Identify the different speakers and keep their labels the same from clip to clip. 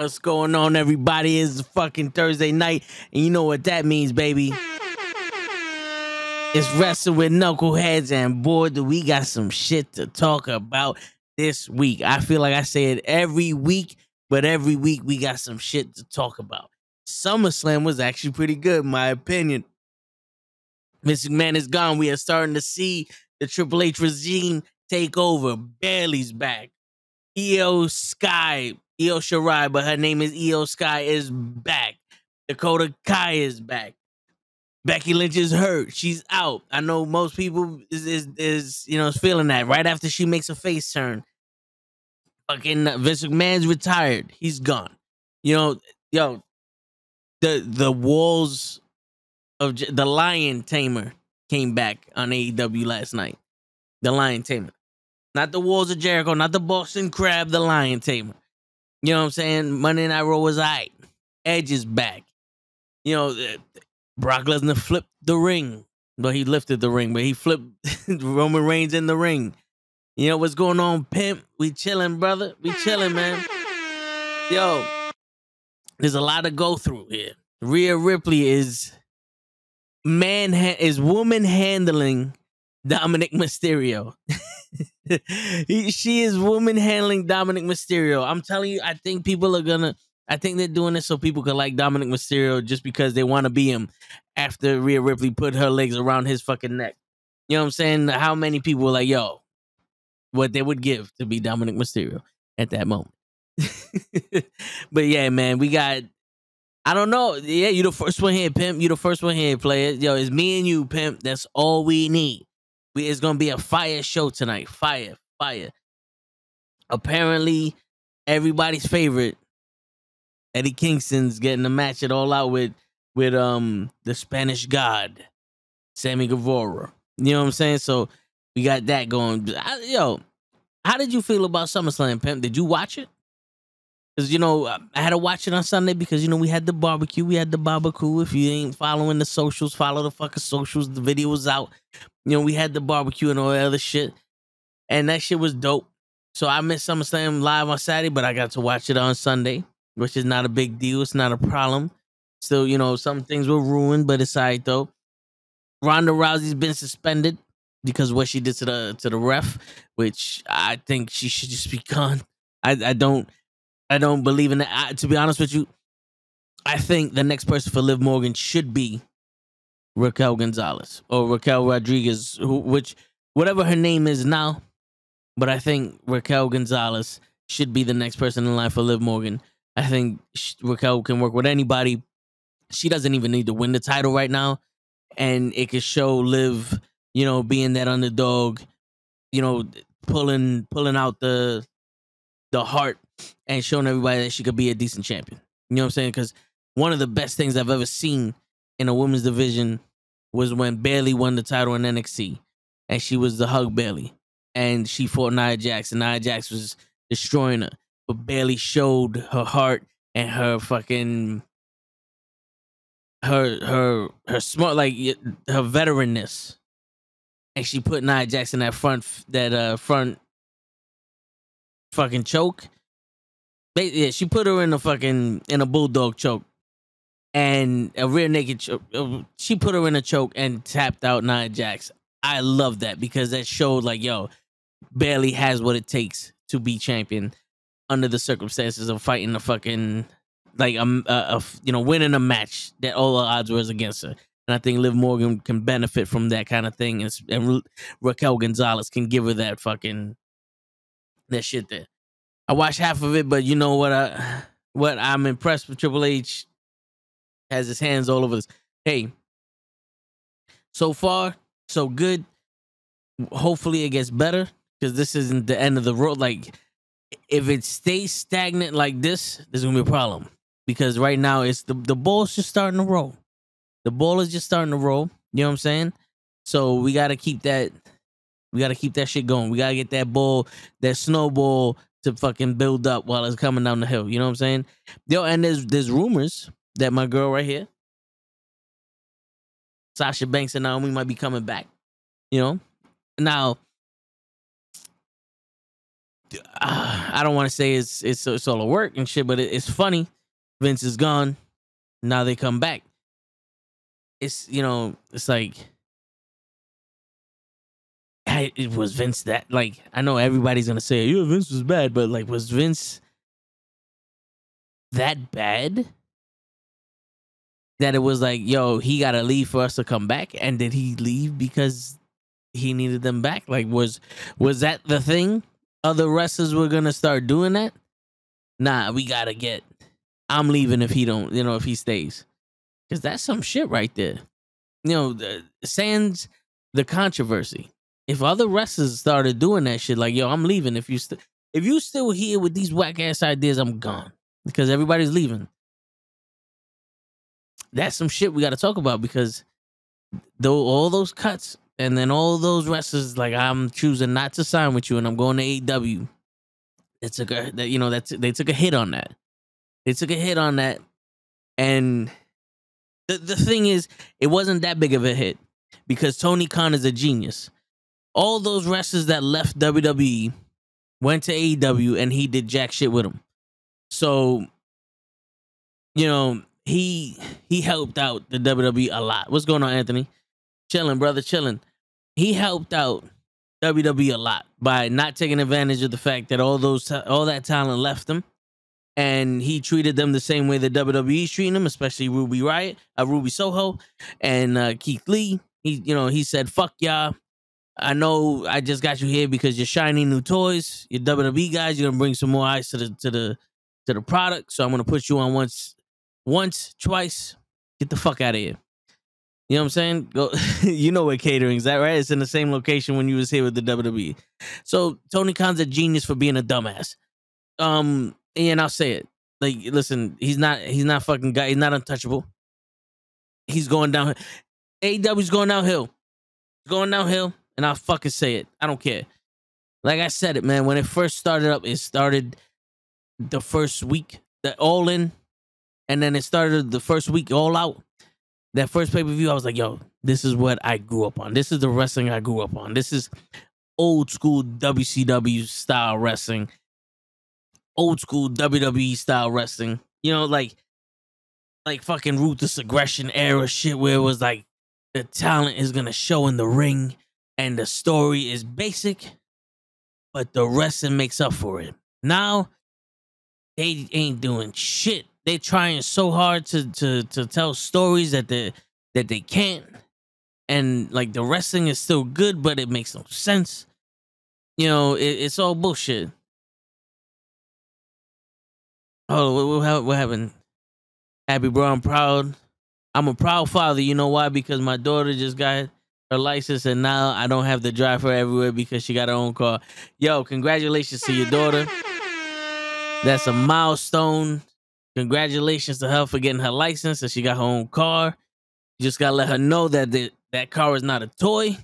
Speaker 1: What's going on, everybody? It's fucking Thursday night, and you know what that means, baby. It's wrestling with knuckleheads, and boy, do we got some shit to talk about this week. I feel like I say it every week, but every week we got some shit to talk about. SummerSlam was actually pretty good, in my opinion. Mr. McMahon is gone. We are starting to see the Triple H regime take over. Bayley's back. Iyo Sky, Io Shirai, but her name is Iyo Sky, is back. Dakota Kai is back. Becky Lynch is hurt. She's out. I know most people is is, is you know is feeling that right after she makes a face turn. Fucking uh, Vince McMahon's retired. He's gone. You know, yo, the the walls of the Lion Tamer came back on AEW last night. The Lion Tamer, not the Walls of Jericho, not the Boston Crab, the Lion Tamer. You know what I'm saying? Monday Night Raw was alright. Edge is back. You know, uh, Brock Lesnar flipped the ring. Well, he lifted the ring, but he flipped Roman Reigns in the ring. You know what's going on, pimp? We chilling, brother. We chilling, man. Yo, there's a lot to go through here. Rhea Ripley is man ha- is woman handling Dominic Mysterio. He- she is woman handling Dominic Mysterio. I'm telling you, I think people are gonna. I think they're doing this so people can like Dominic Mysterio just because they want to be him. After Rhea Ripley put her legs around his fucking neck, you know what I'm saying? How many people were like, "Yo, what they would give to be Dominic Mysterio at that moment?" but yeah, man, we got I don't know. Yeah, you the first one here, pimp. You the first one here, player. Yo, it's me and you, pimp. That's all we need. We it's gonna be a fire show tonight. Fire, fire. Apparently, everybody's favorite, Eddie Kingston's getting a match it all out with with um the Spanish God, Sammy Guevara. You know what I'm saying? So we got that going. I- yo, how did you feel about SummerSlam, pimp? Did you watch it? Cause you know I had to watch it on Sunday because you know we had the barbecue, we had the barbecue. If you ain't following the socials, follow the fucking socials. The video was out. You know we had the barbecue and all that other shit, and that shit was dope. So I missed SummerSlam live on Saturday, but I got to watch it on Sunday, which is not a big deal. It's not a problem. Still, you know some things were ruined, but it's alright though. Ronda Rousey's been suspended because what she did to the to the ref, which I think she should just be gone. I, I don't I don't believe in that. I, to be honest with you, I think the next person for Liv Morgan should be Raquel Gonzalez or Raquel Rodriguez, who, which whatever her name is now. But I think Raquel Gonzalez should be the next person in line for Liv Morgan. I think sh- Raquel can work with anybody. She doesn't even need to win the title right now, and it could show Liv, you know, being that underdog, you know, pulling pulling out the the heart and showing everybody that she could be a decent champion. You know what I'm saying? Because one of the best things I've ever seen in a women's division was when Bayley won the title in NXT, and she was the Hug Bayley, and she fought Nia Jax, and Nia Jax was destroying her, but Bayley showed her heart and her fucking her her her smart like her veteranness, and she put Nia Jax in that front that uh front fucking choke. Yeah, she put her in a fucking in a bulldog choke, and a rear naked uh, She put her in a choke and tapped out Nia Jax. I love that because that showed like, yo, Bayley has what it takes to be champion under the circumstances of fighting a fucking like um, a, a you know winning a match that all the odds was against her. And I think Liv Morgan can benefit from that kind of thing, and, and Raquel Gonzalez can give her that fucking that shit there. I watched half of it, but you know what? I what I'm impressed with Triple H has his hands all over this. Hey, so far so good. Hopefully it gets better because this isn't the end of the road. Like if it stays stagnant like this, there's gonna be a problem. Because right now it's the the ball's just starting to roll. The ball is just starting to roll. You know what I'm saying? So we gotta keep that. We gotta keep that shit going. We gotta get that ball, that snowball to fucking build up while it's coming down the hill. You know what I'm saying? Yo, and there's there's rumors that my girl right here, Sasha Banks and Naomi might be coming back. You know? Now uh, I don't want to say it's it's it's all a work and shit, but it, it's funny. Vince is gone. Now they come back. It's you know, it's like I, it was Vince that like I know everybody's gonna say yeah Vince was bad, but like was Vince that bad that it was like yo he gotta leave for us to come back. And did he leave because he needed them back? Like was was that the thing? Other wrestlers were gonna start doing that? Nah we gotta get I'm leaving if he don't you know if he stays. Because that's some shit right there. You know the, sans the controversy. If other wrestlers started doing that shit, like yo, I'm leaving. If you st- if you still here with these whack ass ideas, I'm gone. Because everybody's leaving. That's some shit we got to talk about because though all those cuts and then all those wrestlers, like I'm choosing not to sign with you and I'm going to AEW. It took a that you know that's they took a hit on that. They took a hit on that, and the the thing is, it wasn't that big of a hit because Tony Khan is a genius all those wrestlers that left WWE went to AEW and he did jack shit with them. So, you know, he he helped out the WWE a lot. What's going on, Anthony? Chilling, brother, chilling. He helped out WWE a lot by not taking advantage of the fact that all those all that talent left them, and he treated them the same way that WWE's treating them, especially Ruby Riott, uh, Ruby Soho, and uh, Keith Lee. He, you know, he said, "Fuck y'all." I know I just got you here because you're shiny new toys. You're WWE guys. You're gonna bring some more eyes to the to the to the product. So I'm gonna put you on once, once, twice. Get the fuck out of here. You know what I'm saying? Go. you know where catering's at, right? It's in the same location when you was here with the WWE. So Tony Khan's a genius for being a dumbass. Um, and I'll say it. Like, listen, he's not. He's not fucking guy. He's not untouchable. He's going down. AEW's going downhill. Going downhill and I'll fucking say it. I don't care. Like I said it, man. When it first started up, it started the first week, the all in, and then it started the first week all out. That first pay per view, I was like, yo, this is what I grew up on. This is the wrestling I grew up on. This is old school WCW style wrestling, old school WWE style wrestling. You know, like like fucking ruthless aggression era shit where it was like the talent is gonna show in the ring and the story is basic, but the wrestling makes up for it. Now they ain't doing shit. They trying so hard to to to tell stories that they that they can't. And like the wrestling is still good, but it makes no sense. You know, it, it's all bullshit. Oh, what, what happened? Happy bro, I'm proud. I'm a proud father. You know why? Because my daughter just got her license, and now I don't have to drive her everywhere because she got her own car. Yo, congratulations to your daughter. That's a milestone. Congratulations to her for getting her license and she got her own car. You just gotta let her know that the, that car is not a toy.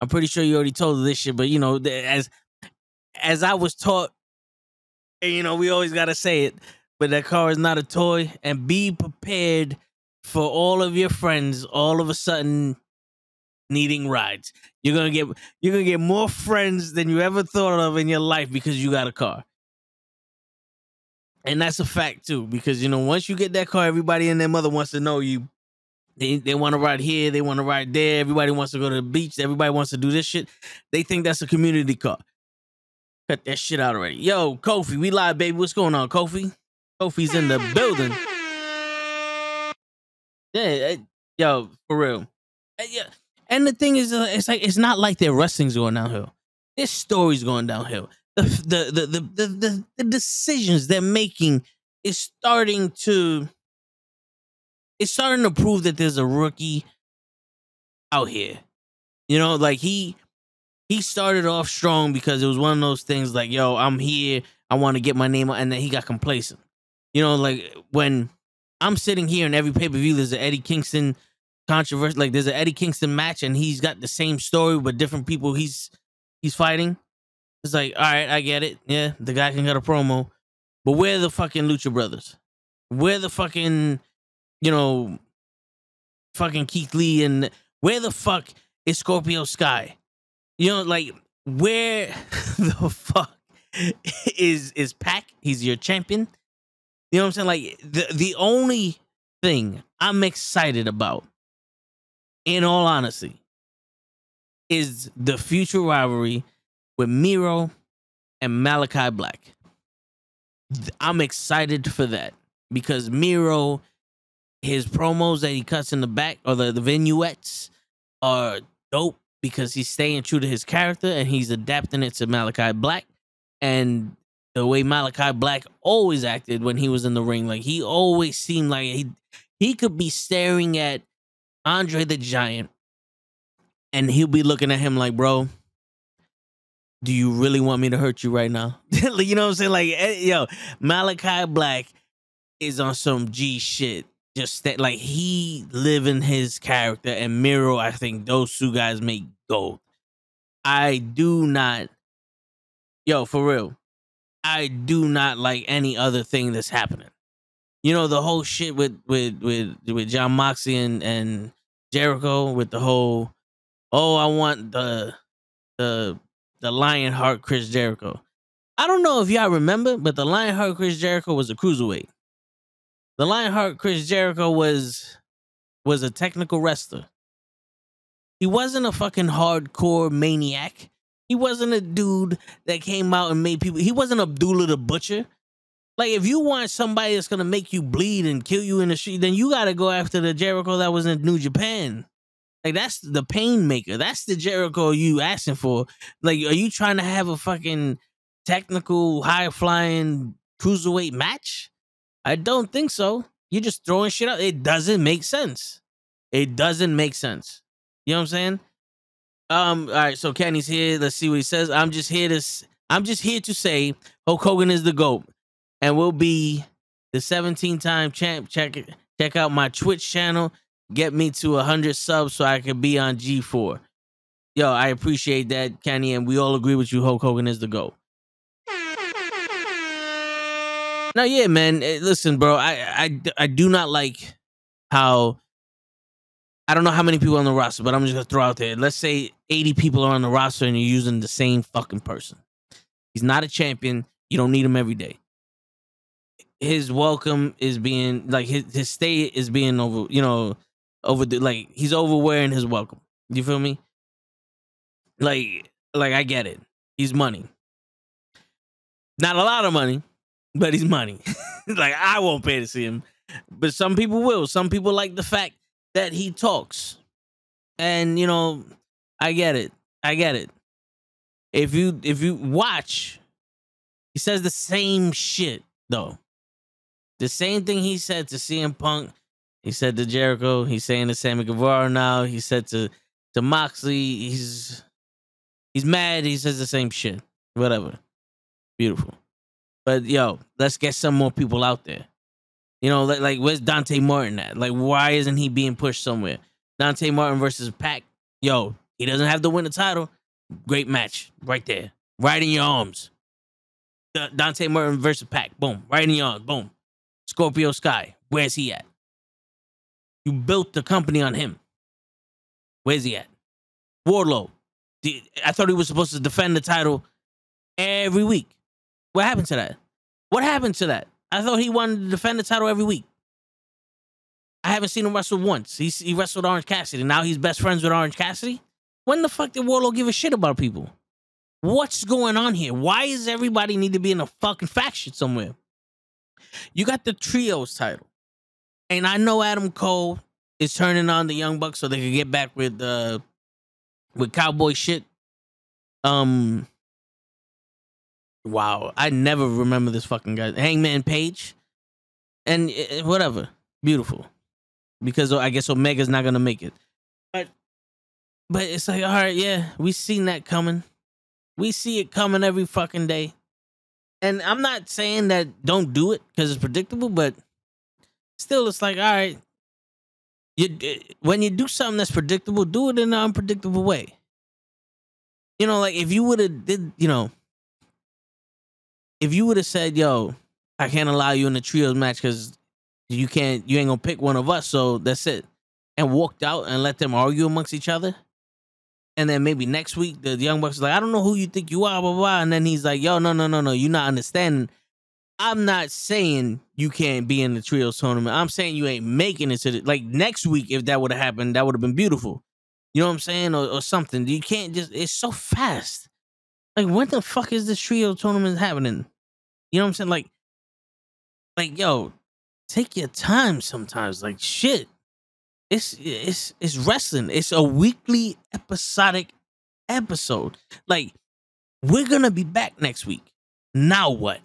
Speaker 1: I'm pretty sure you already told her this shit, but you know, as as I was taught, and you know, we always gotta say it. But that car is not a toy, and be prepared for all of your friends all of a sudden needing rides. You're gonna get you're gonna get more friends than you ever thought of in your life because you got a car. And that's a fact too, because you know, once you get that car, everybody and their mother wants to know you. They they want to ride here, they want to ride there, everybody wants to go to the beach, everybody wants to do this shit. They think that's a community car. Cut that shit out already. Yo, Kofi, we live, baby. What's going on, Kofi? Kofi's in the building. Yeah, eh, yo, for real. Eh, yeah, and the thing is, uh, it's like it's not like their wrestling's going downhill. Their story's going downhill. The the the the the, the, decisions they're making is starting to it's starting to prove that there's a rookie out here. You know, like he he started off strong because it was one of those things like, yo, I'm here, I want to get my name and then he got complacent. You know, like when I'm sitting here in every pay-per-view, there's an Eddie Kingston controversy, Like there's an Eddie Kingston match, and he's got the same story but different people he's he's fighting. It's like, all right, I get it. Yeah, the guy can get a promo, but where the fucking Lucha Brothers? Where the fucking, you know, fucking Keith Lee and where the fuck is Scorpio Sky? You know, like where the fuck is is Pac. He's your champion. You know what I'm saying? Like the the only thing I'm excited about, in all honesty, is the future rivalry with Miro and Malachi Black. I'm excited for that because Miro, his promos that he cuts in the back or the, the vignettes are dope because he's staying true to his character and he's adapting it to Malachi Black. And the way Malachi Black always acted when he was in the ring, like he always seemed like he he could be staring at Andre the Giant and he'll be looking at him like, bro, do you really want me to hurt you right now? you know what I'm saying? Like, eh, yo, Malachi Black is on some G shit. Just that, like, he living his character, and Miro, I think those two guys make gold. I do not, yo, for real, I do not like any other thing that's happening. You know the whole shit with with with with Jon Moxley and and Jericho with the whole, oh, I want the the the Lionheart Chris Jericho. I don't know if y'all remember, but the Lionheart Chris Jericho was a cruiserweight. The Lionheart Chris Jericho was was a technical wrestler. He wasn't a fucking hardcore maniac. He wasn't a dude that came out and made people. He wasn't Abdullah the Butcher. Like if you want somebody that's gonna make you bleed and kill you in the street, then you gotta go after the Jericho that was in New Japan. Like that's the pain maker. That's the Jericho you asking for. Like, are you trying to have a fucking technical, high flying cruiserweight match? I don't think so. You're just throwing shit out. It doesn't make sense. It doesn't make sense. You know what I'm saying? Um, all right, so Kenny's here. Let's see what he says. I'm just here to I'm just here to say Hulk Hogan is the GOAT and will be the 17 time champ. Check check out my Twitch channel get me to 100 subs so I can be on G4. Yo, I appreciate that, Kenny, and we all agree with you. Hulk Hogan is the GOAT. Now, yeah, man. Eh, listen, bro. I, I, I do not like how I don't know how many people on the roster, but I'm just gonna throw out there. Let's say 80 people are on the roster and you're using the same fucking person. He's not a champion. You don't need him every day his welcome is being like his his stay is being over, you know, over the like he's overwearing his welcome. You feel me? Like like I get it. He's money. Not a lot of money, but he's money. like I won't pay to see him. But some people will. Some people like the fact that he talks. And you know, I get it. I get it. If you if you watch, he says the same shit though. The same thing he said to CM Punk he said to Jericho. He's saying to Sammy Guevara now. He said to to Moxley. He's he's mad. He says the same shit. Whatever. Beautiful. But yo, let's get some more people out there. You know, like, like where's Dante Martin at? Like, why isn't he being pushed somewhere? Dante Martin versus Pac. Yo, he doesn't have to win the title. Great match right there, right in your arms. Dante Martin versus Pac. Boom, right in your arms. Boom. Scorpio Sky. Where's he at? You built the company on him. Where's he at? Wardlow. I thought he was supposed to defend the title every week. What happened to that? What happened to that? I thought he wanted to defend the title every week. I haven't seen him wrestle once. He's, he wrestled Orange Cassidy. Now he's best friends with Orange Cassidy. When the fuck did Wardlow give a shit about people? What's going on here? Why does everybody need to be in a fucking faction somewhere? You got the trios title. And I know Adam Cole is turning on the Young Bucks so they can get back with uh with cowboy shit. Um Wow, I never remember this fucking guy. Hangman Page. And uh, whatever. Beautiful. Because I guess Omega's not gonna make it. But but it's like, all right, yeah, we seen that coming. We see it coming every fucking day. And I'm not saying that don't do it because it's predictable, but still, it's like, all right, you eh, when you do something that's predictable, do it in an unpredictable way. You know, like if you would have did, you know, if you would have said, "Yo, I can't allow you in the trios match because you can't, you ain't gonna pick one of us," so that's it, and walked out and let them argue amongst each other, And then maybe next week the, the Young Bucks is like, I don't know who you think you are, blah, blah, blah. And then he's like, yo, no, no, no, no, you're not understanding. I'm not saying you can't be in the trios tournament. I'm saying you ain't making it to the like next week. If that would have happened, that would have been beautiful. You know what I'm saying, or, or something. You can't just. It's so fast. Like when the fuck is this trio tournament happening? You know what I'm saying? Like, like yo, take your time sometimes. Like shit. It's it's it's wrestling. It's a weekly episodic episode. Like we're gonna be back next week. Now what?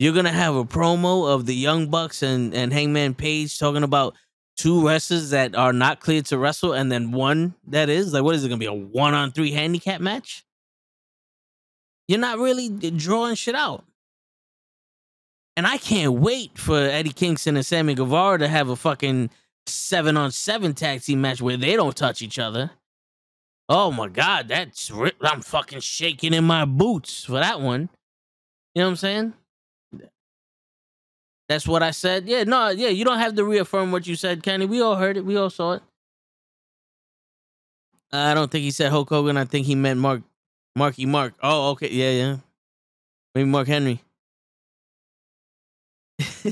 Speaker 1: You're gonna have a promo of the Young Bucks and and Hangman Page talking about two wrestlers that are not cleared to wrestle, and then one that is. Like, what is it gonna be? A one on three handicap match? You're not really drawing shit out. And I can't wait for Eddie Kingston and Sammy Guevara to have a fucking seven on seven tag team match where they don't touch each other. Oh my god, that's I'm fucking shaking in my boots for that one. You know what I'm saying? That's what I said. Yeah, no, yeah, you don't have to reaffirm what you said, Kenny. We all heard it. We all saw it. I don't think he said Hulk Hogan. I think he meant Mark, Marky Mark. Oh, okay, yeah, yeah. Maybe Mark Henry.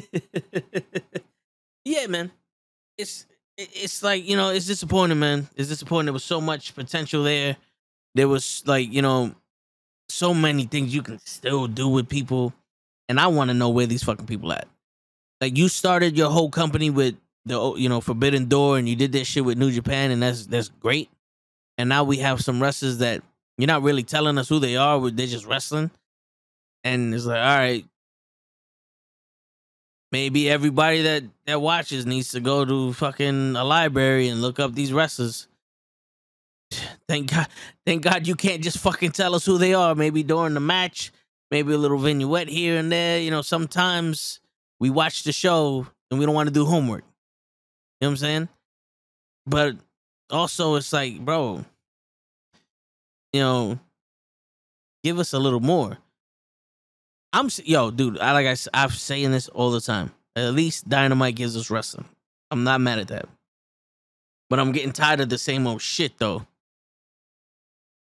Speaker 1: yeah, man it's it's like you know it's disappointing, man. It's disappointing. There was so much potential there. There was like you know so many things you can still do with people, and I want to know where these fucking people at. Like you started your whole company with the you know Forbidden Door, and you did that shit with New Japan, and that's that's great. And now we have some wrestlers that you're not really telling us who they are. They're just wrestling, and it's like, all right, maybe everybody that that watches needs to go to fucking a library and look up these wrestlers. Thank God, thank God you can't just fucking tell us who they are. Maybe during the match, maybe a little vignette here and there. You know, sometimes we watch the show and we don't want to do homework. You know what I'm saying? But also, it's like, bro, you know, give us a little more. I'm yo, dude. I like I, I'm saying this all the time. At least Dynamite gives us wrestling. I'm not mad at that. But I'm getting tired of the same old shit though.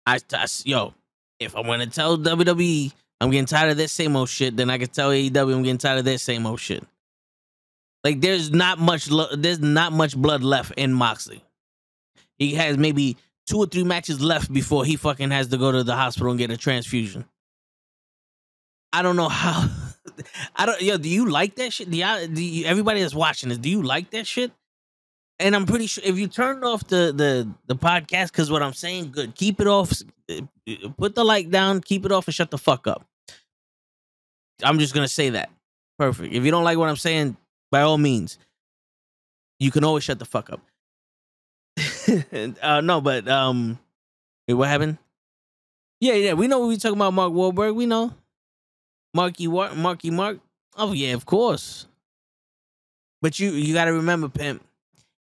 Speaker 1: I, I yo, if I want to tell WWE I'm getting tired of this same old shit, then I can tell AEW I'm getting tired of this same old shit. Like there's not much lo- there's not much blood left in Moxley. He has maybe two or three matches left before he fucking has to go to the hospital and get a transfusion. I don't know how. I don't. Yo, do you like that shit? Do, y'all, do you, everybody that's watching this, do you like that shit? And I'm pretty sure if you turned off the the the podcast, because what I'm saying, good. Keep it off. Uh, put the light down. Keep it off and shut the fuck up. I'm just gonna say that. Perfect. If you don't like what I'm saying, by all means, you can always shut the fuck up. uh, no, but um, wait, what happened? Yeah, yeah, we know we talking about Mark Wahlberg. We know. Marky Marky Mark. Oh yeah, of course. But you you gotta remember, pimp.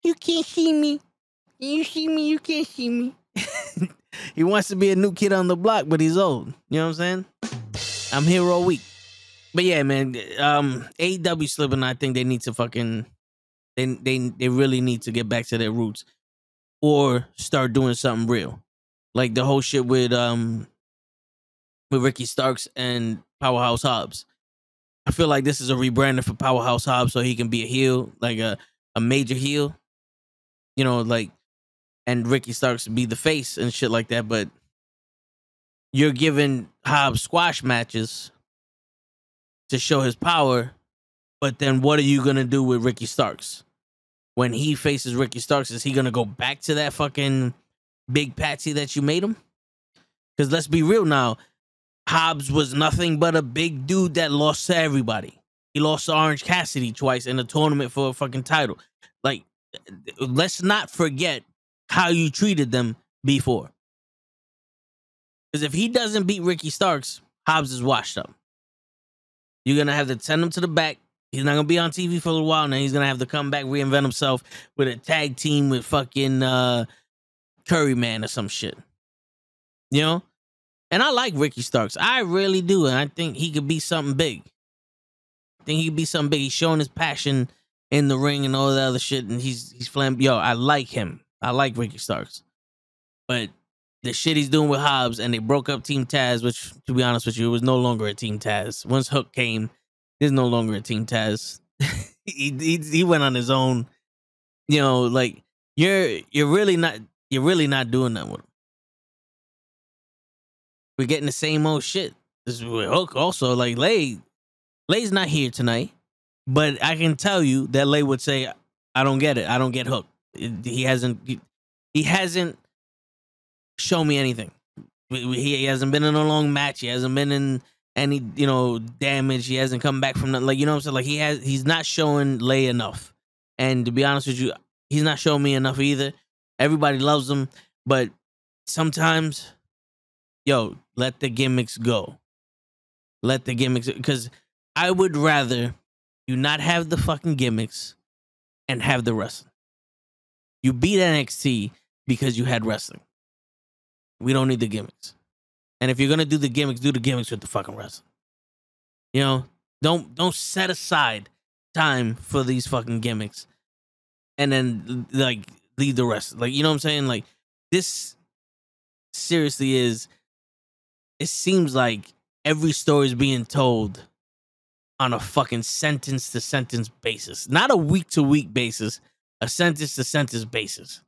Speaker 1: You can't see me. You see me, you can't see me. he wants to be a new kid on the block, but he's old. You know what I'm saying? I'm here all week. But yeah, man. Um, AEW slipping. I think they need to fucking. They they they really need to get back to their roots, or start doing something real, like the whole shit with um with Ricky Starks and Powerhouse Hobbs. I feel like this is a rebranding for Powerhouse Hobbs so he can be a heel, like a, a major heel. You know, like and Ricky Starks be the face and shit like that, but you're giving Hobbs squash matches to show his power, but then what are you gonna do with Ricky Starks? When he faces Ricky Starks, is he gonna go back to that fucking big patsy that you made him? Because let's be real now, Hobbs was nothing but a big dude that lost to everybody. He lost to Orange Cassidy twice in a tournament for a fucking title. Like, let's not forget how you treated them before. Because if he doesn't beat Ricky Starks, Hobbs is washed up. You're gonna have to send him to the back. He's not gonna be on TV for a while. Now he's gonna have to come back, reinvent himself with a tag team with fucking uh Curry Man or some shit. You know? And I like Ricky Starks. I really do. And I think he could be something big. I think he could be something big. He's showing his passion in the ring and all the other shit. And he's he's flam. Yo, I like him. I like Ricky Starks. But the shit he's doing with Hobbs, and they broke up Team Taz, which, to be honest with you, it was no longer a Team Taz. Once Hook came, there's no longer a Team Taz. he, he he went on his own. You know, like you're you're really not you're really not doing that with him. We're getting the same old shit. This is with Hook also. Like Lay, Lay's not here tonight, but I can tell you that Lay would say, "I don't get it. I don't get Hook. He hasn't. He, he hasn't shown me anything. He, hasn't been in a long match. He hasn't been in any you know damage. He hasn't come back from that. Like you know what I'm saying. Like he has. He's not showing Lay enough. And to be honest with you, he's not showing me enough either. Everybody loves him, but sometimes, yo, let the gimmicks go. Let the gimmicks because I would rather you not have the fucking gimmicks and have the wrestling. You beat NXT because you had wrestling. We don't need the gimmicks. And if you're gonna do the gimmicks, do the gimmicks with the fucking wrestling. You know, don't don't set aside time for these fucking gimmicks, and then like leave the rest. Like you know what I'm saying? Like this seriously is. It seems like every story is being told on a fucking sentence to sentence basis, not a week to week basis, a sentence to sentence basis.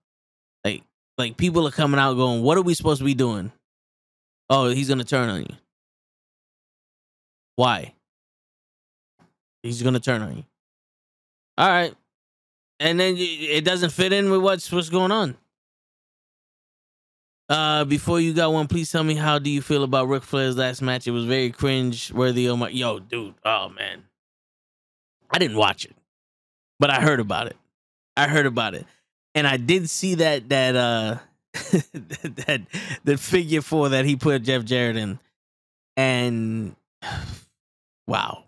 Speaker 1: Like people are coming out going, "What are we supposed to be doing?" Oh, he's gonna turn on you. Why? He's gonna turn on you. All right, and then it doesn't fit in with what's what's going on. Uh, before you got one, please tell me how do you feel about Ric Flair's last match? It was very cringe worthy. Oh my, yo, dude. Oh man, I didn't watch it, but I heard about it. I heard about it and I did see that that uh that the figure four that he put Jeff Jarrett in, and wow,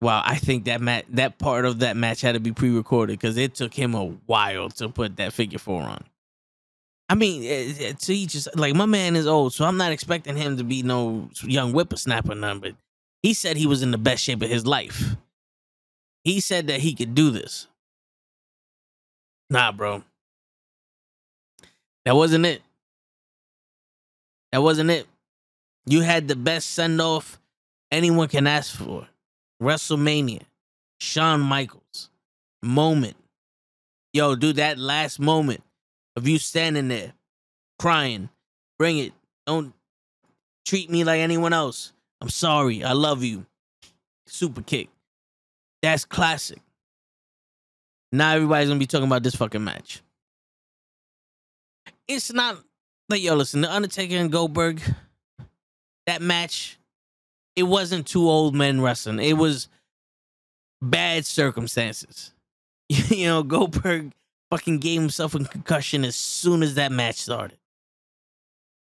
Speaker 1: wow! I think that match that part of that match had to be pre-recorded because it took him a while to put that figure four on. I mean, to each just like my man is old, so I'm not expecting him to be no young whippersnapper, none. But he said he was in the best shape of his life. He said that he could do this. Nah, bro. That wasn't it. That wasn't it. You had the best send off anyone can ask for. WrestleMania. Shawn Michaels. Moment. Yo, dude, that last moment of you standing there crying. Bring it. Don't treat me like anyone else. I'm sorry. I love you. Super kick. That's classic. Now everybody's gonna be talking about this fucking match. It's not like yo, listen, the Undertaker and Goldberg, that match, it wasn't two old men wrestling. It was bad circumstances. you know, Goldberg fucking gave himself a concussion as soon as that match started.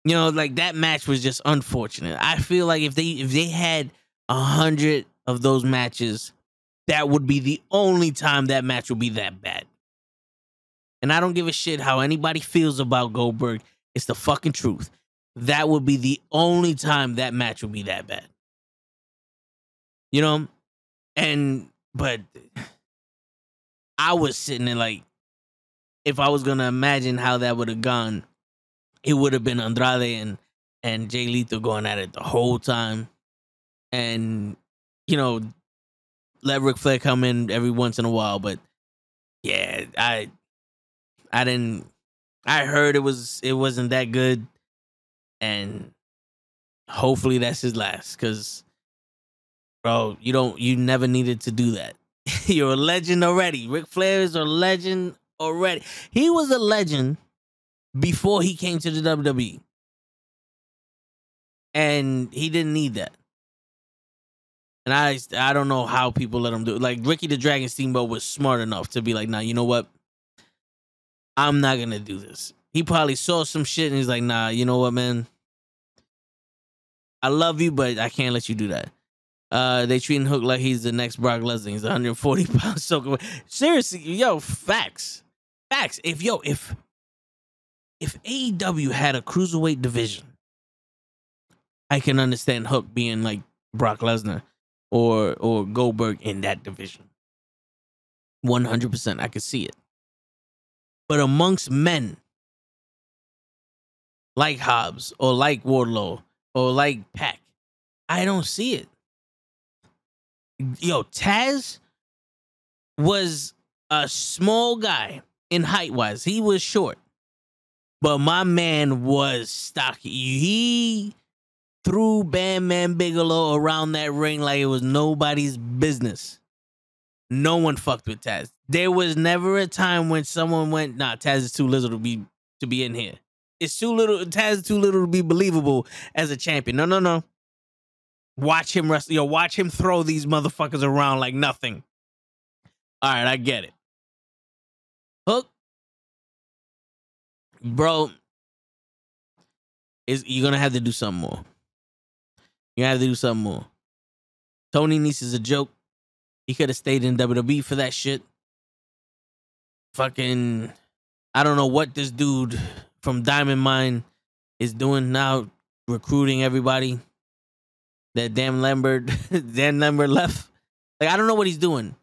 Speaker 1: You know, like that match was just unfortunate. I feel like if they if they had a hundred of those matches that would be the only time that match would be that bad. And I don't give a shit how anybody feels about Goldberg. It's the fucking truth. That would be the only time that match would be that bad. You know? And, but I was sitting there like, if I was going to imagine how that would have gone, it would have been Andrade and, and Jay Lethal going at it the whole time. And, you know, let Ric Flair come in every once in a while, but yeah, I I didn't I heard it was it wasn't that good and hopefully that's his last cuz bro, you don't you never needed to do that. You're a legend already. Ric Flair is a legend already. He was a legend before he came to the WWE. And he didn't need that. And I I don't know how people let him do it. Like Ricky the Dragon Steamboat was smart enough to be like, nah, you know what? I'm not gonna do this. He probably saw some shit and he's like, nah, you know what, man? I love you, but I can't let you do that. Uh, they treating Hook like he's the next Brock Lesnar. He's 140 pounds soaking. Seriously, yo, facts, facts. If yo, if if AEW had a cruiserweight division, I can understand Hook being like Brock Lesnar or or Goldberg in that division. 100%. I could see it. But amongst men, like Hobbs or like Wardlow or like Pac. I don't see it. Yo, Taz was a small guy in height wise. He was short. But my man was stocky. He threw Bam Man Bigelow around that ring like it was nobody's business. No one fucked with Taz. There was never a time when someone went, nah, Taz is too little to be to be in here. It's too little. Taz is too little to be believable as a champion. No, no, no. Watch him wrestle. Yo, watch him throw these motherfuckers around like nothing. All right, I get it. Hook, bro, is you're gonna have to do something more. You have to do something more. Tony Nese is a joke. He could have stayed in WWE for that shit. Fucking, I don't know what this dude from Diamond Mine is doing now, recruiting everybody. That damn Lambert, Dan Lambert left. Like I don't know what he's doing.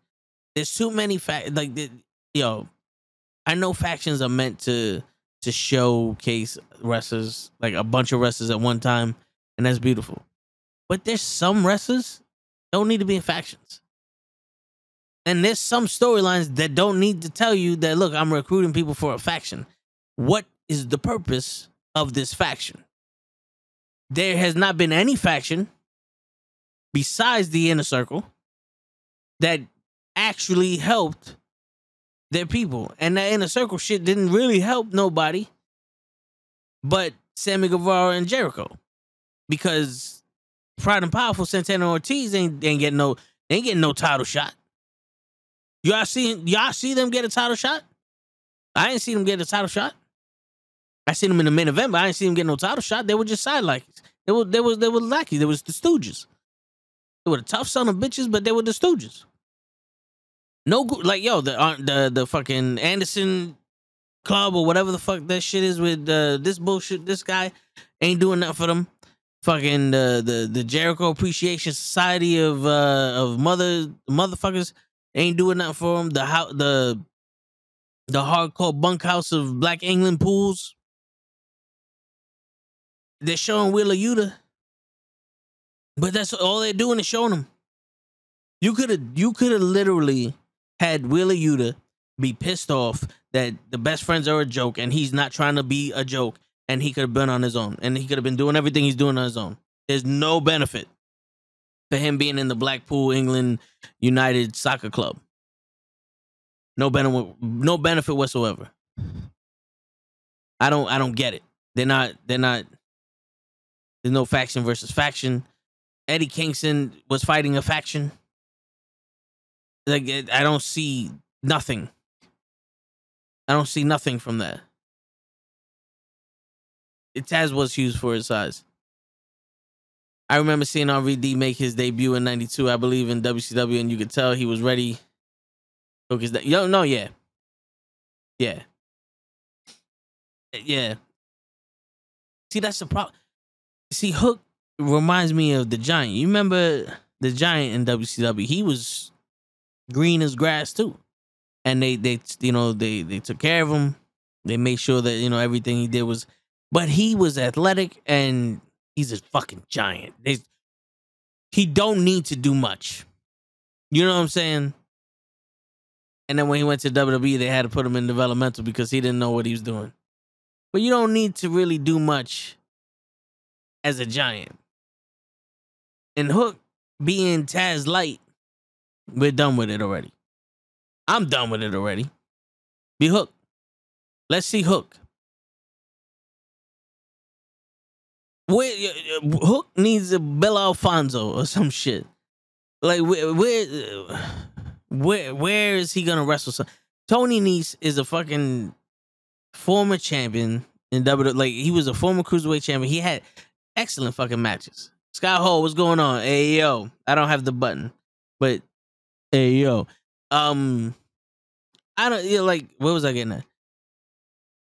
Speaker 1: There's too many fact. Like, the, yo, I know factions are meant to to showcase wrestlers, like a bunch of wrestlers at one time, and that's beautiful. But there's some wrestlers don't need to be in factions. And there's some storylines that don't need to tell you that look, I'm recruiting people for a faction. What is the purpose of this faction? There has not been any faction besides the inner circle that actually helped their people. And that inner circle shit didn't really help nobody but Sammy Guevara and Jericho. Because Proud and Powerful Santana Ortiz ain't, ain't getting no ain't getting no title shot. Y'all see y'all see them get a title shot? I ain't see them get a title shot. I seen them in the main event, but I ain't see them get no title shot. They were just side lackeys. They were they was they were lackeys. They was the Stooges. They were the tough son of bitches, but they were the Stooges. No, like yo, the uh, the the fucking Anderson club or whatever the fuck that shit is with uh, this bullshit. This guy ain't doing nothing for them. Fucking the the the Jericho Appreciation Society of uh of mother motherfuckers ain't doing nothing for them. The how the the hardcore bunkhouse of Black England pools. They're showing Wheeler Yuta, but that's all they're doing is showing them. You could have you could have literally had Wheeler Yuta be pissed off that the best friends are a joke and he's not trying to be a joke and he could have been on his own and he could have been doing everything he's doing on his own. There's no benefit for him being in the Blackpool England United Soccer Club. No benefit no benefit whatsoever. I don't I don't get it. They're not they're not there's no faction versus faction. Eddie Kingston was fighting a faction. Like I don't see nothing. I don't see nothing from that. It has what's used for his size. I remember seeing RVD make his debut in '92, I believe, in WCW, and you could tell he was ready. Because that, yo, no, yeah, yeah, yeah. See, that's the problem. See, Hook reminds me of the Giant. You remember the Giant in WCW? He was green as grass too and they they you know they they took care of him. They made sure that you know everything he did was, but he was athletic and he's a fucking giant. They, he don't need to do much. You know what I'm saying? And then when he went to WWE, they had to put him in developmental because he didn't know what he was doing. But you don't need to really do much as a giant. And Hook being Taz Light, we're done with it already. I'm done with it already. Be Hook. Let's see Hook. Where Hook needs a Bella Alfonso or some shit. Like where where where where is he gonna wrestle? Some? Tony Nese is a fucking former champion in WWE. Like he was a former cruiserweight champion. He had excellent fucking matches. Scott Hall, what's going on? Hey yo, I don't have the button, but hey yo, um, I don't know, like what was I getting at?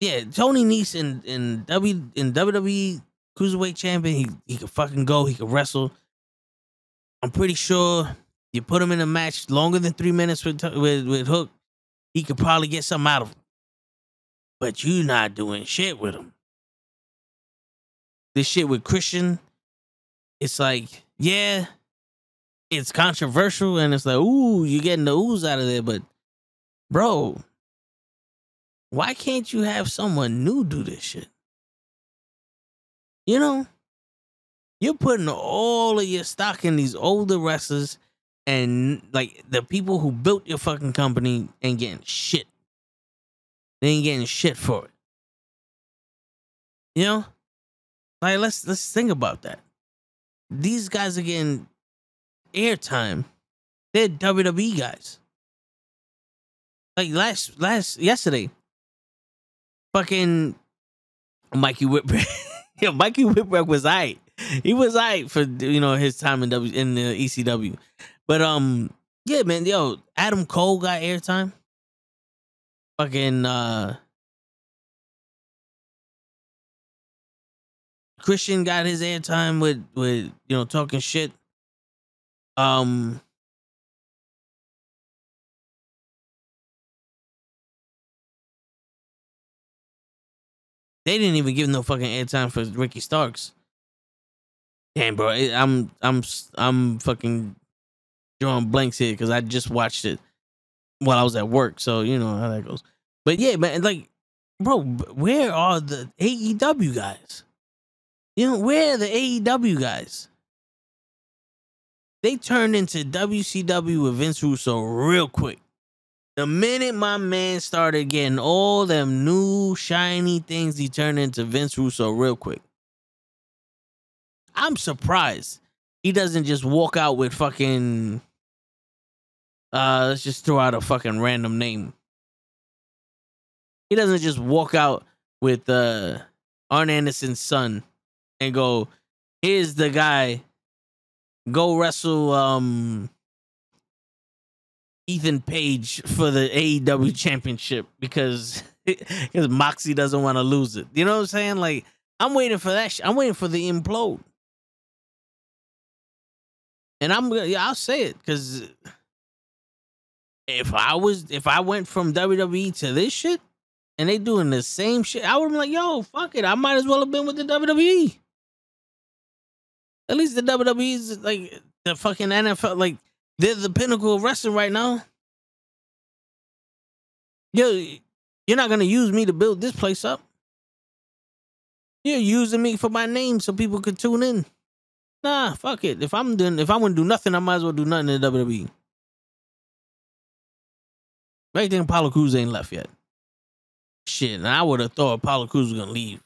Speaker 1: Yeah, Tony Nese in in W in WWE cruiserweight champion. He he could fucking go. He could wrestle. I'm pretty sure you put him in a match longer than three minutes with with with Hook, he could probably get something out of him. But you not doing shit with him. this shit with Christian, it's like, yeah, it's controversial and it's like, ooh, you're getting the ooze out of there, but bro, why can't you have someone new do this shit? You know, you're putting all of your stock in these older wrestlers and like the people who built your fucking company ain't getting shit. They ain't getting shit for it. You know? Like let's let's think about that. These guys are getting airtime. They're WWE guys. Like last last yesterday, fucking Mikey Whipwreck. yeah, Mikey Whipwreck was alright. He was alright for you know his time in W in the ECW. But um, yeah, man, yo, Adam Cole got airtime. Fucking uh Christian got his airtime with with you know talking shit. Um They didn't even give no fucking airtime for Ricky Starks. Damn, bro, I'm I'm I'm fucking drawing blanks here because I just watched it while I was at work, so you know how that goes. But yeah, man, like, bro, where are the AEW guys? You know, where are the AEW guys? They turned into WCW with Vince Russo real quick. The minute my man started getting all them new shiny things, he turned into Vince Russo real quick. I'm surprised he doesn't just walk out with fucking. Uh, let's just throw out a fucking random name. He doesn't just walk out with uh Arn Anderson's son and go, "Here's the guy. Go wrestle um Ethan Page for the AEW championship because because Moxie doesn't want to lose it. You know what I'm saying? Like I'm waiting for that. Sh- I'm waiting for the implode. And I'm yeah, I'll say it because if I was if I went from WWE to this shit and they doing the same shit, I would be like, yo, fuck it. I might as well have been with the WWE. At least the WWE's like the fucking NFL, like they're the pinnacle of wrestling right now. Yo, you're not gonna use me to build this place up. You're using me for my name so people could tune in. Nah, fuck it. If I'm doing, if I want to do nothing, I might as well do nothing in the WWE. Right then, Apollo Crews ain't left yet. Shit, and I would have thought Apollo Crews was gonna leave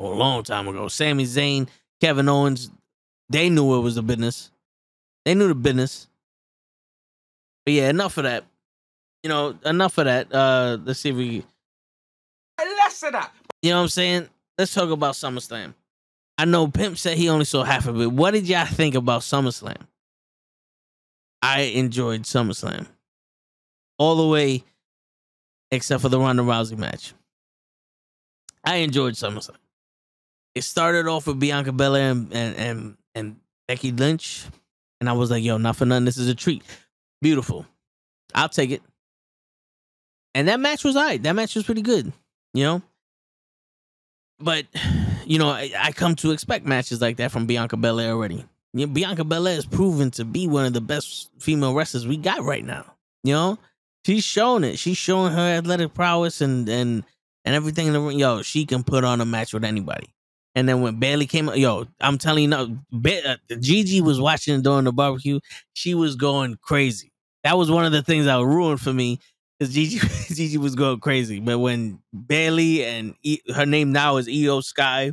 Speaker 1: a long time ago. Sami Zayn, Kevin Owens, they knew it was the business. They knew the business. But yeah, enough of that. You know, enough of that. Uh let's see if we
Speaker 2: less of that.
Speaker 1: You know what I'm saying? Let's talk about SummerSlam. I know Pimp said he only saw half of it. What did y'all think about SummerSlam? I enjoyed SummerSlam. All the way except for the Ronda Rousey match. I enjoyed SummerSlam. It started off with Bianca Belair and, and, and, and Becky Lynch. And I was like, yo, not for nothing. This is a treat. Beautiful. I'll take it. And that match was all right. That match was pretty good, you know? But, you know, I, I come to expect matches like that from Bianca Belair already. You know, Bianca Belair is proven to be one of the best female wrestlers we got right now. You know? She's showing it. She's showing her athletic prowess and and and everything in the ring. Yo, she can put on a match with anybody. And then when Bayley came, out, yo, I'm telling you, no, uh, Gigi was watching during the barbecue. She was going crazy. That was one of the things that ruined for me because Gigi, Gigi was going crazy. But when Bayley and e, her name now is Iyo Sky,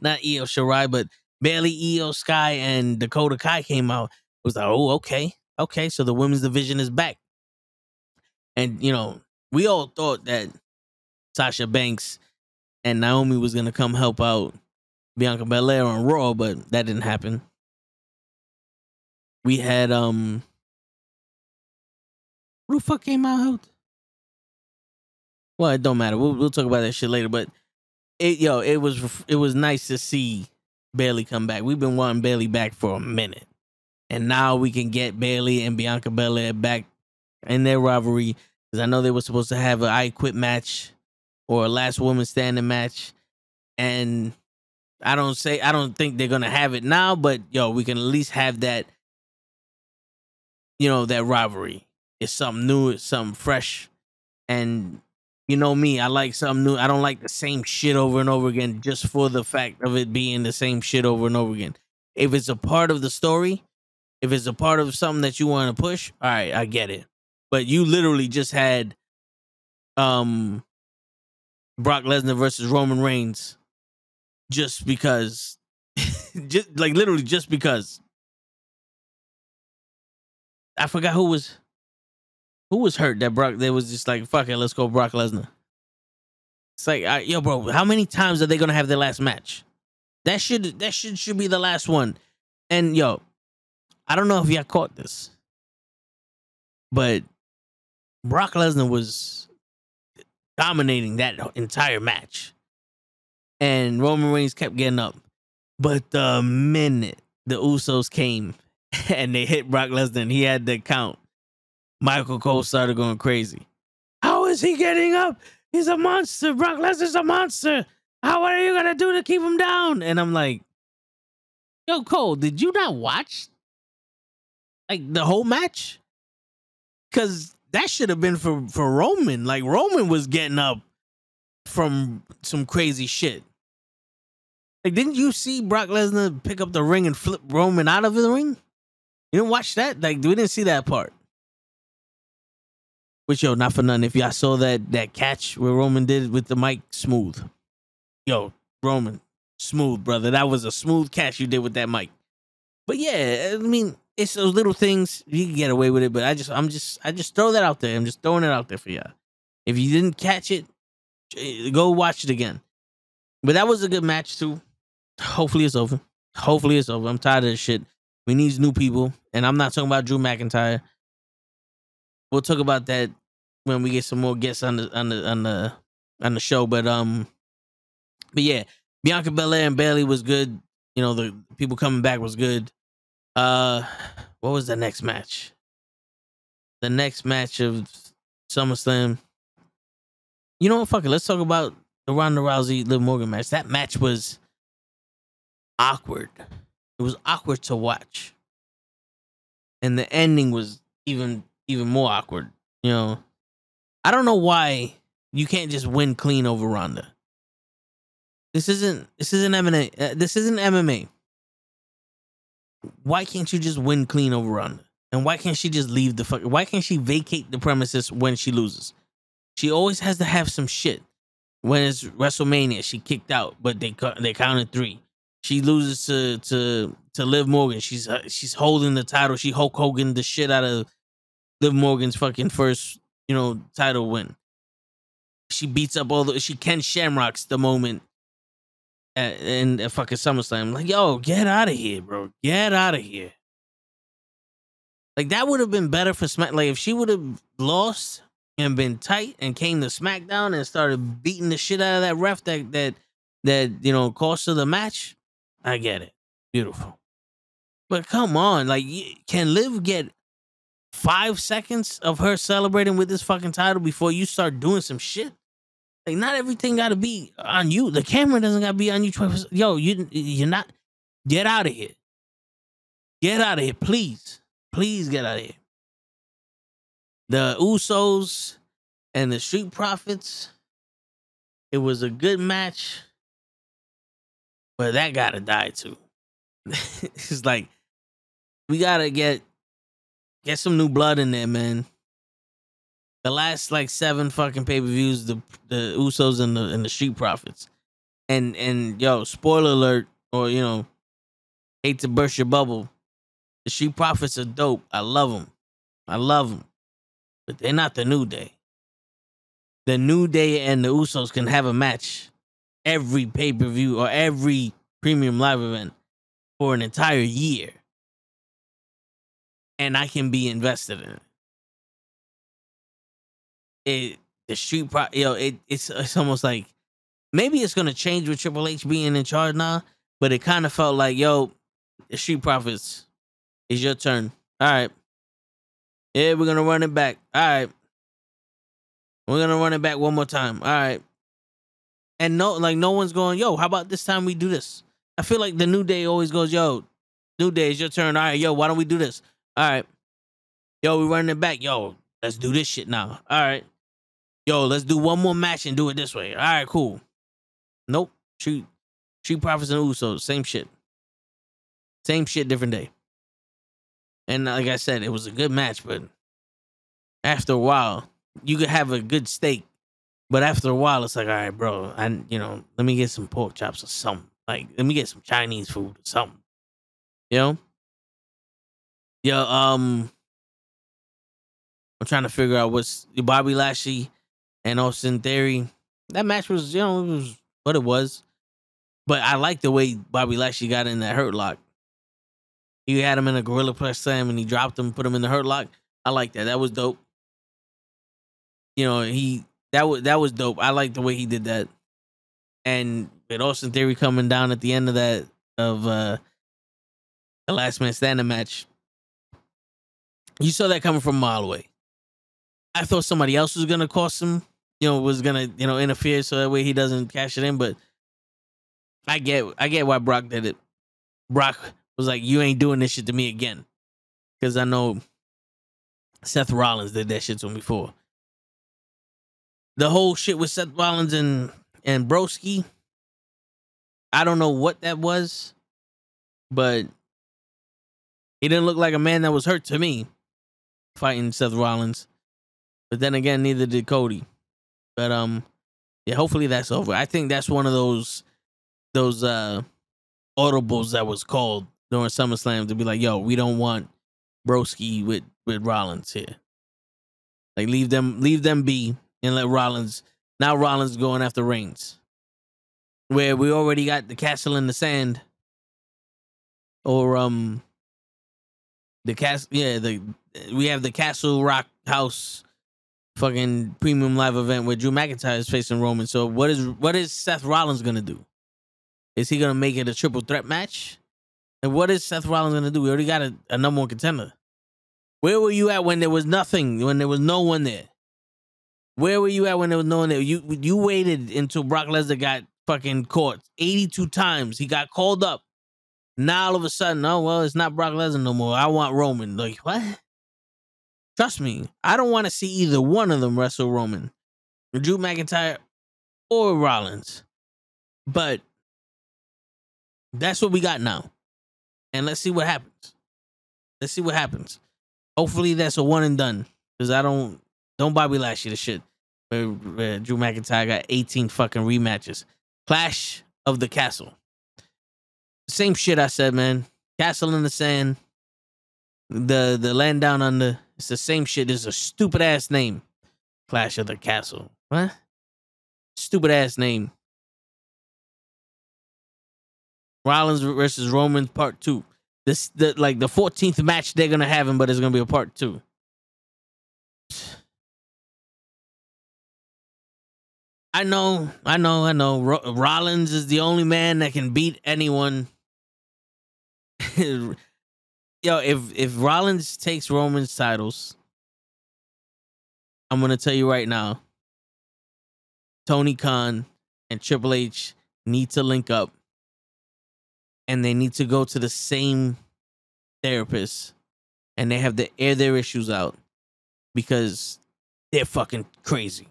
Speaker 1: not Io Shirai, but Bayley, Iyo Sky, and Dakota Kai came out, it was like, oh, okay, okay. So the women's division is back. And you know, we all thought that Sasha Banks and Naomi was gonna come help out Bianca Belair on Raw, but that didn't happen. We had um who the fuck came out? Well, it don't matter. We'll we'll talk about that shit later. But it yo, it was it was nice to see Bayley come back. We've been wanting Bayley back for a minute, and now we can get Bayley and Bianca Belair back in their rivalry. Because I know they were supposed to have an I Quit match or a last woman standing match. And I don't say I don't think they're gonna have it now, but yo, we can at least have that. You know that rivalry. It's something new. It's something fresh, and you know me. I like something new. I don't like the same shit over and over again just for the fact of it being the same shit over and over again. If it's a part of the story, if it's a part of something that you want to push, all right, I get it. But you literally just had um Brock Lesnar versus Roman Reigns just because just like literally just because I forgot who was who was hurt that Brock they was just like fuck it let's go Brock Lesnar. It's like yo bro, how many times are they gonna have their last match? That should that should should be the last one. And yo, I don't know if y'all caught this, but Brock Lesnar was dominating that entire match. And Roman Reigns kept getting up. But the minute the Usos came and they hit Brock Lesnar and he had the count, Michael Cole started going crazy. How is he getting up? He's a monster. Brock Lesnar's a monster. How are you gonna do to keep him down? And I'm like, Yo, Cole, did you not watch like the whole match? Cause that should have been for for Roman. Like Roman was getting up from some crazy shit. Like, didn't you see Brock Lesnar pick up the ring and flip Roman out of the ring? You didn't watch that? Like, we didn't see that part. Which yo, not for nothing. If y'all saw that that catch where Roman did with the mic, smooth. Yo, Roman, smooth, brother. That was a smooth catch you did with that mic. But yeah, I mean, it's those little things you can get away with it. But I just, I'm just, I just throw that out there. I'm just throwing it out there for y'all. If you didn't catch it, eh, go watch it again. But that was a good match too. Hopefully it's over. Hopefully it's over. I'm tired of this shit. We need new people, and I'm not talking about Drew McIntyre. We'll talk about that when we get some more guests on the on the on the on the show. But um, but yeah, Bianca Belair and Bayley was good. You know, the people coming back was good. Uh, what was the next match? The next match of SummerSlam. You know what? Fuck it. Let's talk about the Ronda Rousey Liv Morgan match. That match was awkward. It was awkward to watch. And the ending was even even more awkward. You know, I don't know why you can't just win clean over Ronda. This isn't this isn't MMA. Uh, this isn't MMA. Why can't you just win clean over Ronda? And why can't she just leave the fuck? Why can't she vacate the premises when she loses? She always has to have some shit. When it's WrestleMania, she kicked out, but they they counted three. She loses to to to Liv Morgan. She's uh, she's holding the title. She Hulk Hogan the shit out of Liv Morgan's fucking first you know title win. She beats up all the she Ken Shamrocks the moment at, in at fucking SummerSlam. Like yo, get out of here, bro. Get out of here. Like that would have been better for Smack. Like if she would have lost and been tight and came to SmackDown and started beating the shit out of that ref that that that you know cost her the match. I get it. Beautiful. But come on, like, can Liv get five seconds of her celebrating with this fucking title before you start doing some shit? Like, not everything got to be on you. The camera doesn't got to be on you. Yo, you you're not. Get out of here. Get out of here, please. Please get out of here. The Usos and the Street Profits. It was a good match. But that gotta die too. it's like we gotta get get some new blood in there, man. The last like seven fucking pay per views, the the Usos and the and the Street Profits, and and yo, spoiler alert, or you know, hate to burst your bubble, the Street Profits are dope. I love them, I love them, but they're not the New Day. The New Day and the Usos can have a match every pay per view or every premium live event for an entire year. And I can be invested in it. It the street pro yo, it it's it's almost like maybe it's gonna change with Triple H being in charge now, but it kind of felt like, yo, the street profits is your turn. All right. Yeah, we're gonna run it back. All right. We're gonna run it back one more time. All right and no like no one's going yo how about this time we do this I feel like the New Day always goes, yo, New Day, is your turn. All right, yo, why don't we do this? All right. Yo, we running it back. Yo, let's do this shit now. All right. Yo, let's do one more match and do it this way. All right, cool. Nope. Street Street Profits and Usos, same shit. Same shit, different day. And like I said, it was a good match, but after a while, you could have a good steak, but after a while, it's like, all right, bro, I you know, let me get some pork chops or something. Like, let me get some Chinese food or something. You know? Yeah, um, I'm trying to figure out what's Bobby Lashley and Austin Theory. That match was, you know, it was what it was. But I like the way Bobby Lashley got in that hurt lock. He had him in a gorilla press slam and he dropped him, put him in the hurt lock. I like that. That was dope. You know, he that was that was dope. I like the way he did that. And with Austin Theory coming down at the end of that of uh the last man standing match, you saw that coming from a mile away. I thought somebody else was gonna cost him, you know, was gonna, you know, interfere so that way he doesn't cash it in, but I get I get why Brock did it. Brock was like, "You ain't doing this shit to me again," because I know Seth Rollins did that shit to him before. The whole shit with Seth Rollins and and Broski, I don't know what that was, but he didn't look like a man that was hurt to me fighting Seth Rollins. But then again, neither did Cody. But um, yeah, hopefully that's over. I think that's one of those those uh audibles that was called during SummerSlam to be like, yo, we don't want Broski with with Rollins here. Like leave them leave them be and let Rollins now Rollins going after Reigns. Where we already got the castle in the sand. Or um the castle yeah, the we have the Castle Rock House fucking premium live event where Drew McIntyre is facing Roman. So what is what is Seth Rollins gonna do? Is he gonna make it a triple threat match? And what is Seth Rollins gonna do? We already got a, a number one contender. Where were you at when there was nothing? When there was no one there? Where were you at when there was no one there? You you waited until Brock Lesnar got fucking caught 82 times. He got called up. Now all of a sudden, oh well, it's not Brock Lesnar no more. I want Roman. Like what? Trust me, I don't want to see either one of them wrestle Roman, Drew McIntyre, or Rollins. But that's what we got now. And let's see what happens. Let's see what happens. Hopefully that's a one and done. Because I don't don't Bobby Lashley the shit. Where, where Drew McIntyre got 18 fucking rematches. Clash of the Castle. Same shit I said, man. Castle in the sand. The the land down under. It's the same shit. It's a stupid ass name. Clash of the Castle. What? Stupid ass name. Rollins versus Roman part two. This the like the 14th match they're gonna have him, but it's gonna be a part two. I know, I know, I know. Ro- Rollins is the only man that can beat anyone. Yo, if if Rollins takes Roman's titles, I'm gonna tell you right now. Tony Khan and Triple H need to link up and they need to go to the same therapist and they have to air their issues out because they're fucking crazy.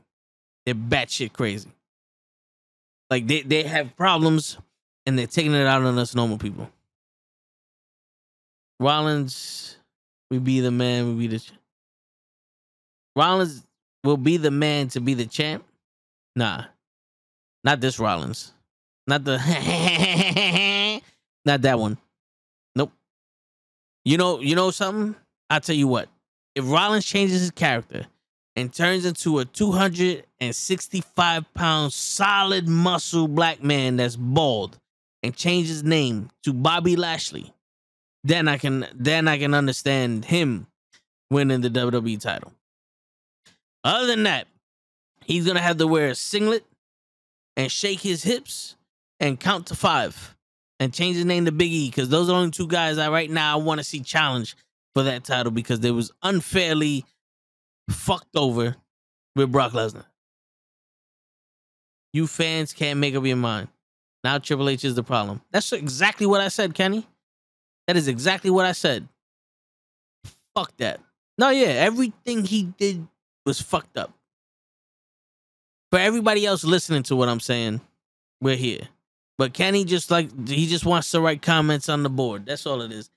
Speaker 1: They're batshit crazy. Like they, they have problems and they're taking it out on us normal people. Rollins we be the man, we be the ch- Rollins will be the man to be the champ. Nah. Not this Rollins. Not the Not that one. Nope. You know, you know something? I'll tell you what. If Rollins changes his character and turns into a 265 pound solid muscle black man that's bald and changes name to Bobby Lashley, then I can then I can understand him winning the WWE title. Other than that, he's gonna have to wear a singlet and shake his hips and count to five and change his name to Big E because those are the only two guys I right now I want to see challenge for that title because they was unfairly fucked over with Brock Lesnar. You fans can't make up your mind. Now Triple H is the problem. That's exactly what I said, Kenny. That is exactly what I said. Fuck that. No, yeah, everything he did was fucked up. For everybody else listening to what I'm saying, we're here. But Kenny just like he just wants to write comments on the board. That's all it is.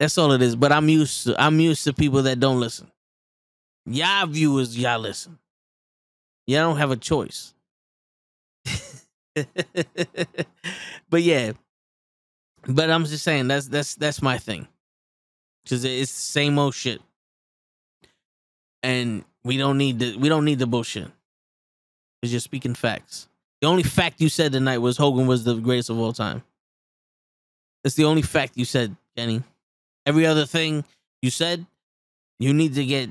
Speaker 1: That's all it is. But I'm used to I'm used to people that don't listen. Y'all viewers, y'all listen. Y'all don't have a choice. but yeah. But I'm just saying that's that's that's my thing. Cause it's the same old shit. And we don't need the we don't need the bullshit. Cause you're speaking facts. The only fact you said tonight was Hogan was the greatest of all time. That's the only fact you said, Kenny. Every other thing you said, you need to get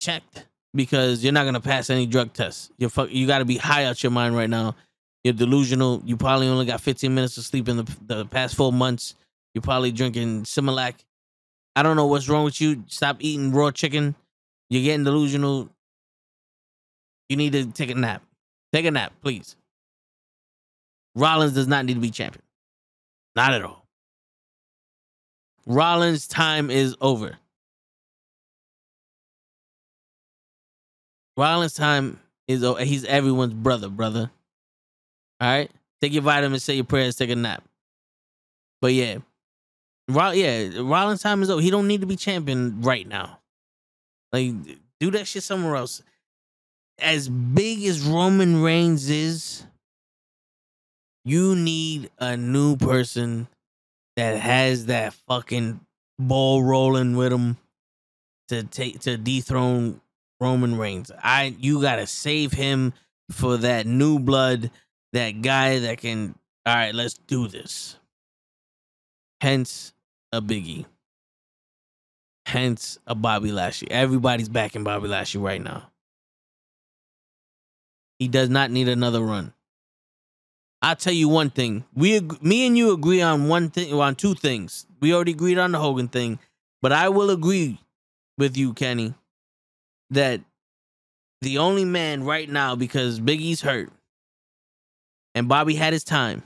Speaker 1: checked because you're not gonna pass any drug tests. You're fuck, you got to be high out your mind right now. You're delusional. You probably only got 15 minutes of sleep in the, the past four months. You're probably drinking Similac. I don't know what's wrong with you. Stop eating raw chicken. You're getting delusional. You need to take a nap. Take a nap, please. Rollins does not need to be champion. Not at all. Rollins' time is over. Rollins' time is over. He's everyone's brother, brother. All right? Take your vitamins, say your prayers, take a nap. But yeah. Roll, yeah, Rollins' time is over. He don't need to be champion right now. Like, do that shit somewhere else. As big as Roman Reigns is, you need a new person that has that fucking ball rolling with him to take to dethrone Roman Reigns. I you gotta save him for that new blood, that guy that can. All right, let's do this. Hence a Biggie. Hence a Bobby Lashley. Everybody's backing Bobby Lashley right now. He does not need another run. I'll tell you one thing. We, me and you agree on one thing, on two things. We already agreed on the Hogan thing, but I will agree with you, Kenny, that the only man right now, because Big E's hurt and Bobby had his time,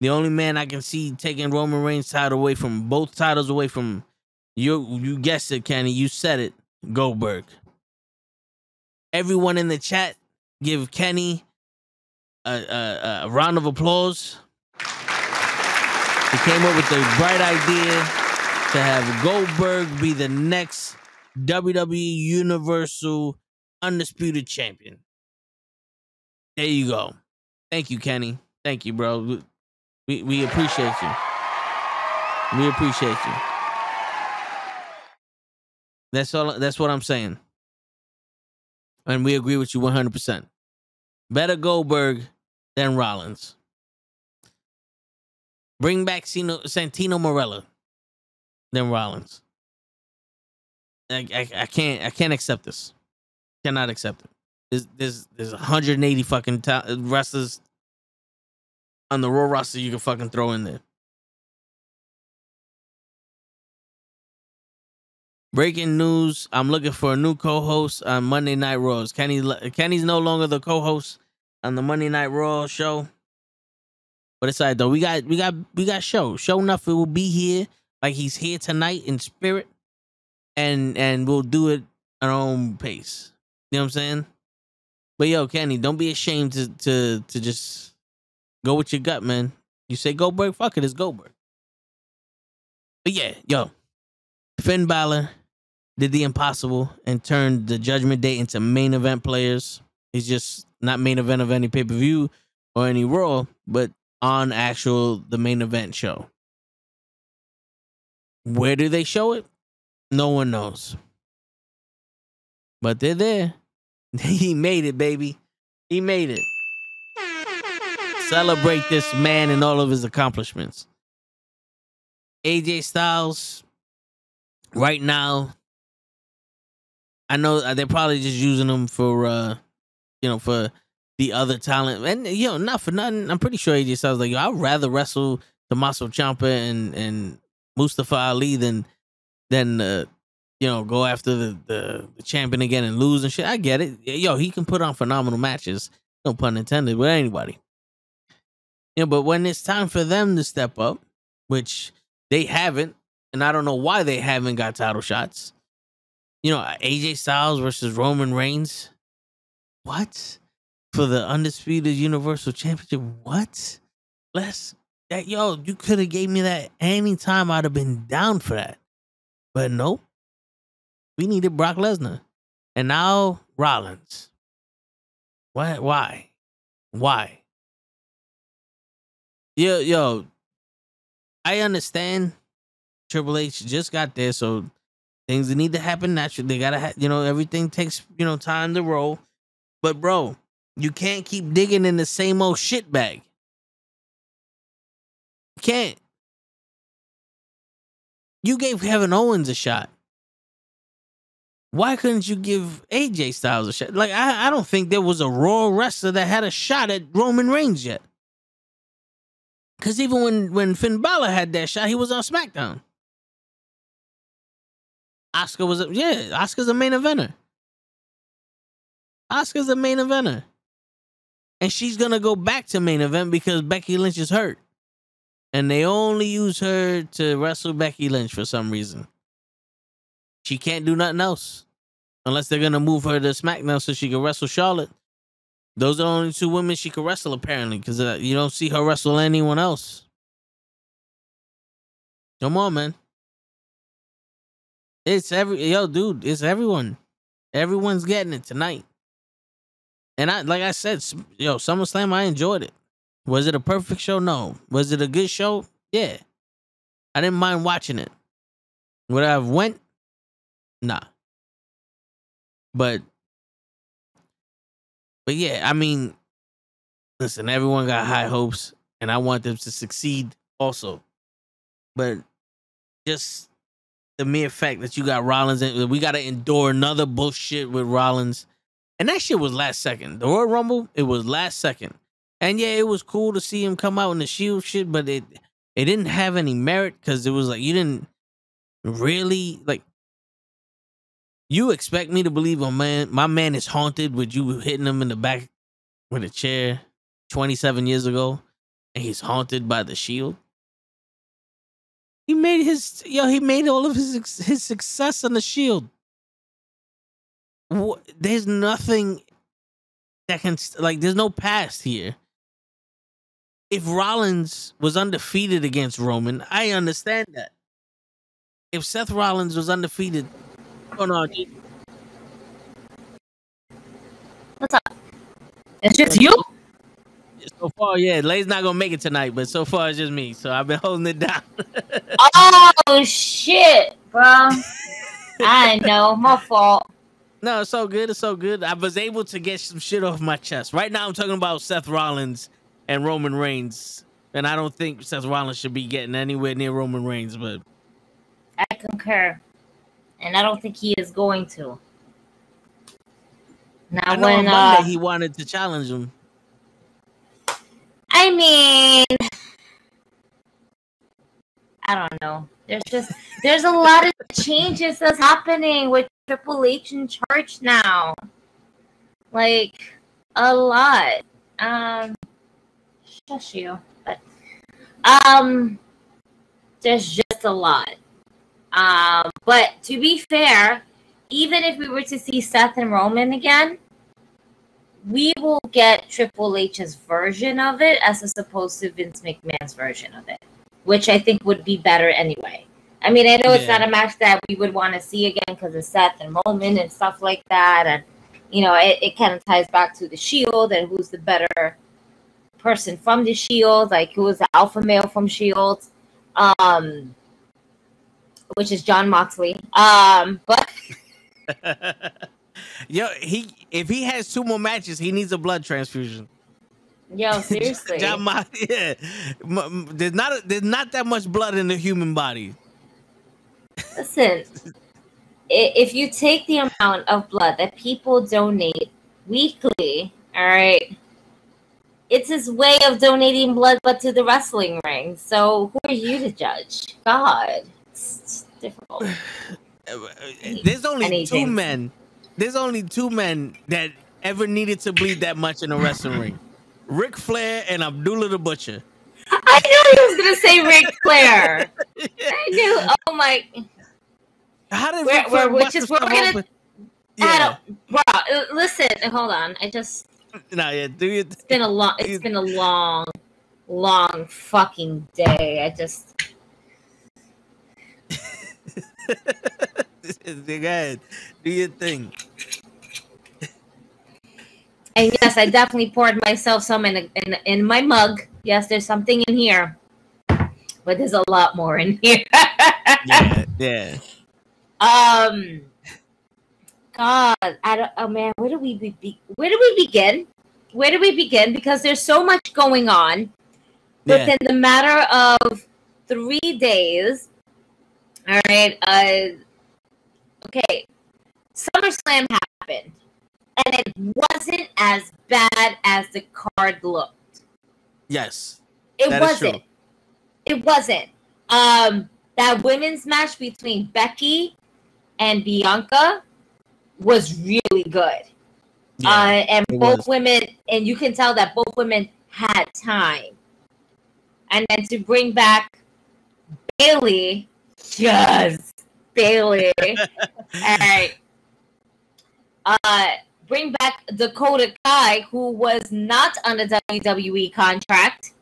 Speaker 1: the only man I can see taking Roman Reigns' title away from both titles away from you. You guessed it, Kenny. You said it. Goldberg. Everyone in the chat give Kenny a, a, a round of applause. He came up with the bright idea to have Goldberg be the next WWE Universal Undisputed Champion. There you go. Thank you, Kenny. Thank you, bro. We we appreciate you. We appreciate you. That's all that's what I'm saying. And we agree with you 100%. Better Goldberg than Rollins. Bring back Sino, Santino Marella than Rollins. I, I, I, can't I can't accept this. Cannot accept it. There's there's there's 180 fucking ta- wrestlers on the Raw roster you can fucking throw in there. Breaking news: I'm looking for a new co-host on Monday Night Raws. Kenny Kenny's no longer the co-host on the Monday Night Raw show. But it's though we got we got we got show. Show enough it will be here like he's here tonight in spirit, and and we'll do it at our own pace. You know what I'm saying? But yo, Kenny, don't be ashamed to to to just go with your gut, man. You say Goldberg, fuck it, it's Goldberg. But yeah, yo, Finn Balor did the impossible and turned the Judgment Day into main event players. He's just not main event of any pay per view or any Raw, but on actual the main event show. Where do they show it? No one knows. But they're there. he made it, baby. He made it. Celebrate this man and all of his accomplishments. AJ Styles, right now, I know they're probably just using him for uh you know, for the other talent. And you know, not for nothing. I'm pretty sure AJ Styles like, yo, I'd rather wrestle Tommaso Ciampa and and Mustafa Ali than than uh, you know go after the, the, the champion again and lose and shit. I get it. Yo, he can put on phenomenal matches. No pun intended with anybody. You know, but when it's time for them to step up, which they haven't, and I don't know why they haven't got title shots. You know, AJ Styles versus Roman Reigns. What? For the undisputed Universal Championship? What? Let's that yo, you could have gave me that anytime I'd have been down for that. But nope. We needed Brock Lesnar. And now Rollins. Why why? Why? Yo, yo, I understand Triple H just got there, so things need to happen naturally. They gotta, ha- you know, everything takes you know time to roll. But bro, you can't keep digging in the same old shit bag. You can't. You gave Kevin Owens a shot. Why couldn't you give AJ Styles a shot? Like I, I don't think there was a Raw wrestler that had a shot at Roman Reigns yet. Cause even when when Finn Balor had that shot, he was on SmackDown. Asuka was a, yeah, Asuka's a main eventer. Asuka's a main eventer. And she's gonna go back to main event because Becky Lynch is hurt. And they only use her to wrestle Becky Lynch for some reason. She can't do nothing else. Unless they're gonna move her to SmackDown so she can wrestle Charlotte. Those are the only two women she can wrestle apparently, because uh, you don't see her wrestle anyone else. Come on, man. It's every yo, dude. It's everyone. Everyone's getting it tonight. And I, like I said, yo, SummerSlam, I enjoyed it. Was it a perfect show? No. Was it a good show? Yeah. I didn't mind watching it. Would I have went? Nah. But, but yeah, I mean, listen, everyone got high hopes, and I want them to succeed also. But just the mere fact that you got Rollins and we got to endure another bullshit with Rollins. And that shit was last second. The Royal Rumble, it was last second. And yeah, it was cool to see him come out in the shield shit, but it it didn't have any merit because it was like you didn't really like you expect me to believe oh man my man is haunted with you hitting him in the back with a chair 27 years ago and he's haunted by the shield he made his yo. He made all of his his success on the Shield. Wha- There's nothing that can like. There's no past here. If Rollins was undefeated against Roman, I understand that. If Seth Rollins was undefeated, no, G-
Speaker 3: What's up? It's just you?
Speaker 1: so far, yeah, Lay's not gonna make it tonight, but so far it's just me. So I've been holding it down.
Speaker 3: Oh shit, bro. I know, my fault.
Speaker 1: No, it's so good. It's so good. I was able to get some shit off my chest. Right now, I'm talking about Seth Rollins and Roman Reigns, and I don't think Seth Rollins should be getting anywhere near Roman Reigns. But
Speaker 3: I concur. And I don't think he is going to. Now when uh,
Speaker 1: he wanted to challenge him.
Speaker 3: I mean I don't know. There's just there's a lot of changes that's happening with Triple H in charge now. Like a lot. Um shush you. But um there's just a lot. Um but to be fair, even if we were to see Seth and Roman again, we will get Triple H's version of it as opposed to Vince McMahon's version of it, which I think would be better anyway. I mean, I know it's
Speaker 1: Yeah.
Speaker 3: not a match that we would want to see again because of Seth and Roman and stuff like that. And, you know, it, it kind of ties back to the Shield and who's the better person from the Shield, like who is the alpha male from Shield, um, which is Jon Moxley. Um, but
Speaker 1: Yo, he if he has two more matches, he needs a blood transfusion.
Speaker 3: yo, seriously.
Speaker 1: Jon Mo- yeah. There's not a, there's not that much blood in the human body.
Speaker 3: Listen, if you take the amount of blood that people donate weekly, all right, it's his way of donating blood, but to the wrestling ring. So who are you to judge? God, it's, it's difficult.
Speaker 1: There's only two men. There's only two men that ever needed to bleed that much in a wrestling ring. Ric Flair and Abdullah the Butcher.
Speaker 3: I knew he was gonna say Ric Flair. I knew. Oh my.
Speaker 1: How did
Speaker 3: We're-
Speaker 1: Ric Flair
Speaker 3: we're- we're
Speaker 1: bust
Speaker 3: just-
Speaker 1: himself
Speaker 3: we're gonna-
Speaker 1: open? Yeah,
Speaker 3: don't, bro, listen, hold on. I just
Speaker 1: no, yeah. Do you?
Speaker 3: it's been a long it's been a long, long fucking day. I just
Speaker 1: Go ahead. Do your thing.
Speaker 3: and yes, I definitely poured myself some in in, in my mug. Yes, there's something in here, but there's a lot more in here.
Speaker 1: Yeah, yeah.
Speaker 3: Um, God, I don't. Oh man, where do we be? Where do we begin? Where do we begin? Because there's so much going on
Speaker 1: Yeah.
Speaker 3: within the matter of three days. All right. Uh, okay. SummerSlam happened, and it wasn't as bad as the card looked.
Speaker 1: Yes.
Speaker 3: It wasn't. It wasn't. Um, that women's match between Becky and Bianca was really good.
Speaker 1: Yeah.
Speaker 3: uh, and both
Speaker 1: was.
Speaker 3: women, and you can tell that both women had time. And then to bring back Bayley, yes, Bayley. All right. Uh, bring back Dakota Kai, who was not on the WWE contract.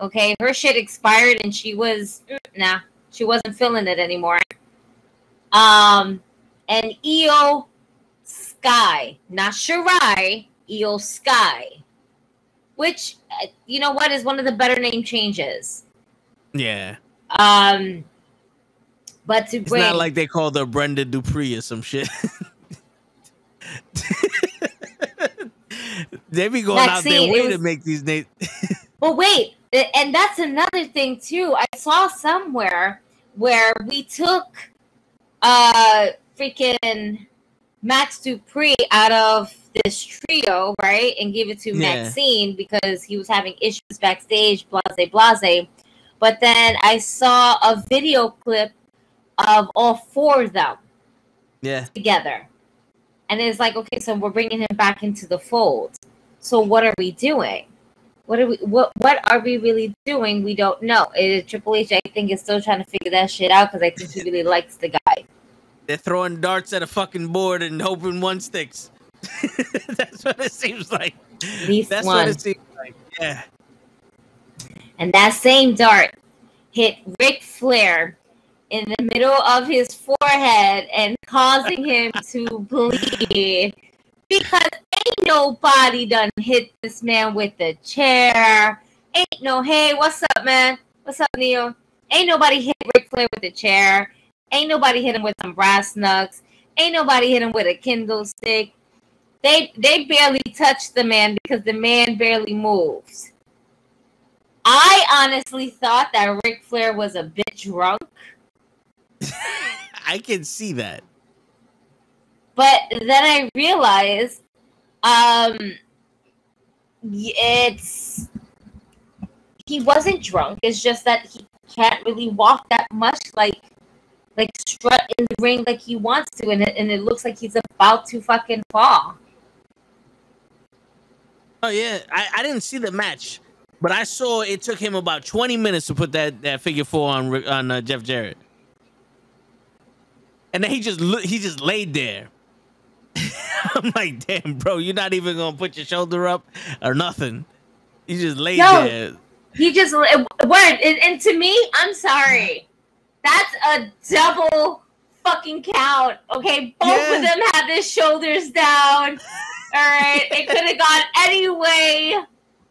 Speaker 3: Okay, her shit expired, and she was mm, nah, she wasn't feeling it anymore. Um, and Iyo Sky, not Shirai, Iyo Sky, which uh, you know what is one of the better name changes.
Speaker 1: yeah.
Speaker 3: Um, but to
Speaker 1: It's
Speaker 3: bring
Speaker 1: not like they called her Brenda Dupree or some shit. they be going out
Speaker 3: Maxine,
Speaker 1: their way
Speaker 3: it
Speaker 1: to make these names.
Speaker 3: But wait, and that's another thing too. I saw somewhere where we took uh freaking Max Dupri out of this trio, right, and gave it to
Speaker 1: Yeah.
Speaker 3: Maxine because he was having issues backstage, blase blase. But then I saw a video clip of all four of them
Speaker 1: yeah.
Speaker 3: together. And it's like, okay, so we're bringing him back into the fold. So what are we doing? What are we what what are we really doing? We don't know. Uh, Triple H, I think, is still trying to figure that shit out because I think he really likes the guy.
Speaker 1: They're throwing darts at a fucking board and hoping one sticks. That's what it seems like.
Speaker 3: At least
Speaker 1: That's what
Speaker 3: one.
Speaker 1: it seems like. Yeah.
Speaker 3: And that same dart hit Ric Flair in the middle of his forehead and causing him to bleed because ain't nobody done hit this man with the chair. Ain't no, hey, what's up, man? What's up, Neil? Ain't nobody hit Ric Flair with the chair. Ain't nobody hit him with some brass knucks. Ain't nobody hit him with a Kendo stick. They they barely touched the man because the man barely moves. I honestly thought that Ric Flair was a bit drunk,
Speaker 1: I can see that.
Speaker 3: but then I realized, um, it's he wasn't drunk. It's just that he can't really walk that much, like like strut in the ring like he wants to, and it and it looks like he's about to fucking fall.
Speaker 1: Oh yeah, I, I didn't see the match, but I saw it took him about twenty minutes to put that, that figure four on on uh, Jeff Jarrett, and then he just he just laid there. I'm like, damn, bro, you're not even gonna put your shoulder up or nothing. You just laid
Speaker 3: No.
Speaker 1: there.
Speaker 3: He just word and, and to me, I'm sorry. That's a double fucking count. Okay, both
Speaker 1: Yeah.
Speaker 3: of them had their shoulders down. All right, it could have gone any way.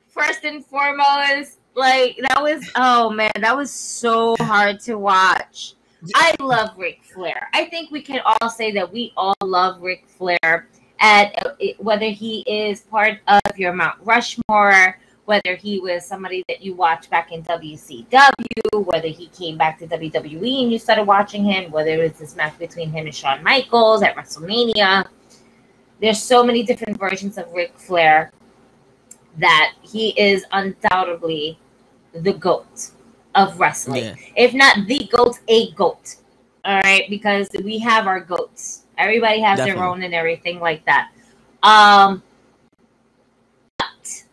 Speaker 3: First and foremost, like that was oh man, that was so hard to watch. I love Ric Flair. I think we can all say that we all love Ric Flair. At uh, whether he is part of your Mount Rushmore, whether he was somebody that you watched back in WCW, whether he came back to WWE and you started watching him, whether it was this match between him and Shawn Michaels at WrestleMania. There's so many different versions of Ric Flair that he is undoubtedly the GOAT of wrestling.
Speaker 1: Yeah.
Speaker 3: If not the GOAT, a GOAT. All right, because we have our GOATs. Everybody has their own and everything like that. Um, but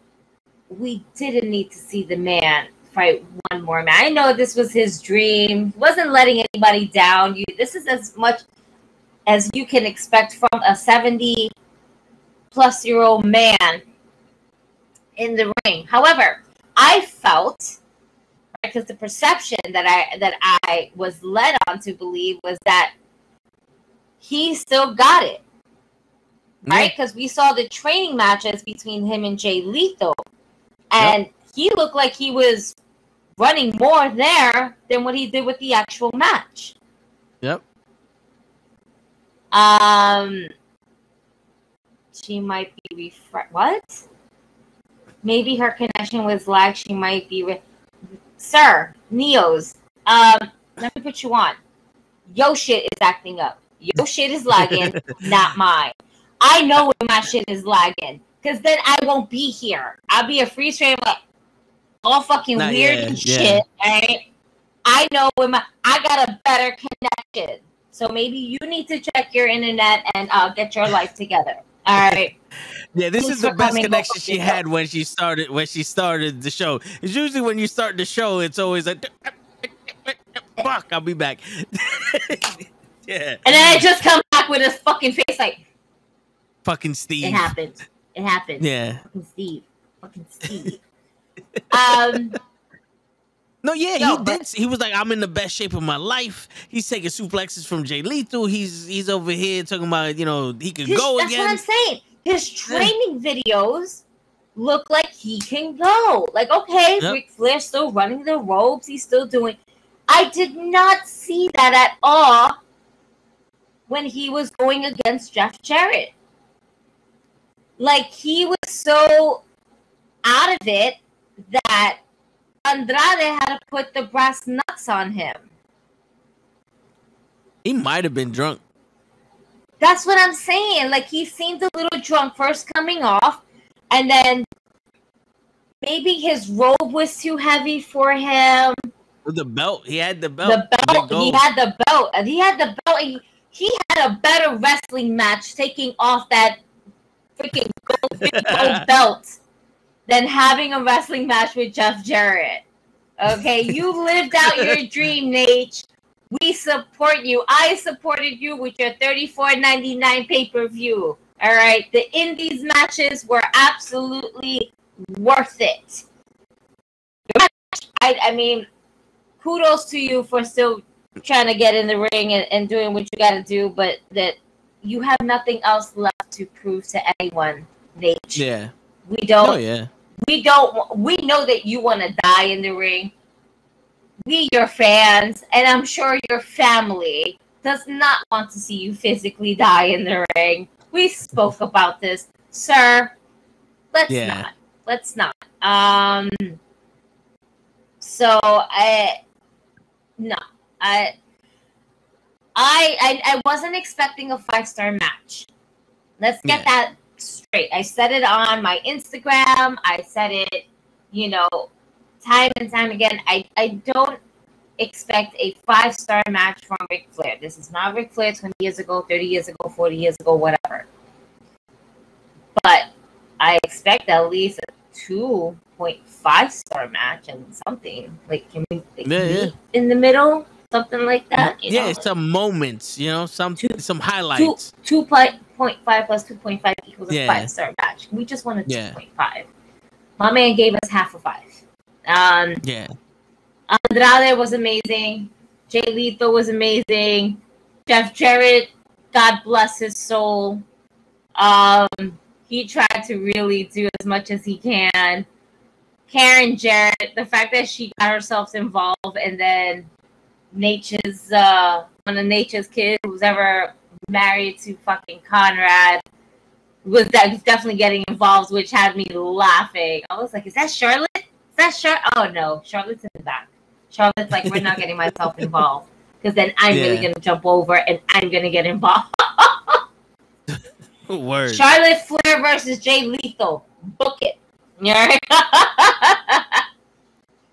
Speaker 3: we didn't need to see the man fight one more man. I know this was his dream. He wasn't letting anybody down. You this is as much as you can expect from a 70 plus year old man in the ring. However, I felt because the perception that I that I was led on to believe was that he still got it. Right? Because we saw the training matches between him and Jay Lethal. And yep. he looked like he was running more there than what he did with the actual match.
Speaker 1: Yep.
Speaker 3: Um she might be refresh what? Maybe her connection was like she might be re- Sir, Neos, um, let me put you on. Yo shit is acting up. Yo shit is lagging, not mine. I know when my shit is lagging. Cause then I won't be here. I'll be a free stream like all fucking not weird yet. and shit. Right? I know when my I got a better connection. So maybe you need to check your internet and uh, get your life together. All right.
Speaker 1: Yeah, this Thanks is the best connection she had when she started when she started the show. It's usually when you start the show, it's always like fuck, I'll be back.
Speaker 3: yeah. And then I just come back with this fucking face like
Speaker 1: fucking Steve.
Speaker 3: It happened. It happened.
Speaker 1: Yeah.
Speaker 3: Fucking Steve. Fucking Steve. um
Speaker 1: no, yeah, he did. He was like, "I'm in the best shape of my life." He's taking suplexes from Jay Lethal. He's he's over here talking about you know he could
Speaker 3: his,
Speaker 1: go
Speaker 3: that's
Speaker 1: again.
Speaker 3: That's what I'm saying. His training videos look like he can go. Like, okay, yep. Ric Flair's still running the ropes. He's still doing. I did not see that at all when he was going against Jeff Jarrett. Like he was so out of it that Andrade had to put the brass nuts on him.
Speaker 1: He might have been drunk.
Speaker 3: That's what I'm saying. Like he seemed a little drunk first coming off, and then maybe his robe was too heavy for him.
Speaker 1: The belt, he had the belt.
Speaker 3: The belt, he had the belt, and he had the belt. He, he had a better wrestling match taking off that freaking gold, gold belt than having a wrestling match with Jeff Jarrett. Okay, you lived out your dream, Nate. We support you. I supported you with your $34.99 pay per view. All right, the Indies matches were absolutely worth it. I, I mean, kudos to you for still trying to get in the ring and, and doing what you got to do, but that you have nothing else left to prove to anyone, Nate.
Speaker 1: Yeah.
Speaker 3: We don't.
Speaker 1: Oh yeah.
Speaker 3: We don't. We know that you want to die in the ring. We, your fans, and I'm sure your family, does not want to see you physically die in the ring. We spoke about this, sir. Let's yeah. not. Let's not. Um. So I, no, I, I, I, I wasn't expecting a five star match. Let's get yeah. that straight. I said it on my Instagram. I said it, you know, time and time again. I, I don't expect a five star match from Ric Flair. This is not Ric Flair 20 years ago, 30 years ago, 40 years ago, whatever. But I expect at least a 2.5 star match and something. Like, can we like, yeah, yeah. in the middle? Something like that.
Speaker 1: yeah,
Speaker 3: know?
Speaker 1: some moments, you know, some two, some highlights.
Speaker 3: Two, 2.5 plus 2.5 equals a five star match. We just wanted yeah. 2.5. My man gave us half a five. Um,
Speaker 1: yeah.
Speaker 3: Andrade was amazing. Jay Lethal was amazing. Jeff Jarrett, God bless his soul. Um, he tried to really do as much as he can. Karen Jarrett, the fact that she got herself involved and then Nature's uh one of Nature's kids who's ever married to fucking Conrad was that definitely getting involved, which had me laughing. I was like, "Is that Charlotte? Is that Charlotte? Oh no, Charlotte's in the back." Charlotte's like, "We're not getting myself involved because then I'm yeah. really gonna jump over and I'm gonna get involved."
Speaker 1: Word.
Speaker 3: Charlotte Flair versus Jay Lethal. Book it.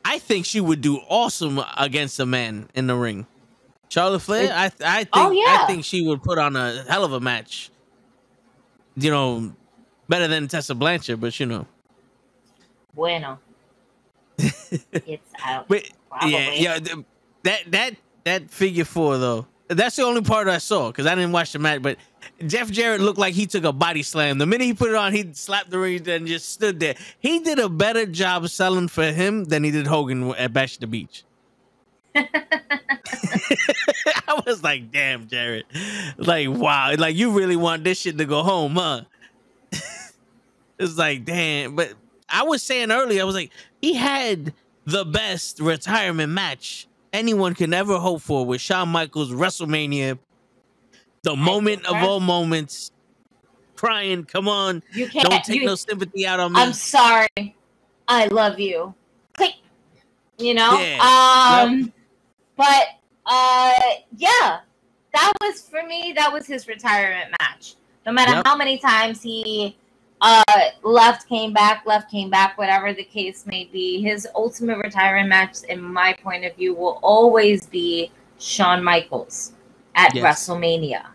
Speaker 1: I think she would do awesome against a man in the ring. Charlotte Flair, I I oh, think oh, yeah. I think she would put on a hell of a match. You know, better than Tessa Blanchard, but you know.
Speaker 3: Bueno. it's out.
Speaker 1: But
Speaker 3: Probably.
Speaker 1: yeah, yeah, that that that figure four though. That's the only part I saw because I didn't watch the match. But Jeff Jarrett looked like he took a body slam. The minute he put it on, he slapped the ring and just stood there. He did a better job selling for him than he did Hogan at Bash the Beach. I was like, damn, Jarrett. Like, wow. Like, you really want this shit to go home, huh? it's like, damn. But I was saying earlier, I was like, he had the best retirement match anyone can ever hope for with Shawn Michaels WrestleMania. The moment of all moments. Crying, come on.
Speaker 3: You can't.
Speaker 1: Don't take
Speaker 3: you,
Speaker 1: no sympathy out on me.
Speaker 3: I'm sorry. I love you. Click. You know?
Speaker 1: Yeah.
Speaker 3: Um but uh yeah. That was for me, that was his retirement match. No matter
Speaker 1: Yep.
Speaker 3: how many times he uh left, came back, left, came back, whatever the case may be, his ultimate retirement match, in my point of view, will always be Shawn Michaels at
Speaker 1: Yes.
Speaker 3: WrestleMania.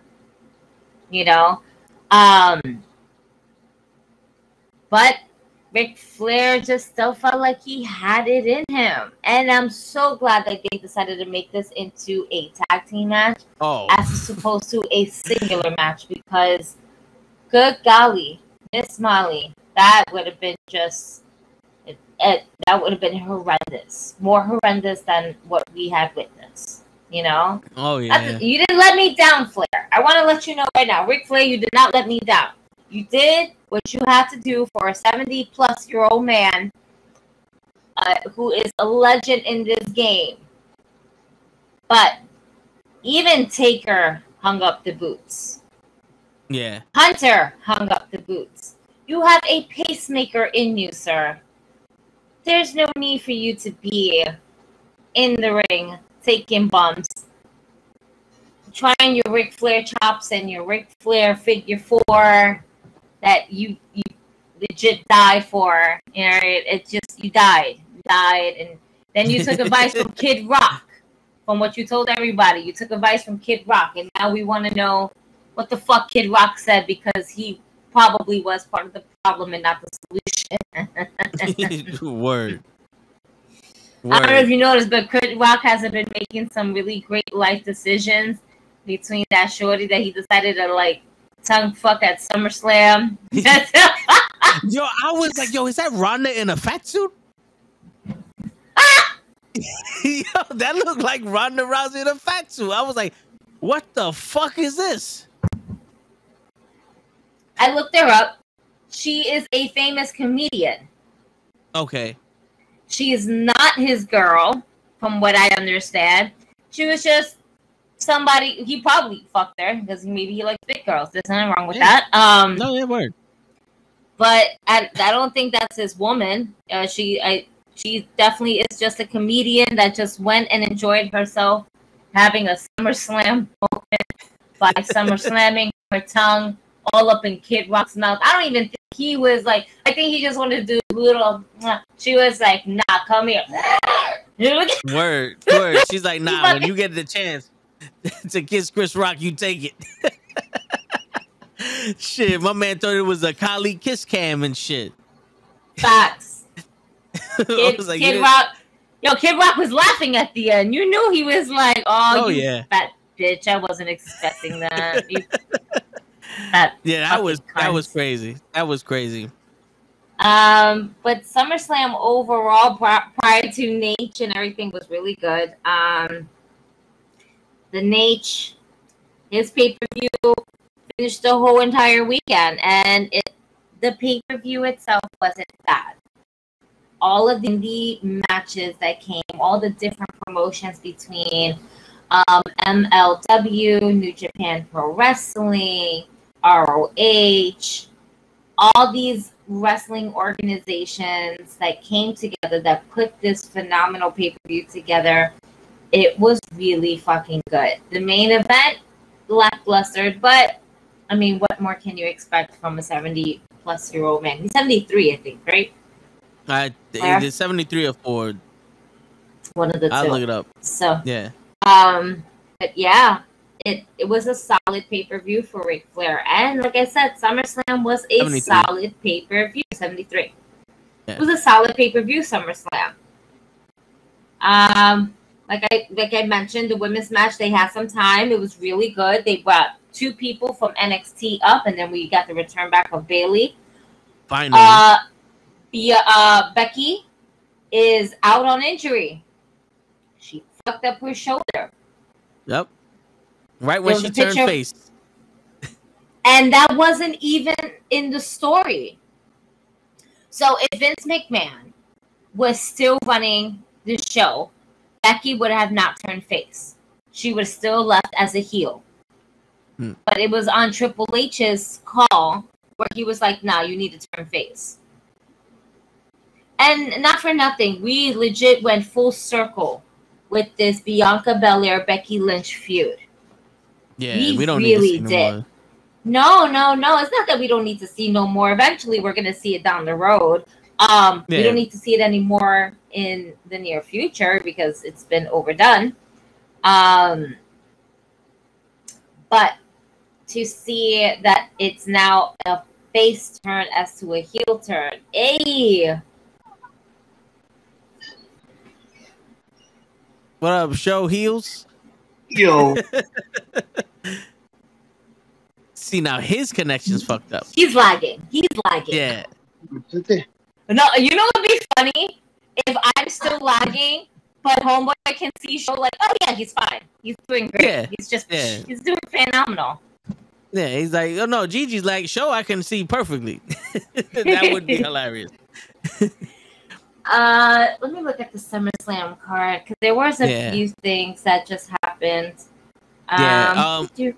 Speaker 3: You know? Um but Ric Flair just still felt like he had it in him. And I'm so glad that they decided to make this into a tag team match
Speaker 1: oh,
Speaker 3: as opposed to a singular match because good golly, Miss Molly, that would have been just it, it, that would have been horrendous. More horrendous than what we had witnessed. You know?
Speaker 1: oh yeah.
Speaker 3: That's- You didn't let me down, Flair. I want to let you know right now, Ric Flair, you did not let me down. You did what you had to do for a 70 plus year old man uh, who is a legend in this game. But even Taker hung up the boots.
Speaker 1: Yeah.
Speaker 3: Hunter hung up the boots. You have a pacemaker in you, sir. There's no need for you to be in the ring taking bumps, trying your Ric Flair chops and your Ric Flair figure four that you you legit died for. You know, it, it just you died, you died, and then you took advice from Kid Rock, from what you told everybody. You took advice from Kid Rock, and now we want to know what the fuck Kid Rock said because he probably was part of the problem and not the solution.
Speaker 1: Word.
Speaker 3: I don't know if you noticed, but Kid Rock hasn't been making some really great life decisions between that shorty that he decided to like tongue fuck at SummerSlam.
Speaker 1: Yo, I was like, yo, is that Ronda in a fat suit? yo, that looked like Ronda Rousey in a fat suit. I was like, what the fuck is this?
Speaker 3: I looked her up. She is a famous comedian.
Speaker 1: Okay.
Speaker 3: She is not his girl, from what I understand. She was just somebody. He probably fucked her because maybe he likes big girls. There's nothing wrong with
Speaker 1: Yeah.
Speaker 3: that. Um,
Speaker 1: No, yeah, word.
Speaker 3: but I, I don't think that's his woman. Uh, she I she definitely is just a comedian that just went and enjoyed herself having a SummerSlam moment by SummerSlamming her tongue all up in Kid Rock's mouth. I don't even think he was like. I think he just wanted to do a little. She was like, "Nah, come here."
Speaker 1: Word. Word. She's like, nah, when you get the chance to kiss Chris Rock, you take it. shit, my man thought it was a Kali kiss cam and shit.
Speaker 3: Facts. Kid,
Speaker 1: was like,
Speaker 3: Kid Rock. Yo, Kid Rock was laughing at the end. You knew he was like, "Oh,
Speaker 1: Oh,
Speaker 3: you
Speaker 1: yeah.
Speaker 3: fat bitch." I wasn't expecting that. Fat
Speaker 1: Yeah, that was that was crazy. That was crazy.
Speaker 3: Um, but SummerSlam overall, prior to Nate and everything, was really good. Um, the Nate, his pay per view finished the whole entire weekend, and it the pay per view itself wasn't bad. All of the indie matches that came, all the different promotions between um, MLW, New Japan Pro Wrestling, ROH, all these wrestling organizations that came together that put this phenomenal pay per view together. It was really fucking good. The main event, lackluster, but I mean, what more can you expect from a 70 plus year old man? He's 73, I think, right?
Speaker 1: I
Speaker 3: Where?
Speaker 1: the seventy three or four.
Speaker 3: One of the
Speaker 1: I'll
Speaker 3: two.
Speaker 1: look it up.
Speaker 3: So,
Speaker 1: Yeah.
Speaker 3: Um, but yeah, it it was a solid pay per view for Ric Flair, and like I said, SummerSlam was a solid pay per view. Seventy three. It was a solid pay per view SummerSlam. Um, like I like I mentioned, the women's match they had some time. It was really good. They brought two people from NXT up, and then we got the return back of Bayley.
Speaker 1: Finally.
Speaker 3: Uh, yeah, uh, Becky is out on injury. She fucked up her shoulder,
Speaker 1: yep. Right when she turned face.
Speaker 3: and that wasn't even in the story. So if Vince McMahon was still running the show, Becky would have not turned face. She would have still left as a heel.
Speaker 1: Hmm.
Speaker 3: But it was on Triple H's call where he was like, "Nah, you need to turn face." And not for nothing, we legit went full circle with this Bianca Belair Becky Lynch feud.
Speaker 1: Yeah,
Speaker 3: We
Speaker 1: we don't
Speaker 3: really
Speaker 1: need to see
Speaker 3: did.
Speaker 1: no.
Speaker 3: No, no, no. It's not that we don't need to see no more. Eventually, we're gonna see it down the road. Um, we don't need to see it anymore in the near future because it's been overdone. Um, but to see that it's now a face turn as to a heel turn, hey,
Speaker 1: What up, show heels?
Speaker 4: Yo,
Speaker 1: See now his connection's fucked up.
Speaker 3: he's lagging. He's lagging.
Speaker 1: Yeah.
Speaker 3: No, you know what'd be funny? If I'm still lagging, but homeboy can see show like, oh yeah, he's fine. He's doing great.
Speaker 1: Yeah,
Speaker 3: He's just
Speaker 1: yeah.
Speaker 3: he's doing phenomenal.
Speaker 1: Yeah, he's like, oh no, Gigi's like, show I can see perfectly. that would be hilarious.
Speaker 3: Uh let me look at the SummerSlam card because there was a
Speaker 1: Yeah.
Speaker 3: few things that just happened.
Speaker 1: Yeah, um,
Speaker 3: do-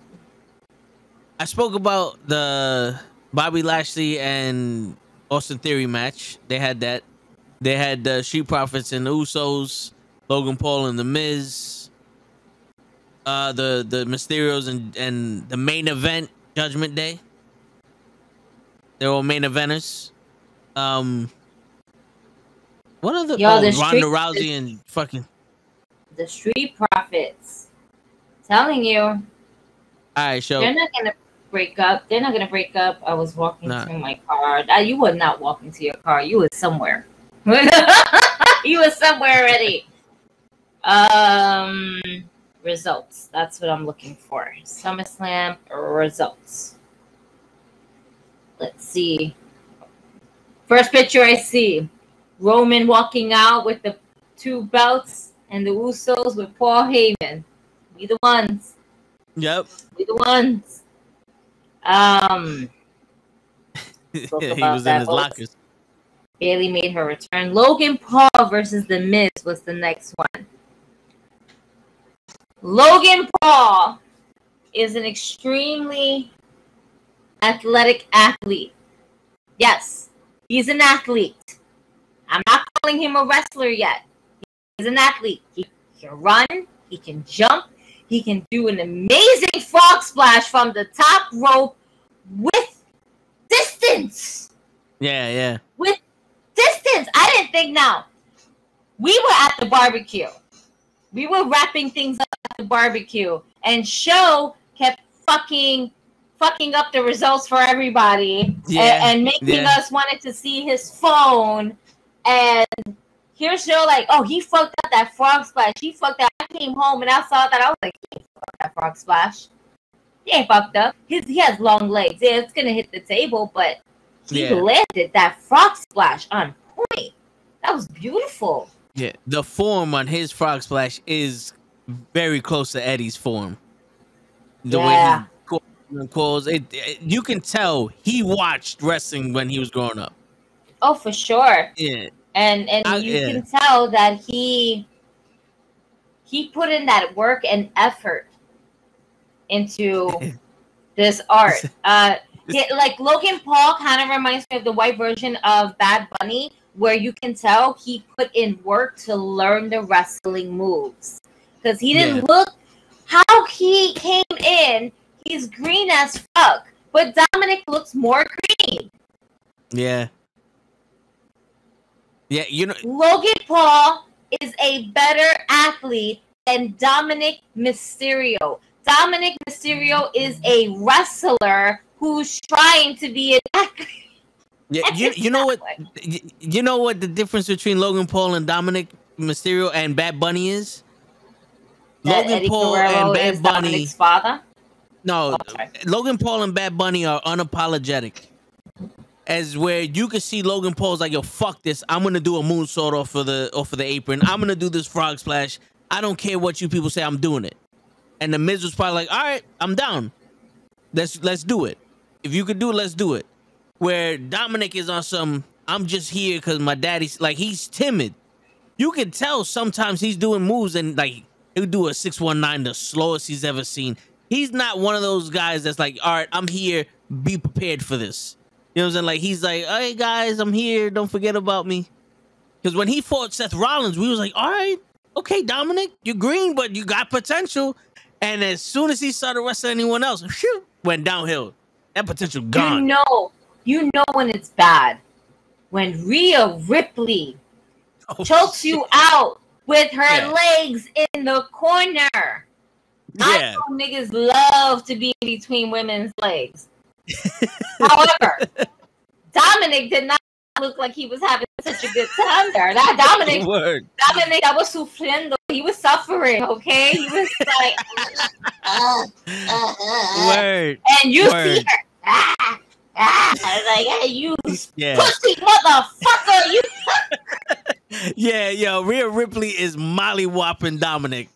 Speaker 1: I spoke about the Bobby Lashley and Austin Theory match. They had that. They had the Street Profits and the Usos, Logan Paul and the Miz. Uh, the the Mysterios and and the main event Judgment Day. They're all main eventers. Um, what are the
Speaker 3: Yo,
Speaker 1: oh,
Speaker 3: the
Speaker 1: Ronda Rousey and fucking
Speaker 3: the Street Profits. Telling you,
Speaker 1: all right, show
Speaker 3: they're not gonna break up. They're not gonna break up. I was walking
Speaker 1: Nah.
Speaker 3: to my car. You were not walking to your car. You were somewhere. you were somewhere already. Um, results. That's what I'm looking for. SummerSlam results. Let's see. First picture I see Roman walking out with the two belts and the Usos with Paul Heyman. We the ones.
Speaker 1: Yep.
Speaker 3: We the ones. Um,
Speaker 1: he was in his lockers.
Speaker 3: Bayley made her return. Logan Paul versus The Miz was the next one. Logan Paul is an extremely athletic athlete. Yes, he's an athlete. I'm not calling him a wrestler yet. He's an athlete. He can run, he can jump, he can do an amazing frog splash from the top rope with distance
Speaker 1: Yeah, yeah.
Speaker 3: with distance. I didn't think now. We were at the barbecue. We were wrapping things up at the barbecue, and show kept fucking fucking up the results for everybody
Speaker 1: Yeah,
Speaker 3: and, making
Speaker 1: yeah.
Speaker 3: us wanted to see his phone. And here's show like, oh, he fucked up that frog splash. He fucked up. I came home and I saw that. I was like, he fucked that frog splash. He ain't fucked up. His, he has long legs. Yeah, it's gonna hit the table, but he
Speaker 1: Yeah.
Speaker 3: landed that frog splash on point. That was beautiful.
Speaker 1: Yeah, the form on his frog splash is very close to Eddie's form. The
Speaker 3: Yeah.
Speaker 1: way he calls calls it, it- you can tell he watched wrestling when he was growing up.
Speaker 3: Oh, for sure.
Speaker 1: Yeah,
Speaker 3: And and
Speaker 1: I-
Speaker 3: you
Speaker 1: yeah.
Speaker 3: can tell that he he put in that work and effort into this art. Uh yeah, like Logan Paul kind of reminds me of the white version of Bad Bunny, where you can tell he put in work to learn the wrestling moves. Because he didn't
Speaker 1: Yeah.
Speaker 3: look how he came in, he's green as fuck. But Dominic looks more green.
Speaker 1: yeah, yeah. You know,
Speaker 3: Logan Paul is a better athlete than Dominic Mysterio. Dominic Mysterio is a wrestler who's trying to be an athlete.
Speaker 1: Yeah, you, you know what?
Speaker 3: that way.
Speaker 1: y- You know what the difference between Logan Paul and Dominic Mysterio and Bad Bunny is?
Speaker 3: That
Speaker 1: Logan
Speaker 3: Eddie
Speaker 1: Paul
Speaker 3: Guerrero
Speaker 1: and Bad Bunny.
Speaker 3: Dominic's father.
Speaker 1: No,
Speaker 3: Oh.
Speaker 1: Logan Paul and Bad Bunny are unapologetic. As where you can see Logan Paul's like, yo, fuck this. I'm gonna do a moonsault off of the off of the apron. I'm gonna do this frog splash. I don't care what you people say. I'm doing it. And the Miz was probably like, all right, I'm down. Let's let's do it. If you could do it, let's do it. Where Dominic is on some, I'm just here because my daddy's like he's timid. You can tell sometimes he's doing moves and like he'll do a 619, the slowest he's ever seen. He's not one of those guys that's like, all right, I'm here, be prepared for this. You know what I'm saying? Like he's like, hey guys, I'm here, don't forget about me. Because when he fought Seth Rollins, we was like, all right, okay, Dominic, you're green, but you got potential. And as soon as he started wrestling anyone else, phew, went downhill. That potential gone.
Speaker 3: You know, you know when it's bad. When Rhea Ripley
Speaker 1: Oh,
Speaker 3: chokes
Speaker 1: shit.
Speaker 3: you out with her
Speaker 1: Yeah.
Speaker 3: legs in the corner. I
Speaker 1: Yeah.
Speaker 3: know niggas love to be between women's legs. However, Dominic did not look like he was having such a good time there. That Dominic,
Speaker 1: Word.
Speaker 3: Dominic, I was sufriendo. He was suffering. Okay, he was like, uh, uh, uh, uh.
Speaker 1: Word.
Speaker 3: and you see her. Ah, ah. I was like, hey, you
Speaker 1: Yeah.
Speaker 3: pussy motherfucker, you.
Speaker 1: Yeah, yo, Rhea Ripley is Molly whopping Dominic.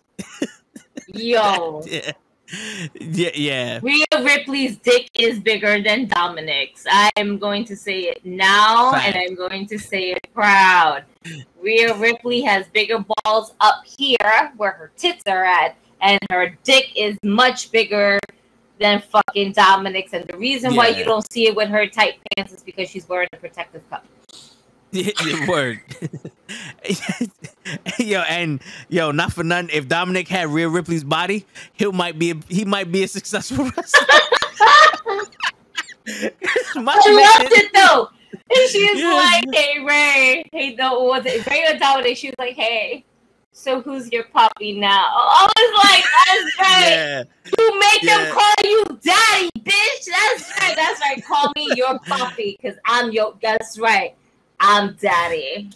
Speaker 3: Yo,
Speaker 1: Yeah. Yeah, yeah.
Speaker 3: Rhea Ripley's dick is bigger than Dominic's. I'm going to say it now,
Speaker 1: Fact.
Speaker 3: and I'm going to say it proud. Rhea Ripley has bigger balls up here where her tits are at, and her dick is much bigger than fucking Dominic's. And the reason why you don't see it with her tight pants is because she's wearing a protective cup.
Speaker 1: Yeah, yeah, word. yo, and yo, not for nothing. If Dominic had Rhea Ripley's body, he might be a, he might be a successful wrestler. My
Speaker 3: I
Speaker 1: man-
Speaker 3: loved it though. And she's
Speaker 1: Yeah.
Speaker 3: like, "Hey Ray, hey, no, was it Ray or Dominic?" She was like, "Hey, so who's your puppy now?" I was like, "That's right.
Speaker 1: Yeah,
Speaker 3: You make
Speaker 1: Yeah.
Speaker 3: them call you daddy, bitch. That's right. That's right. Call me your puppy, cause I'm your. That's right. I'm daddy.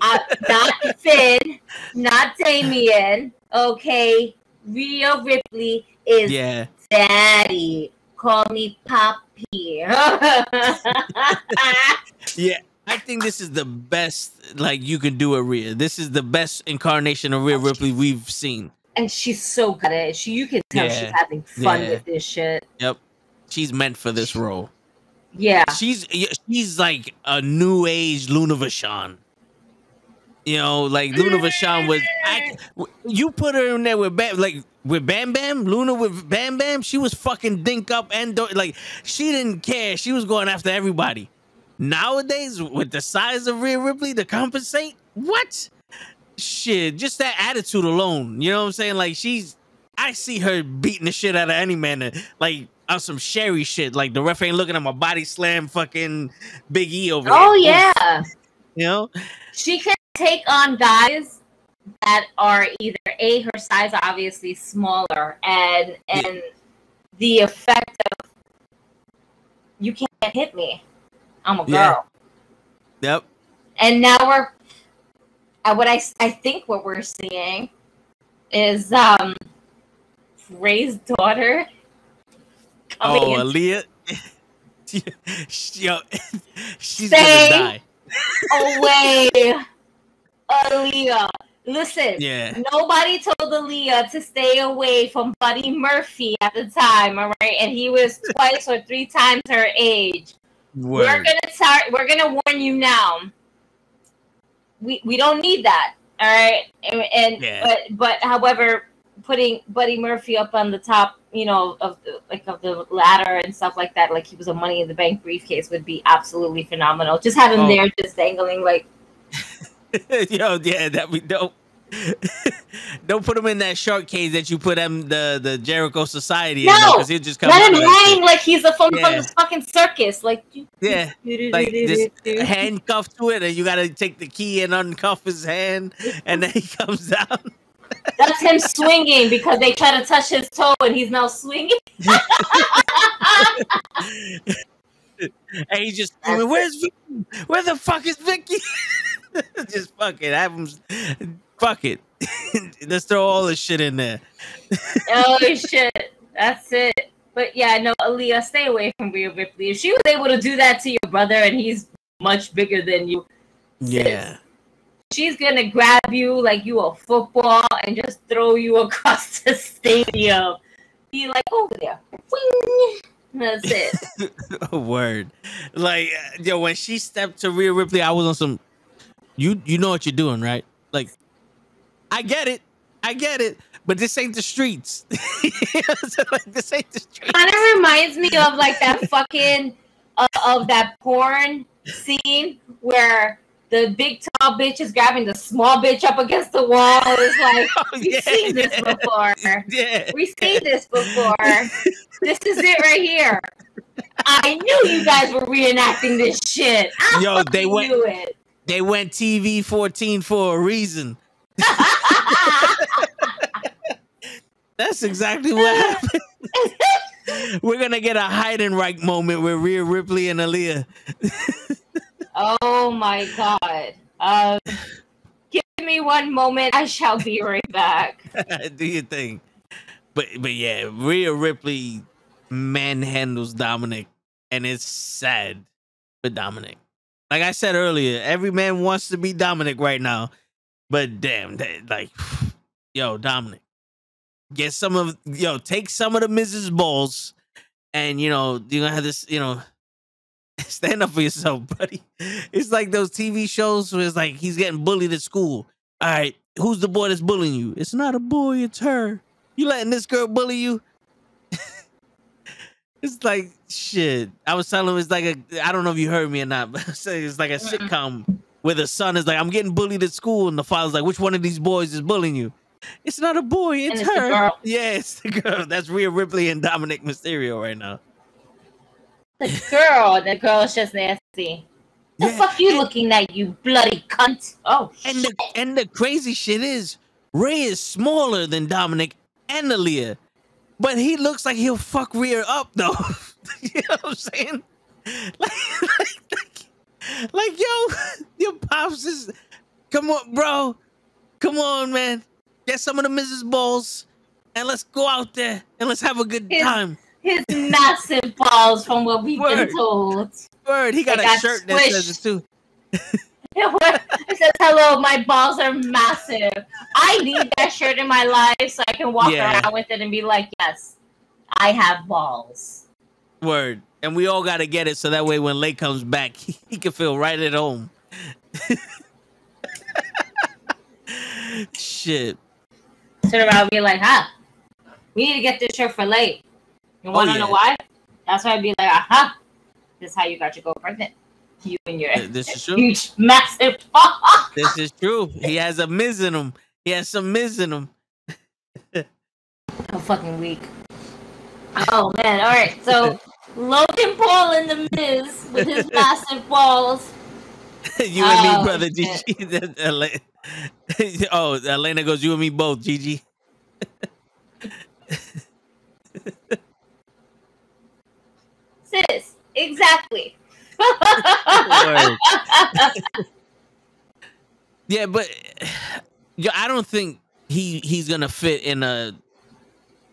Speaker 3: I'm not Finn, not Damien. Okay, Rhea Ripley is
Speaker 1: yeah.
Speaker 3: daddy. Call me puppy.
Speaker 1: Yeah, I think this is the best like you can do a Rhea. This is the best incarnation of Rhea Ripley we've seen.
Speaker 3: and she's so good at it. She, you can tell she's having fun
Speaker 1: Yeah.
Speaker 3: with this shit. Yep.
Speaker 1: She's meant for this role.
Speaker 3: Yeah,
Speaker 1: She's she's like a new age Luna Vachon. You know, like Luna Vachon was. I, you put her in there with Bam, like with Bam Bam, Luna with Bam Bam. She was fucking dink up and do- like she didn't care. She was going after everybody. Nowadays, with the size of Rhea Ripley to compensate, what? Shit, just that attitude alone. You know what I'm saying? Like she's, I see her beating the shit out of any man. Like on some Sherry shit. Like the ref ain't looking at my body slam, fucking Big E over
Speaker 3: there.
Speaker 1: Oh
Speaker 3: yeah.
Speaker 1: You know?
Speaker 3: She can take on guys that are either a her size are obviously smaller and and the effect of you can't hit me. I'm a girl.
Speaker 1: Yeah. Yep.
Speaker 3: And now we're uh, what I I think what we're seeing is um Rey's daughter coming
Speaker 1: Oh,
Speaker 3: in
Speaker 1: Aalyah. Yo, she's
Speaker 3: Say-
Speaker 1: gonna die.
Speaker 3: away. Aalyah. Listen,
Speaker 1: Yeah.
Speaker 3: nobody told Aalyah to stay away from Buddy Murphy at the time, all right? And he was twice or three times her age. We're gonna start. We're gonna warn you now. We we don't need that, all right? And, and
Speaker 1: Yeah.
Speaker 3: but but however, putting Buddy Murphy up on the top, you know, of the like of the ladder and stuff like that, like he was a Money in the Bank briefcase, would be absolutely phenomenal. Just have him
Speaker 1: Oh.
Speaker 3: there, just dangling, like
Speaker 1: Yo, yeah, that we don't. don't put him in that shark cage that you put him the the Jericho Society in
Speaker 3: No!
Speaker 1: because he'll just come
Speaker 3: let him hang like he's a from, from the fucking circus, like
Speaker 1: Yeah, like just handcuffed to it, and you gotta take the key and uncuff his hand, and then he comes down.
Speaker 3: That's him swinging because they try to touch his toe and he's now swinging.
Speaker 1: and he just screaming, "Where's Vickie? Where the fuck is Vickie?" just fuck it, have him. Fuck it. Let's throw all the shit in there.
Speaker 3: oh shit, that's it. But yeah, no, Aalyah, stay away from Rhea Ripley. If she was able to do that to your brother, and he's much bigger than you,
Speaker 1: Yeah.
Speaker 3: She's gonna grab you like you a football and just throw you across the stadium. Be like over there. Wing. That's it.
Speaker 1: A word. Like uh, yo, when she stepped to Rhea Ripley, I was on some. You you know what you're doing, right? Like, I get it, I get it, but this ain't the streets. So, like, this ain't the streets.
Speaker 3: kind of reminds me of like that fucking uh, of that porn scene where the big tall bitch is grabbing the small bitch up against the wall. It's like
Speaker 1: Oh,
Speaker 3: we've
Speaker 1: yeah,
Speaker 3: seen this before.
Speaker 1: Yeah.
Speaker 3: We've seen this before. this is it right here. I knew you guys were reenacting this shit. I
Speaker 1: Yo, they went-
Speaker 3: knew it.
Speaker 1: They went TV 14 for a reason. That's exactly what happened. We're gonna get a Heidenreich moment with Rhea Ripley and Aalyah.
Speaker 3: Oh my god. Um, give me one moment. I shall be right back.
Speaker 1: Do you think? But but yeah, Rhea Ripley manhandles Dominic, and it's sad for Dominic. Like I said earlier, every man wants to be Dominic right now, but damn, that, like, yo, Dominic, get some of yo, take some of the Mrs. Balls, and you know you're gonna have this, you know. Stand up for yourself, buddy. It's like those TV shows where it's like he's getting bullied at school. All right, who's the boy that's bullying you? It's not a boy, it's her. You letting this girl bully you? it's like shit. I was telling him it's like a I don't know if you heard me or not, but it's like a sitcom where the son is like, I'm getting bullied at school, and the father's like, which one of these boys is bullying you? It's not a boy, it's,
Speaker 3: it's
Speaker 1: her. Yeah, it's the girl. That's Rhea Ripley and Dominic Mysterio right now.
Speaker 3: The girl, the girl is just nasty. The
Speaker 1: Yeah,
Speaker 3: fuck you
Speaker 1: and-
Speaker 3: looking at, you bloody cunt? Oh,
Speaker 1: And the and the crazy shit is Rey is smaller than Dominic and Aalyah. But he looks like he'll fuck Rhea up though. you know what I'm saying? Like, like, like, like, yo, your pops is come on, bro. Come on, man. Get some of the Mrs. Balls and let's go out there and let's have a good
Speaker 3: His-
Speaker 1: time.
Speaker 3: His massive balls from what we've
Speaker 1: Word.
Speaker 3: been told.
Speaker 1: Word, he got
Speaker 3: They
Speaker 1: a
Speaker 3: got
Speaker 1: shirt that says it
Speaker 3: squished.
Speaker 1: too.
Speaker 3: it says, "Hello, my balls are massive. I need that shirt in my life so I can walk
Speaker 1: Yeah.
Speaker 3: around with it and be like, yes, I have balls."
Speaker 1: Word. And we all gotta get it so that way when Lake comes back, he, he can feel right at home. Shit.
Speaker 3: Turn around and be like, "Huh? We need to get this shirt for late. You want to
Speaker 1: Oh, yeah.
Speaker 3: know why? That's why I'd be like, aha, this is how you got your girl pregnant. You and your
Speaker 1: This is true.
Speaker 3: huge, massive.
Speaker 1: This is true. He has a miz in him. He has some miz in him.
Speaker 3: I'm fucking weak. Oh man! All right, so Logan Paul in the Miz with his massive balls.
Speaker 1: you and me,
Speaker 3: Oh,
Speaker 1: brother
Speaker 3: shit.
Speaker 1: Gigi. Oh, Elena goes, you and me both, Gigi.
Speaker 3: Sis, exactly.
Speaker 1: Yeah, but yo, I don't think he he's gonna fit in a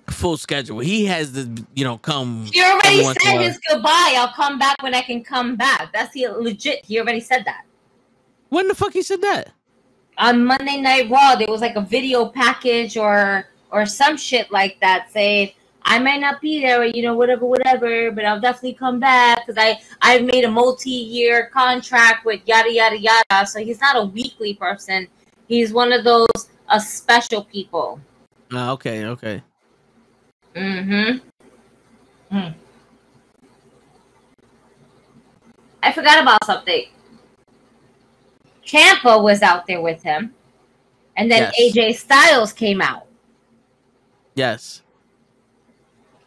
Speaker 1: full schedule. He has to, you know, come.
Speaker 3: he already
Speaker 1: every once in a
Speaker 3: said his goodbye. I'll come back when I can come back. That's the legit. He already said that.
Speaker 1: When the fuck he said that?
Speaker 3: on Monday Night Raw, there was like a video package or or some shit like that saying I might not be there, or you know, whatever, whatever, but I'll definitely come back because I I've made a multi-year contract with yada yada yada. So he's not a weekly person. He's one of those uh, special people.
Speaker 1: Oh, okay, okay.
Speaker 3: Mm-hmm. Hmm. I forgot about something. Ciampa was out there with him, and then
Speaker 1: Yes.
Speaker 3: AJ Styles came out,
Speaker 1: Yes.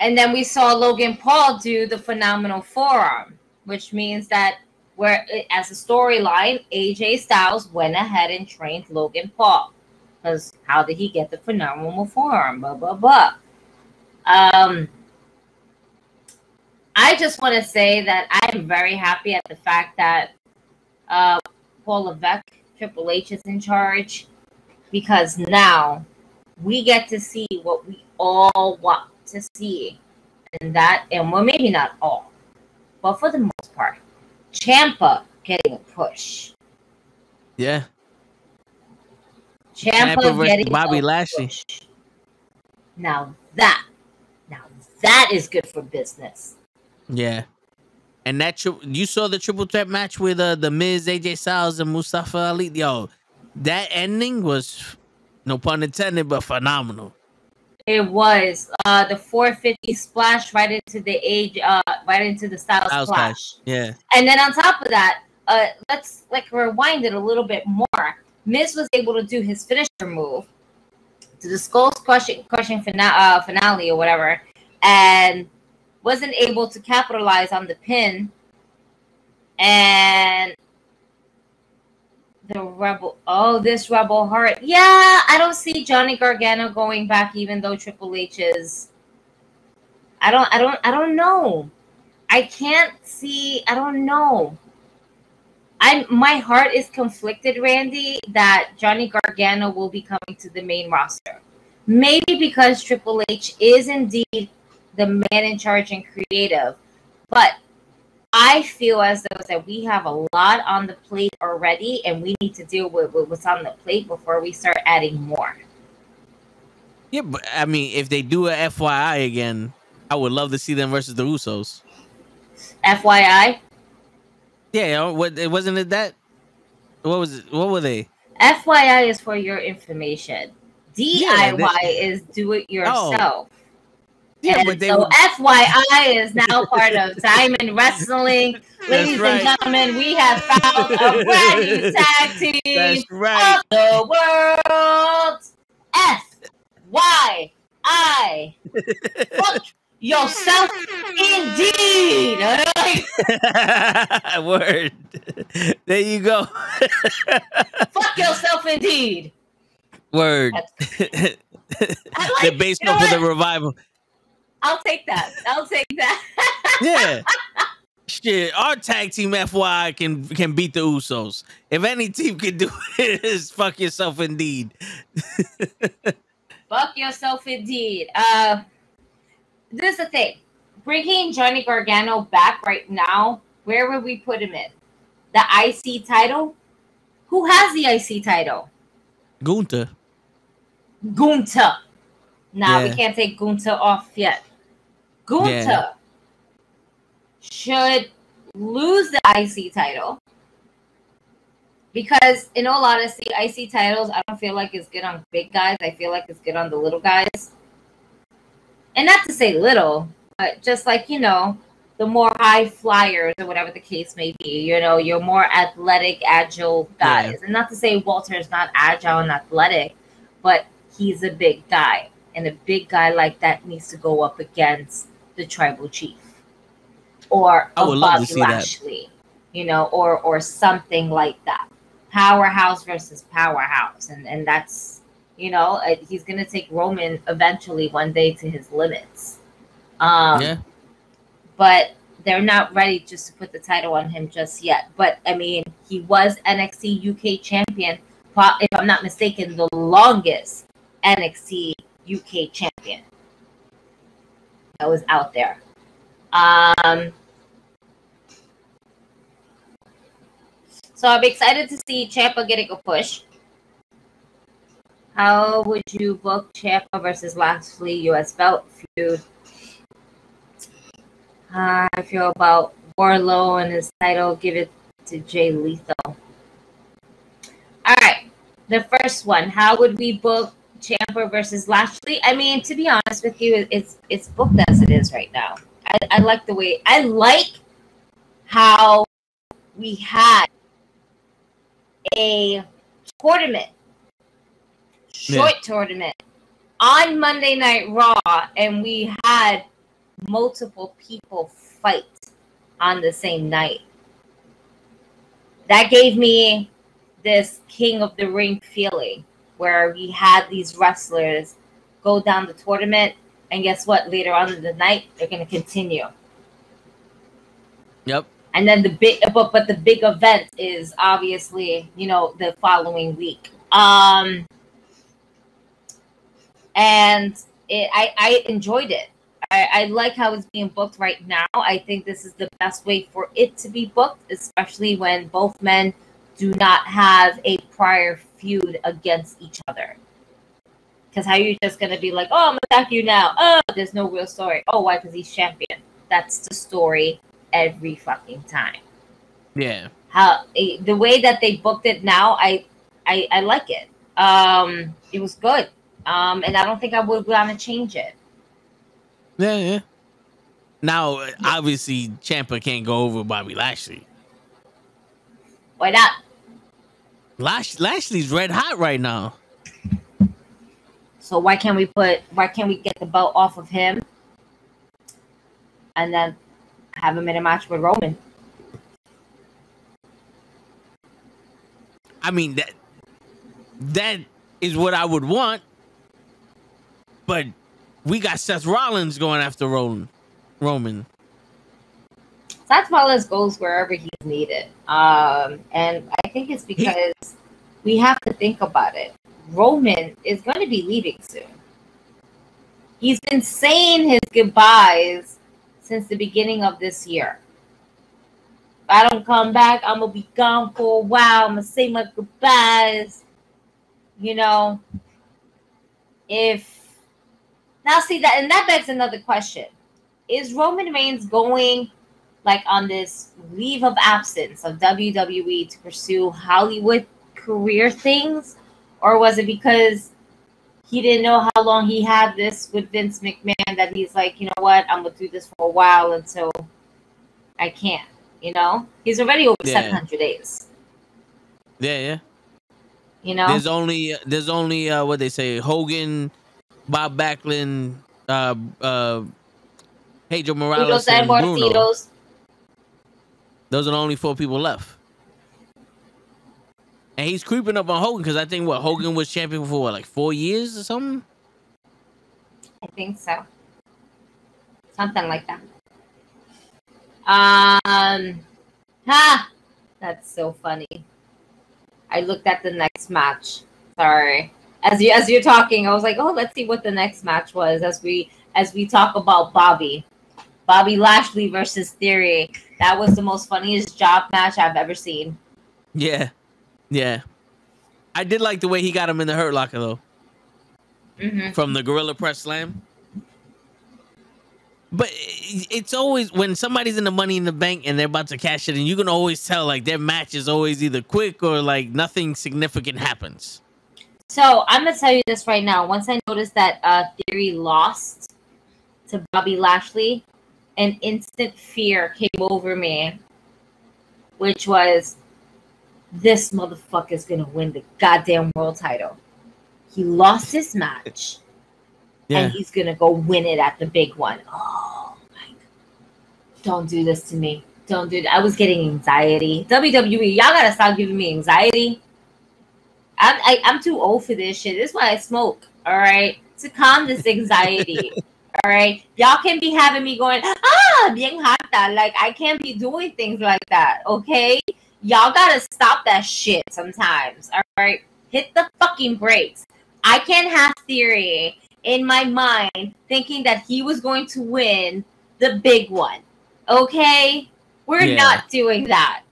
Speaker 3: And then we saw Logan Paul do the phenomenal forearm, which means that where as a storyline, AJ Styles went ahead and trained Logan Paul, because how did he get the phenomenal forearm? Blah blah blah. Um, I just want to say that I'm very happy at the fact that uh, Paul Levesque, Triple H, is in charge because now we get to see what we all want to see, and that, and well, maybe not all, but for the most part, Ciampa getting a push.
Speaker 1: Yeah. Ciampa,
Speaker 3: getting
Speaker 1: Bobby Lashley.
Speaker 3: push. Now that, now that is good for business.
Speaker 1: Yeah. And that tri- you saw the triple threat match with uh, the Miz, AJ Styles, and Mustafa Ali. Yo, that ending was no pun intended, but phenomenal.
Speaker 3: It was uh the 450 splash right into the age, uh, right into the style
Speaker 1: Styles
Speaker 3: splash.
Speaker 1: Yeah.
Speaker 3: And then on top of that, uh, let's like rewind it a little bit more. Miz was able to do his finisher move to the skull crushing crushing fina- uh, finale or whatever, and wasn't able to capitalize on the pin. And the rebel, oh, this rebel heart, yeah, I don't see Johnny Gargano going back, even though Triple H is. I don't, I don't, I don't know. I can't see. I don't know. I'm my heart is conflicted, Randy, that Johnny Gargano will be coming to the main roster. Maybe because Triple H is indeed the man in charge and creative, but I feel as though that we have a lot on the plate already, and we need to deal with, with what's on the plate before we start adding more.
Speaker 1: Yeah, but I mean, if they do a FYI again, I would love to see them versus the Usos.
Speaker 3: FYI,
Speaker 1: Yeah, what it wasn't it that? What was it? What were they?
Speaker 3: FYI is for your information.
Speaker 1: Yeah,
Speaker 3: DIY
Speaker 1: that-
Speaker 3: is do it oh. yourself.
Speaker 1: Yeah,
Speaker 3: and
Speaker 1: but they
Speaker 3: so
Speaker 1: were,
Speaker 3: FYI is now part of Diamond Wrestling. Ladies
Speaker 1: right.
Speaker 3: and gentlemen, we have found a brand new tag team
Speaker 1: that's right.
Speaker 3: of the world. F Y I. Fuck yourself indeed.
Speaker 1: Word. There you go.
Speaker 3: Fuck yourself indeed.
Speaker 1: Word.
Speaker 3: I
Speaker 1: the
Speaker 3: like-
Speaker 1: base
Speaker 3: you know
Speaker 1: note for the revival.
Speaker 3: I'll take that. I'll take that.
Speaker 1: Yeah. Shit, our tag team FY can can beat the Usos. If any team can do it, is fuck yourself indeed.
Speaker 3: Fuck yourself indeed. Uh, this is the thing. Bringing Johnny Gargano back right now, where would we put him in? The IC title? Who has the IC title?
Speaker 1: Gunther.
Speaker 3: Gunther. Nah, we can't take Gunther off yet. Gunther
Speaker 1: Yeah.
Speaker 3: should lose the IC title. Because in all honesty, IC titles I don't feel like it's good on big guys. I feel like it's good on the little guys. And not to say little, but just like, you know, the more high flyers or whatever the case may be, you know, you're more athletic, agile
Speaker 1: Yeah.
Speaker 3: guys. And not to say Walter is not agile and athletic, but he's a big guy. And a big guy like that needs to go up against the tribal chief or
Speaker 1: I
Speaker 3: a
Speaker 1: would love to
Speaker 3: Bobby
Speaker 1: see that.
Speaker 3: Lashley, you know, or or something like that. Powerhouse versus powerhouse, and and that's you know uh, he's gonna take Roman eventually one day to his limits. Um,
Speaker 1: yeah.
Speaker 3: but they're not ready just to put the title on him just yet. But I mean, he was NXT UK champion, if I'm not mistaken, the longest NXT UK champion that was out there. Um, so I'm excited to see Ciampa getting a push. How would you book Ciampa versus Lashley US belt feud? I feel about Warlow and his title. Give it to Jay Lethal. All right, the first one. How would we book Ciampa versus Lashley? I mean, to be honest with you, it's it's booked as it is right now. I, I like the way I like how we had a tournament, short tournament on Monday Night Raw, and we had multiple people fight on the same night. That gave me this King of the Ring feeling where we had these wrestlers go down the tournament, and guess what? Later on in the night, they're going to continue.
Speaker 1: Yep.
Speaker 3: And then the big, but but the big event is obviously you know the following week. Um, and it, I I enjoyed it. I, I like how it's being booked right now. I think this is the best way for it to be booked, especially when both men do not have a prior feud against each other. Because how you just gonna be like, oh, I'm gonna attack you now? Oh, there's no real story. Oh, why? Because he's champion. That's the story every fucking time.
Speaker 1: Yeah.
Speaker 3: How eh, the way that they booked it now, I, I, I like it. Um, it was good. Um, and I don't think I would want to change it.
Speaker 1: Yeah, yeah. Now, obviously, Ciampa can't go over Bobby Lashley.
Speaker 3: Why not?
Speaker 1: Lash Lashley's red hot right now.
Speaker 3: So why can't we put? Why can't we get the belt off of him, and then have him in a match with Roman?
Speaker 1: I mean that that is what I would want. But we got Seth Rollins going after Roman. Roman.
Speaker 3: Rollins goes wherever he's needed, um, and I think it's because we have to think about it. Roman is going to be leaving soon. He's been saying his goodbyes since the beginning of this year. If I don't come back, I'm gonna be gone for a while. I'm gonna say my goodbyes. You know, if now see that, and that begs another question: Is Roman Reigns going like on this leave of absence of WWE to pursue Hollywood career things, or was it because he didn't know how long he had this with Vince McMahon that he's like, you know what, I'm gonna do this for a while until I can't. You know, he's already over
Speaker 1: Yeah.
Speaker 3: 700 days.
Speaker 1: Yeah, yeah.
Speaker 3: You know,
Speaker 1: There's only there's only uh what they say Hogan, Bob Backlund, uh uh Pedro Morales,
Speaker 3: and
Speaker 1: Bruno.
Speaker 3: Marcitos.
Speaker 1: Those are the only four people left. And he's creeping up on Hogan because I think what Hogan was champion for what, like four years or something.
Speaker 3: I think so. Something like that. Um, ha! That's so funny. I looked at the next match. Sorry. As you as you're talking, I was like, oh, let's see what the next match was as we as we talk about Bobby. Bobby Lashley versus Theory. That was the most funniest job match I've ever seen.
Speaker 1: Yeah, yeah. I did like the way he got him in the hurt locker though,
Speaker 3: hmm
Speaker 1: from the Gorilla Press Slam. But it's always when somebody's in the Money in the Bank and they're about to cash it, and you can always tell like their match is always either quick or like nothing significant happens.
Speaker 3: So I'm gonna tell you this right now. Once I noticed that uh, Theory lost to Bobby Lashley, an instant fear came over me, which was this motherfucker's gonna win the goddamn world title. He lost his match,
Speaker 1: Yeah,
Speaker 3: and he's gonna go win it at the big one. Oh my! Don't do this to me. Don't do that. I was getting anxiety. WWE, y'all gotta stop giving me anxiety. I'm I, I'm too old for this shit. This is why I smoke. All right, to calm this anxiety. all right, y'all can be having me going ah bien harta. Like I can't be doing things like that. Okay, y'all gotta stop that shit sometimes. All right, hit the fucking brakes. I can't have theory in my mind thinking that he was going to win the big one. Okay, we're
Speaker 1: Yeah.
Speaker 3: not doing that,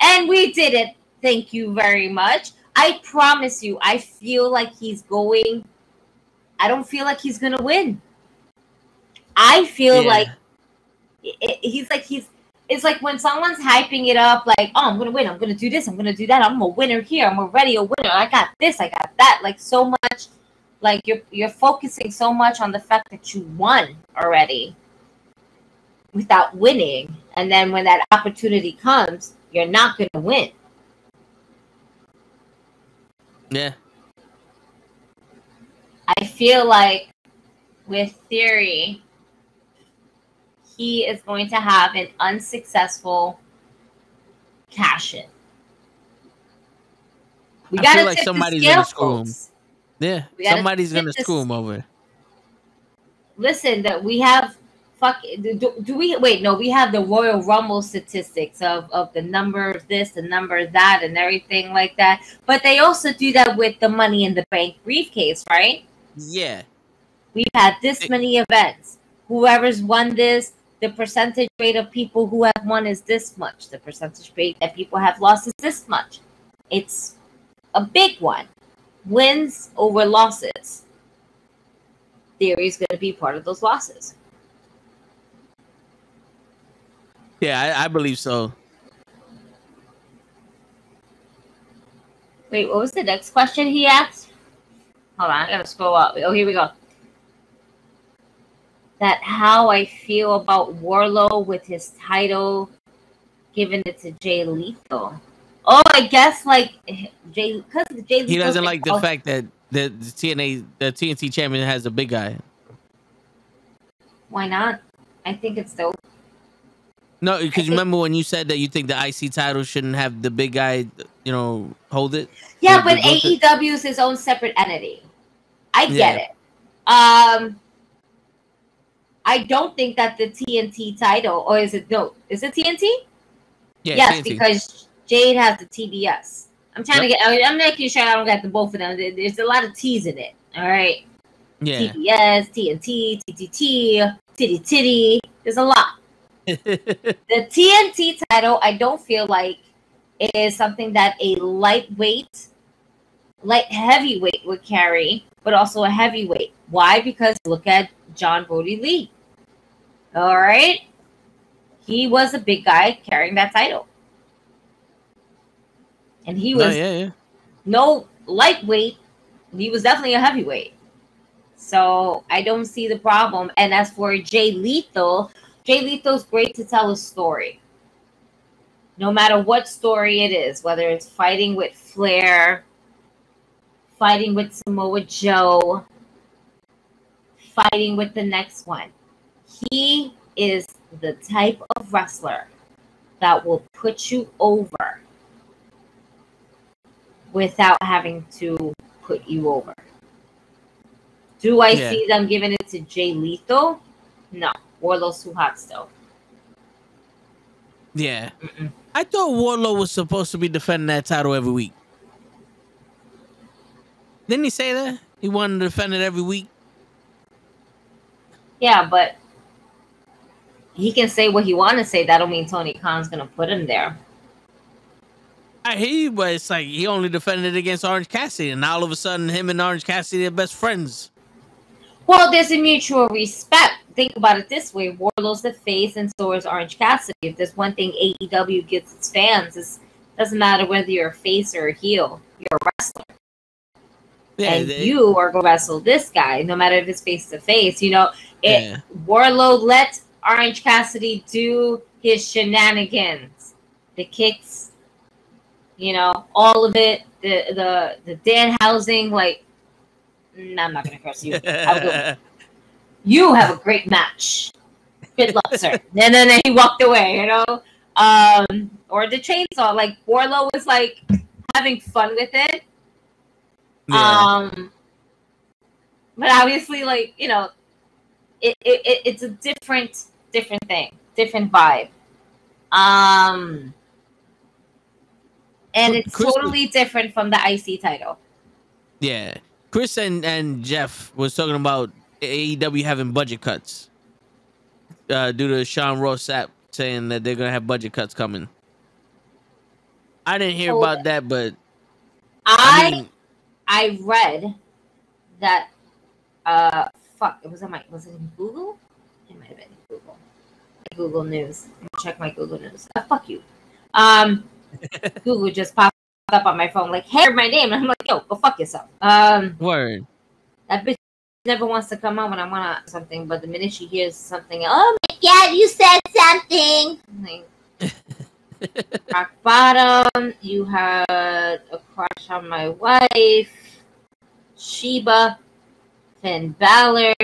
Speaker 3: and we did it. Thank you very much. I promise you, I feel like he's going. I don't feel like he's gonna win. I feel
Speaker 1: Yeah.
Speaker 3: like it, it- he's like he's. It's like when someone's hyping it up, like, "Oh, I'm gonna win. I'm gonna do this. I'm gonna do that. I'm a winner here. I'm already a winner. I got this. I got that." Like so much, like you're you're focusing so much on the fact that you won already, without winning, and then when that opportunity comes, you're not gonna win.
Speaker 1: yeah,
Speaker 3: I feel like with Theory, he is going to have an unsuccessful cash in. We gotta
Speaker 1: like
Speaker 3: tip the
Speaker 1: somebody's gonna screw him.
Speaker 3: folks.
Speaker 1: yeah. Somebody's gonna
Speaker 3: this-
Speaker 1: screw him over.
Speaker 3: Listen, that we have fuck do, do we wait no we have the royal rumble statistics of of the number of this the number of that and everything like that but they also do that with the money in the bank briefcase right
Speaker 1: Yeah.
Speaker 3: we've had this many events whoever's won this the percentage rate of people who have won is this much the percentage rate that people have lost is this much it's a big one wins over losses theory is going to be part of those losses
Speaker 1: Yeah, I, I believe so.
Speaker 3: Wait, what was the next question he asked? Hold on, I gotta scroll up. Oh, here we go. That how I feel about Wardlow with his title, giving it to Jay Lethal. Oh, I guess like Jay because Jay.
Speaker 1: He doesn't like the fact that the, the TNA the TNT champion has a big guy.
Speaker 3: Why not? I think it's dope.
Speaker 1: No, because remember when you said that you think the IC title shouldn't have the big guy, you know, hold it.
Speaker 3: Yeah, but AEW is his own separate entity. I get
Speaker 1: Yeah.
Speaker 3: it. Um, I don't think that the TNT title, or is it no? Is it TNT?
Speaker 1: Yeah,
Speaker 3: yes,
Speaker 1: TNT.
Speaker 3: because Jade has the TBS. I'm trying
Speaker 1: Yep.
Speaker 3: to get. I'm making sure I don't get the both of them. There's a lot of T's in it. All right,
Speaker 1: yeah.
Speaker 3: TBS, TNT, TTT, Titty Titty. There's a lot. The TNT title, I don't feel like is something that a lightweight, light heavyweight would carry, but also a heavyweight. Why? Because look at John Brodie Lee. All right, he was a big guy carrying that title, and he
Speaker 1: no,
Speaker 3: was
Speaker 1: yeah, yeah.
Speaker 3: no lightweight. He was definitely a heavyweight. So I don't see the problem. And as for Jay Lethal, Jay Lethal's great to tell a story. No matter what story it is, whether it's fighting with Flair, fighting with Samoa Joe, fighting with the next one. He is the type of wrestler that will put you over without having to put you over. Do I
Speaker 1: Yeah.
Speaker 3: see them giving it to Jay Lethal? No. Wardlow's too hot still.
Speaker 1: Yeah.
Speaker 3: Mm-mm.
Speaker 1: I thought Warlow was supposed to be defending that title every week. Didn't he say that? He wanted to defend it every week?
Speaker 3: Yeah, but he can say what he want to say. That don't mean Tony Khan's gonna put him there.
Speaker 1: Uh, he you, but it's like he only defended against Orange Cassidy, and now all of a sudden him and Orange Cassidy are best friends.
Speaker 3: Well, there's a mutual respect. Think about it this way: Wardlow's the face, and so is Orange Cassidy. If there's one thing AEW gives its fans, it doesn't matter whether you're a face or a heel. You're a wrestler.
Speaker 1: Yeah,
Speaker 3: and
Speaker 1: they-
Speaker 3: you are gonna wrestle this guy, no matter if it's face to face. You know, it,
Speaker 1: Yeah.
Speaker 3: Wardlow let Orange Cassidy do his shenanigans, the kicks, you know, all of it, the the the Dan housing. Like, nah, I'm not gonna curse you. Go. You have a great match. Good luck, sir. and then he walked away. You know, um, or the chainsaw. Like Wardlow was like having fun with it.
Speaker 1: yeah.
Speaker 3: Um, but obviously, like you know, it, it, it it's a different different thing, different vibe. Um, and it's
Speaker 1: Chris-
Speaker 3: totally different from the IC title.
Speaker 1: Yeah. Chris and, and Jeff was talking about AEW having budget cuts. Uh, due to Sean Ross Sapp saying that they're gonna have budget cuts coming. I didn't hear
Speaker 3: Hold
Speaker 1: about
Speaker 3: it.
Speaker 1: that, but
Speaker 3: I
Speaker 1: I mean,
Speaker 3: I read that uh fuck it was on my was it in Google? It might have been Google. Google News. Check my Google News. Uh, fuck you. Um Google just popped up on my phone like, hey, my name. And I'm like, yo, go fuck yourself. Um
Speaker 1: word.
Speaker 3: that bitch never wants to come on when I want to something, but the minute she hears something, oh my god, you said something. Like, rock bottom. You had a crush on my wife, Sheba, Finn Balor,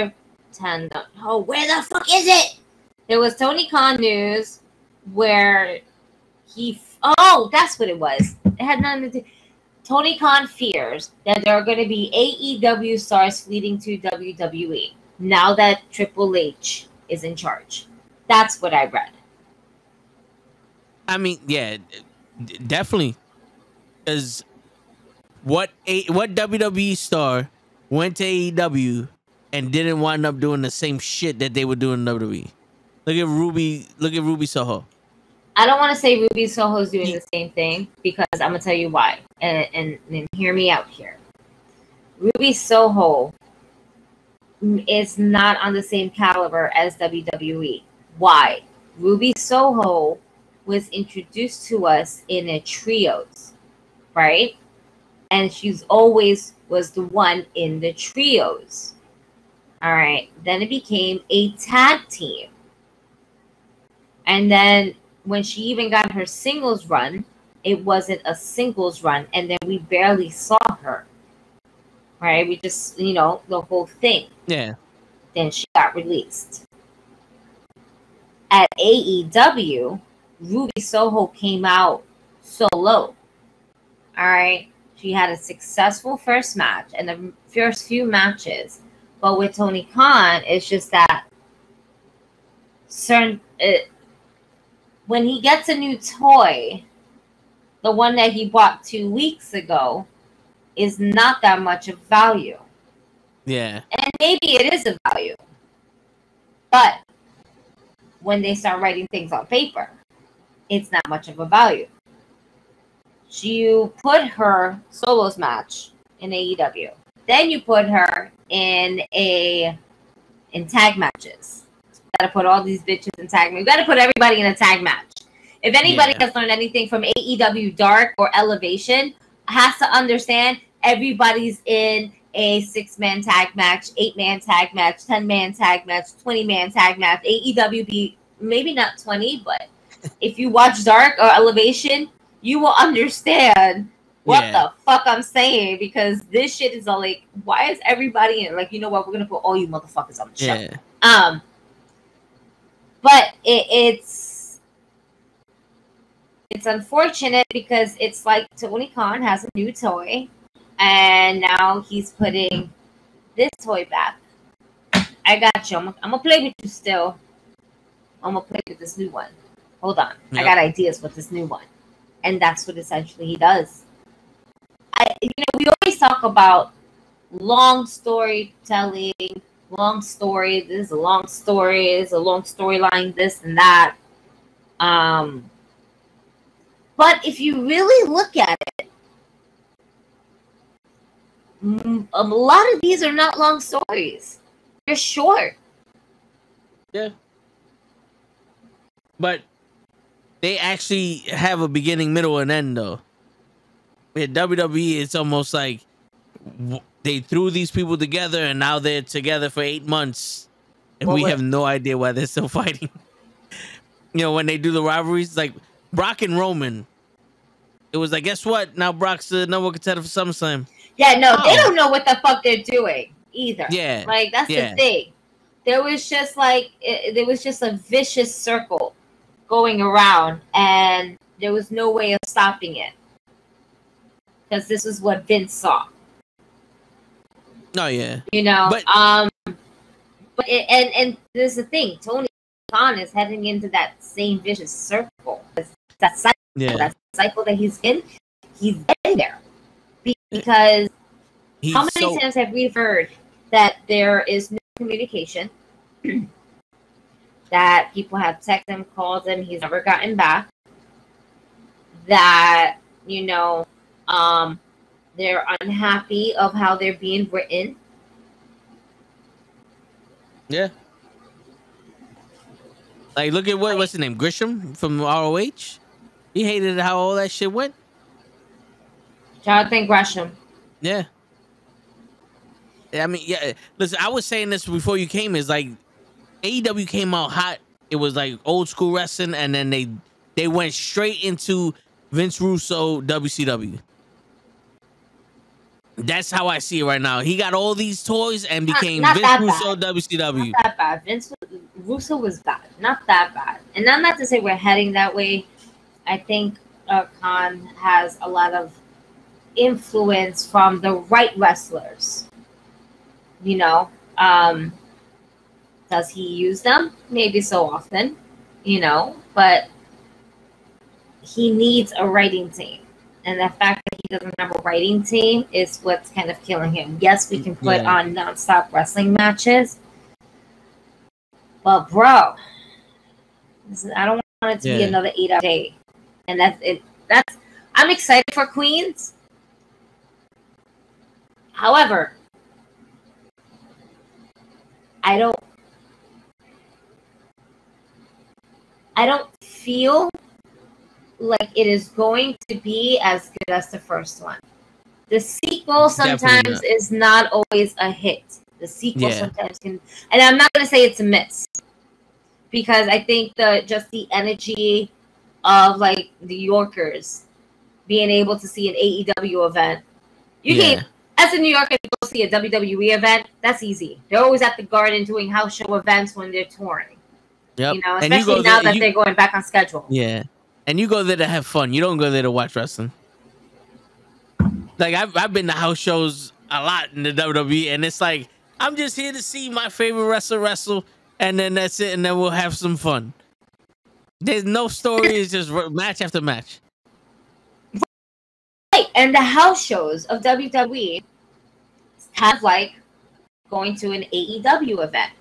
Speaker 3: Ten. Oh, where the fuck is it? There was Tony Khan news where he. Oh, that's what it was. It had nothing to do. Tony Khan fears that there are going to be AEW stars fleeting to WWE now that Triple H is in charge. That's what I read.
Speaker 1: I mean, yeah, definitely. Because what a what WWE star went to AEW and didn't wind up doing the same shit that they were doing in WWE? Look at Ruby. Look at Ruby Soho.
Speaker 3: I don't want to say Ruby Soho's doing the same thing because I'm gonna tell you why, and, and, and hear me out here. Ruby Soho is not on the same caliber as WWE. Why? Ruby Soho was introduced to us in a trios, right? And she's always was the one in the trios. All right. Then it became a tag team. And then when she even got her singles run, it wasn't a singles run. And then we barely saw her. Right? We just, you know, the whole thing.
Speaker 1: Yeah.
Speaker 3: Then she got released. At AEW, Ruby Soho came out solo. All right. She had a successful first match and the first few matches. But with Tony Khan, it's just that certain. It, when he gets a new toy, the one that he bought two weeks ago is not that much of value.
Speaker 1: Yeah.
Speaker 3: And maybe it is a value. But when they start writing things on paper, it's not much of a value. You put her solos match in AEW. Then you put her in a in tag matches. You gotta put all these bitches in tag. You gotta put everybody in a tag match. If anybody
Speaker 1: Yeah.
Speaker 3: has learned anything from AEW Dark or Elevation, has to understand everybody's in a six man tag match, eight man tag match, 10 man tag match, 20 man tag match. AEW be maybe not 20, but if you watch Dark or Elevation, you will understand what
Speaker 1: Yeah.
Speaker 3: the fuck I'm saying because this shit is all like, why is everybody in? Like, you know what? We're gonna put all you motherfuckers on the show.
Speaker 1: Yeah.
Speaker 3: Um, but it, it's it's unfortunate because it's like Tony Khan has a new toy, and now he's putting this toy back. I got you. I'm, I'm gonna play with you still. I'm gonna play with this new one. Hold on, I got ideas with this new one, and that's what essentially he does. I, you know, we always talk about long storytelling, long story. This is a long story. It's a long storyline. This and that. Um, but if you really look at it, a lot of these are not long stories. They're short. Yeah.
Speaker 1: But they actually have a beginning, middle, and end though. With WWE, it's almost like they threw these people together, and now they're together for eight months, and
Speaker 3: Well,
Speaker 1: we have no idea why they're still fighting. you know, when they do the rivalries, like Brock and Roman, it was like, guess what? Now Brock's the number one contender for SummerSlam.
Speaker 3: Yeah, no, they
Speaker 1: Oh.
Speaker 3: don't know what the fuck they're doing either.
Speaker 1: Yeah,
Speaker 3: Like that's
Speaker 1: yeah.
Speaker 3: the thing. There was just like it, there was just a vicious circle going around, and there was no way of stopping it because this is what Vince saw.
Speaker 1: Oh yeah,
Speaker 3: You know,
Speaker 1: But-
Speaker 3: um, but it, and and there's the thing. Tony Khan is heading into that same vicious circle. That cycle,
Speaker 1: yeah.
Speaker 3: that cycle that he's in, he's in there because
Speaker 1: He's
Speaker 3: how many
Speaker 1: so-
Speaker 3: times have we heard that there is no communication? that people have texted him, called him, he's never gotten back. That, you know, um, they're unhappy of how they're being written.
Speaker 1: Yeah. Like, look at what what's his name, Grisham from ROH. He hated how all that shit went.
Speaker 3: Jonathan Gresham.
Speaker 1: Yeah. Yeah, I mean, yeah. Listen, I was saying this before you came. Is like AEW came out hot. It was like old school wrestling, and then they they went straight into Vince Russo WCW. That's how I see it right now. He got all these toys and became
Speaker 3: not
Speaker 1: Vince Russo
Speaker 3: bad.
Speaker 1: WCW.
Speaker 3: Not that bad. Vince Russo was bad. Not that bad. And I'm not to say we're heading that way. I think uh, Khan has a lot of influence from the right wrestlers. You know, um, Does he use them? Maybe so often, you know, but he needs a writing team. And the fact that he doesn't have a writing team is what's kind of killing him. Yes, we can put
Speaker 1: Yeah.
Speaker 3: on nonstop wrestling matches. But bro, this is, I don't want it to be another eight hour day. And that's it that's I'm excited for Queens. However, I don't I don't feel like it is going to be as good as the first one. The sequel sometimes
Speaker 1: not.
Speaker 3: is not always a hit. The sequel
Speaker 1: Yeah.
Speaker 3: sometimes can and I'm not gonna say it's a miss. Because I think the just the energy of like the Yorkers being able to see an AEW event. You
Speaker 1: Yeah.
Speaker 3: can as a New Yorker to go see a WWE event, that's easy. They're always at the garden doing house show events when they're touring.
Speaker 1: Yep.
Speaker 3: You know,
Speaker 1: and you
Speaker 3: especially
Speaker 1: go
Speaker 3: now
Speaker 1: there,
Speaker 3: that
Speaker 1: you-
Speaker 3: they're going back on schedule.
Speaker 1: Yeah. And you go there to have fun. You don't go there to watch wrestling. Like I've I've been to house shows a lot in the WWE, and it's like I'm just here to see my favorite wrestler wrestle, and then that's it, and then we'll have some fun. There's no story; it's just match after match.
Speaker 3: Right, and the house shows of WWE have like going to an AEW event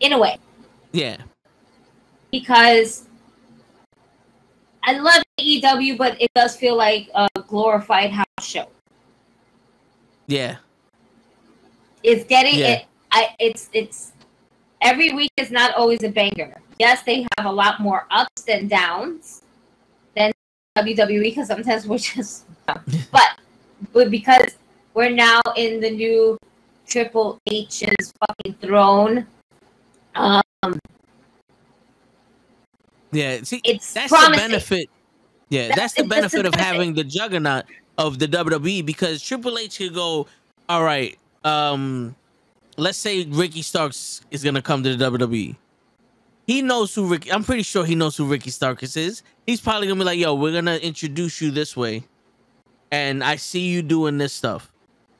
Speaker 3: in a way
Speaker 1: Yeah,
Speaker 3: because I love AEW, but it does feel like a glorified house show.
Speaker 1: yeah,
Speaker 3: It's getting
Speaker 1: Yeah.
Speaker 3: it. I it's it's every week is not always a banger. Yes, they have a lot more ups than downs than WWE because sometimes we're just but but because we're now in the new Triple H's fucking throne. Um,
Speaker 1: yeah. See,
Speaker 3: it's
Speaker 1: that's
Speaker 3: promising.
Speaker 1: the benefit. Yeah,
Speaker 3: That-
Speaker 1: that's the benefit of having the juggernaut of the WWE because Triple H could go, all right, um, let's say Ricky Starks is gonna come to the WWE. He knows who Ricky. I'm pretty sure he knows who Ricky Starks is. He's probably gonna be like, "Yo, we're gonna introduce you this way, and I see you doing this stuff.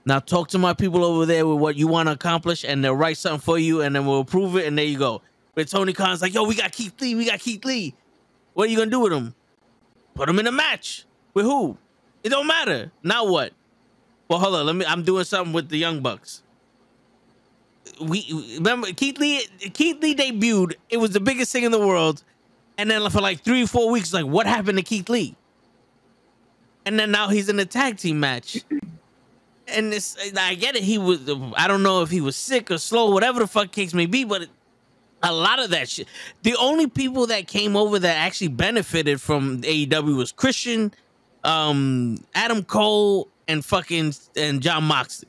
Speaker 1: Now talk to my people over there with what you want to accomplish, and they'll write something for you, and then we'll approve it, and there you go." But Tony Khan's like, "Yo, we got Keith Lee. We got Keith Lee. What are you gonna do with him? Put him in a match with who? It don't matter. Now what? Well, hold on. Let me. I'm doing something with the Young Bucks. We remember Keith Lee. Keith Lee debuted. It was the biggest thing in the world, and then for like three four weeks, like what happened to Keith Lee? And then now he's in a tag team match. And it's I get it. He was I don't know if he was sick or slow, whatever the fuck case may be, but a lot of that shit. The only people that came over that actually benefited from AEW was Christian, um, Adam Cole, and fucking and Jon Moxley.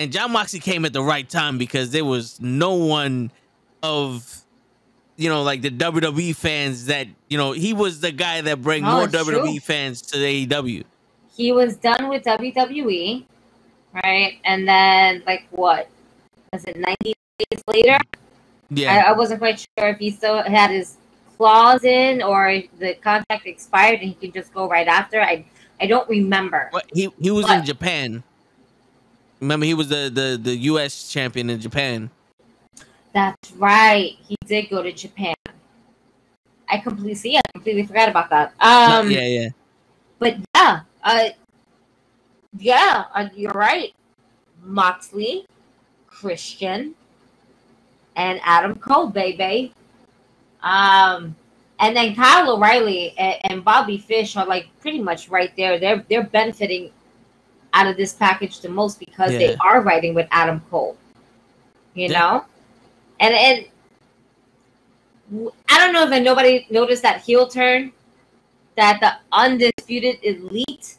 Speaker 1: And Jon Moxley came at the right time because there was no one of you know like the WWE fans that you know he was the guy that bring
Speaker 3: Oh,
Speaker 1: more WWE fans to the AEW.
Speaker 3: He was done with WWE, right? And then like what? Was it 90 days later?
Speaker 1: Yeah,
Speaker 3: I, I wasn't quite sure if he still had his clause in or the contract expired and he could just go right after. I I don't remember.
Speaker 1: But he he was in Japan. Remember, he was the the the U.S. champion in Japan.
Speaker 3: That's right. He did go to Japan. I completely see. I completely forgot about that. Um,
Speaker 1: yeah, yeah,
Speaker 3: but yeah, uh, yeah, uh, you're right. Moxley, Christian, and Adam Cole, baby. Um, and then Kyle O'Reilly and, and Bobby Fish are like pretty much right there. They're they're benefiting out of this package the most because they are writing with Adam Cole. You
Speaker 1: Yeah.
Speaker 3: know, and and I don't know if nobody noticed that heel turn that the undisputed elite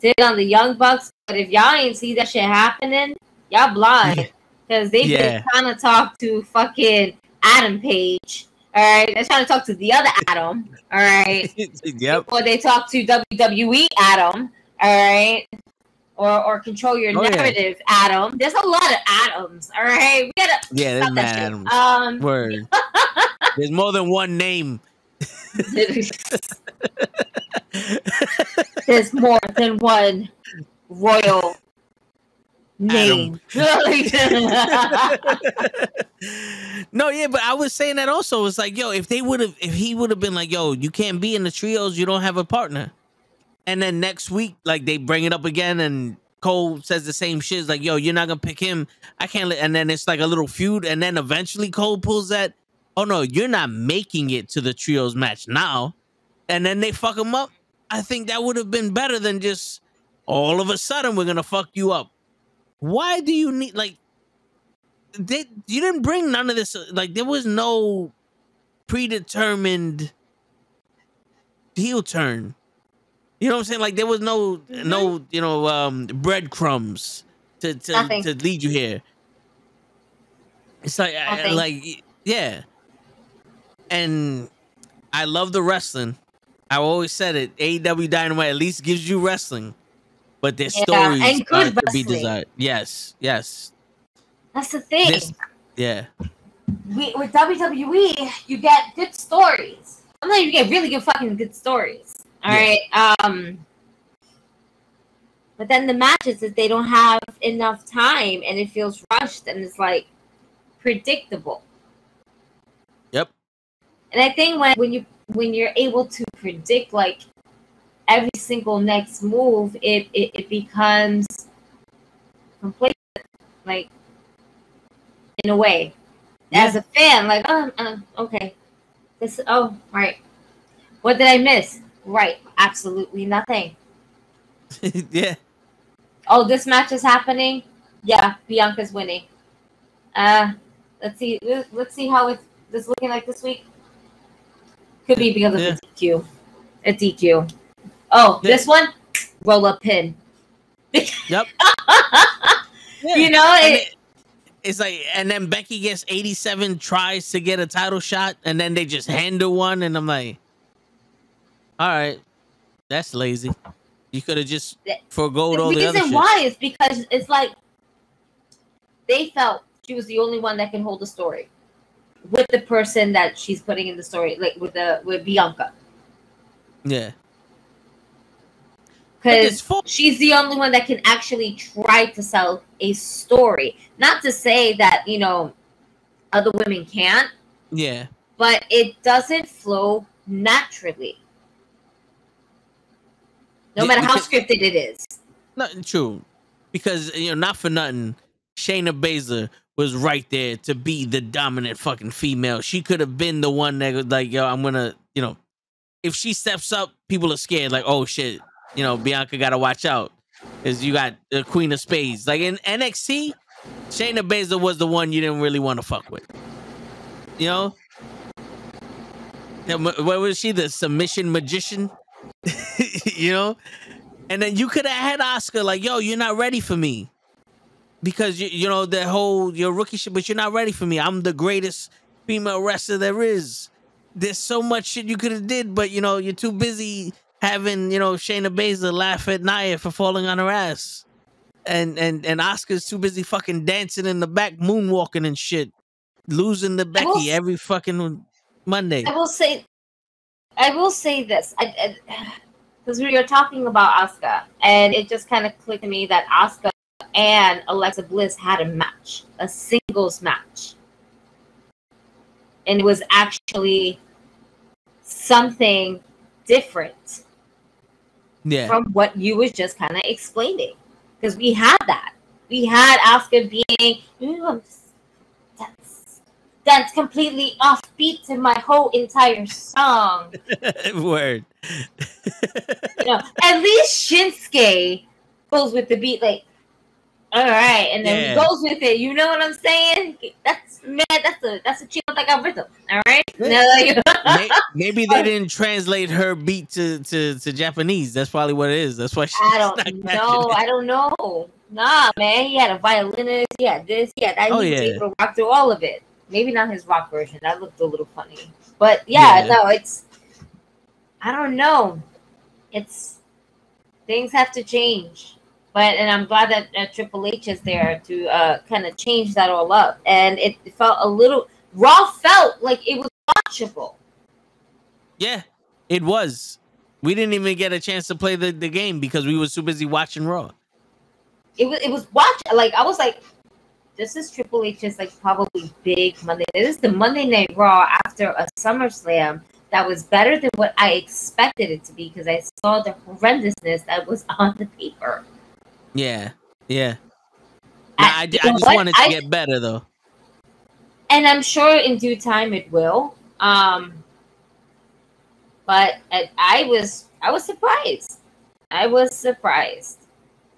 Speaker 3: did on the Young Bucks. But if y'all ain't see that shit happening, y'all blind. Because they
Speaker 1: Yeah.
Speaker 3: been trying to talk to fucking Adam Page. All right. They're trying to talk to the other Adam. All right.
Speaker 1: yep.
Speaker 3: Or they talk to WWE Adam. All right. Or, or control your
Speaker 1: Oh, yeah.
Speaker 3: narrative, Adam. There's a lot of Adams. All right. We gotta
Speaker 1: Yeah, there's mad. Adams.
Speaker 3: Um,
Speaker 1: Word. There's more than one name.
Speaker 3: there's more than one royal name.
Speaker 1: no, yeah, but I was saying that also. It's like, yo, if they would have, if he would have been like, yo, you can't be in the trios, you don't have a partner. And then next week, like they bring it up again, and Cole says the same shit. It's like, yo, you're not gonna pick him. I can't. Let, and then it's like a little feud, and then eventually Cole pulls that. Oh no, you're not making it to the trios match now. And then they fuck him up. I think that would have been better than just all of a sudden we're gonna fuck you up. Why do you need like? They you didn't bring none of this. Like there was no predetermined heel turn. You know what I'm saying? Like there was no
Speaker 3: Mhm.
Speaker 1: no you know um breadcrumbs to to,
Speaker 3: Nothing.
Speaker 1: to lead you here. It's like I- like yeah, and I love the wrestling. I always said it. AEW Dynamite at least gives you wrestling, but their
Speaker 3: Yeah,
Speaker 1: stories
Speaker 3: and
Speaker 1: are to be desired. Yes, yes,
Speaker 3: That's the thing.
Speaker 1: This- yeah,
Speaker 3: we, with WWE, you get good stories. Sometimes you get really good fucking good stories. All
Speaker 1: Yeah.
Speaker 3: right. Um. But then the matches that they don't have enough time and it feels rushed and it's like predictable. And I think when when you when you're able to predict like every single next move, it it, it becomes complacent. Like in a way as a fan, like, oh, uh, okay, this, oh, right. What did I miss? Right, absolutely nothing.
Speaker 1: yeah.
Speaker 3: Oh, this match is happening. Yeah, Bianca's winning. Uh, let's see. Let's see how it's this looking like this week. Could be because of
Speaker 1: Yeah.
Speaker 3: the DQ. A DQ. Oh,
Speaker 1: Yeah.
Speaker 3: this one, roll up pin.
Speaker 1: Yep.
Speaker 3: You know, it,
Speaker 1: it- it's like, and then Becky gets 87 tries to get a title shot, and then they just hand her one, and I'm like, all right, that's lazy. You could have just
Speaker 3: The-
Speaker 1: forgoed
Speaker 3: the
Speaker 1: all the other
Speaker 3: reason
Speaker 1: shit.
Speaker 3: why is because it's like they felt she was the only one that can hold the story with the person that she's putting in the story, like with the with Bianca,
Speaker 1: Yeah.
Speaker 3: Because she's the only one that can actually try to sell a story. Not to say that you know other women can't,
Speaker 1: Yeah.
Speaker 3: but it doesn't flow naturally. No matter how scripted it is.
Speaker 1: Not true. Because you know, not for nothing, Shayna Baszler was right there to be the dominant fucking female. She could have been the one that was like, yo, I'm gonna, you know, if she steps up, people are scared, like, oh shit, you know, Bianca gotta watch out. Cause you got the Queen of Spades. Like in NXT, Shayna Baszler was the one you didn't really want to fuck with. You know? What was she? The submission magician? you know? And then you could have had Asuka like, yo, you're not ready for me. Because you you know, the whole your rookie shit, but you're not ready for me. I'm the greatest female wrestler there is. There's so much shit you could have did, but you know, you're too busy having, you know, Shayna Baszler laugh at Nia for falling on her ass. And and and Asuka's too busy fucking dancing in the back, moonwalking and shit. Losing the Becky
Speaker 3: s-
Speaker 1: every fucking Monday.
Speaker 3: I will say, I will say this, because we were talking about Oscar, and it just kind of clicked to me that Asuka and Alexa Bliss had a match, a singles match, and it was actually something different
Speaker 1: Yeah.
Speaker 3: from what you was just kind of explaining, because we had that, we had Asuka being, "Ooh, I'm just- that's that's completely offbeat to my whole entire song.
Speaker 1: Word.
Speaker 3: You know, at least Shinsuke goes with the beat, like, all right, and then
Speaker 1: Yeah.
Speaker 3: goes with it. You know what I'm saying? That's man, that's a that's a chill that got rhythm. All right. Like-
Speaker 1: Maybe they didn't translate her beat to, to, to Japanese. That's probably what it is. That's why she's
Speaker 3: I don't know. I don't know. Nah, man, he had a violinist. He had this. He had that.
Speaker 1: Oh,
Speaker 3: he
Speaker 1: yeah.
Speaker 3: able to rock through all of it. Maybe not his rock version. That looked a little funny. But yeah,
Speaker 1: Yeah.
Speaker 3: no, it's. I don't know. It's things have to change, but and I'm glad that uh, Triple H is there to uh, kind of change that all up. And it felt a little Raw felt like it was watchable.
Speaker 1: Yeah, it was. We didn't even get a chance to play the, the game because we were too busy watching Raw.
Speaker 3: it was it was watch like I was like, this is Triple H's like probably big Monday. This is the Monday Night Raw after a SummerSlam that was better than what I expected it to be because I saw the horrendousness that was on the paper.
Speaker 1: Yeah, yeah. Nah, I, I, I just
Speaker 3: what?
Speaker 1: wanted to
Speaker 3: I-
Speaker 1: get better though.
Speaker 3: and I'm sure in due time it will. Um, but I, I was I was surprised. I was surprised.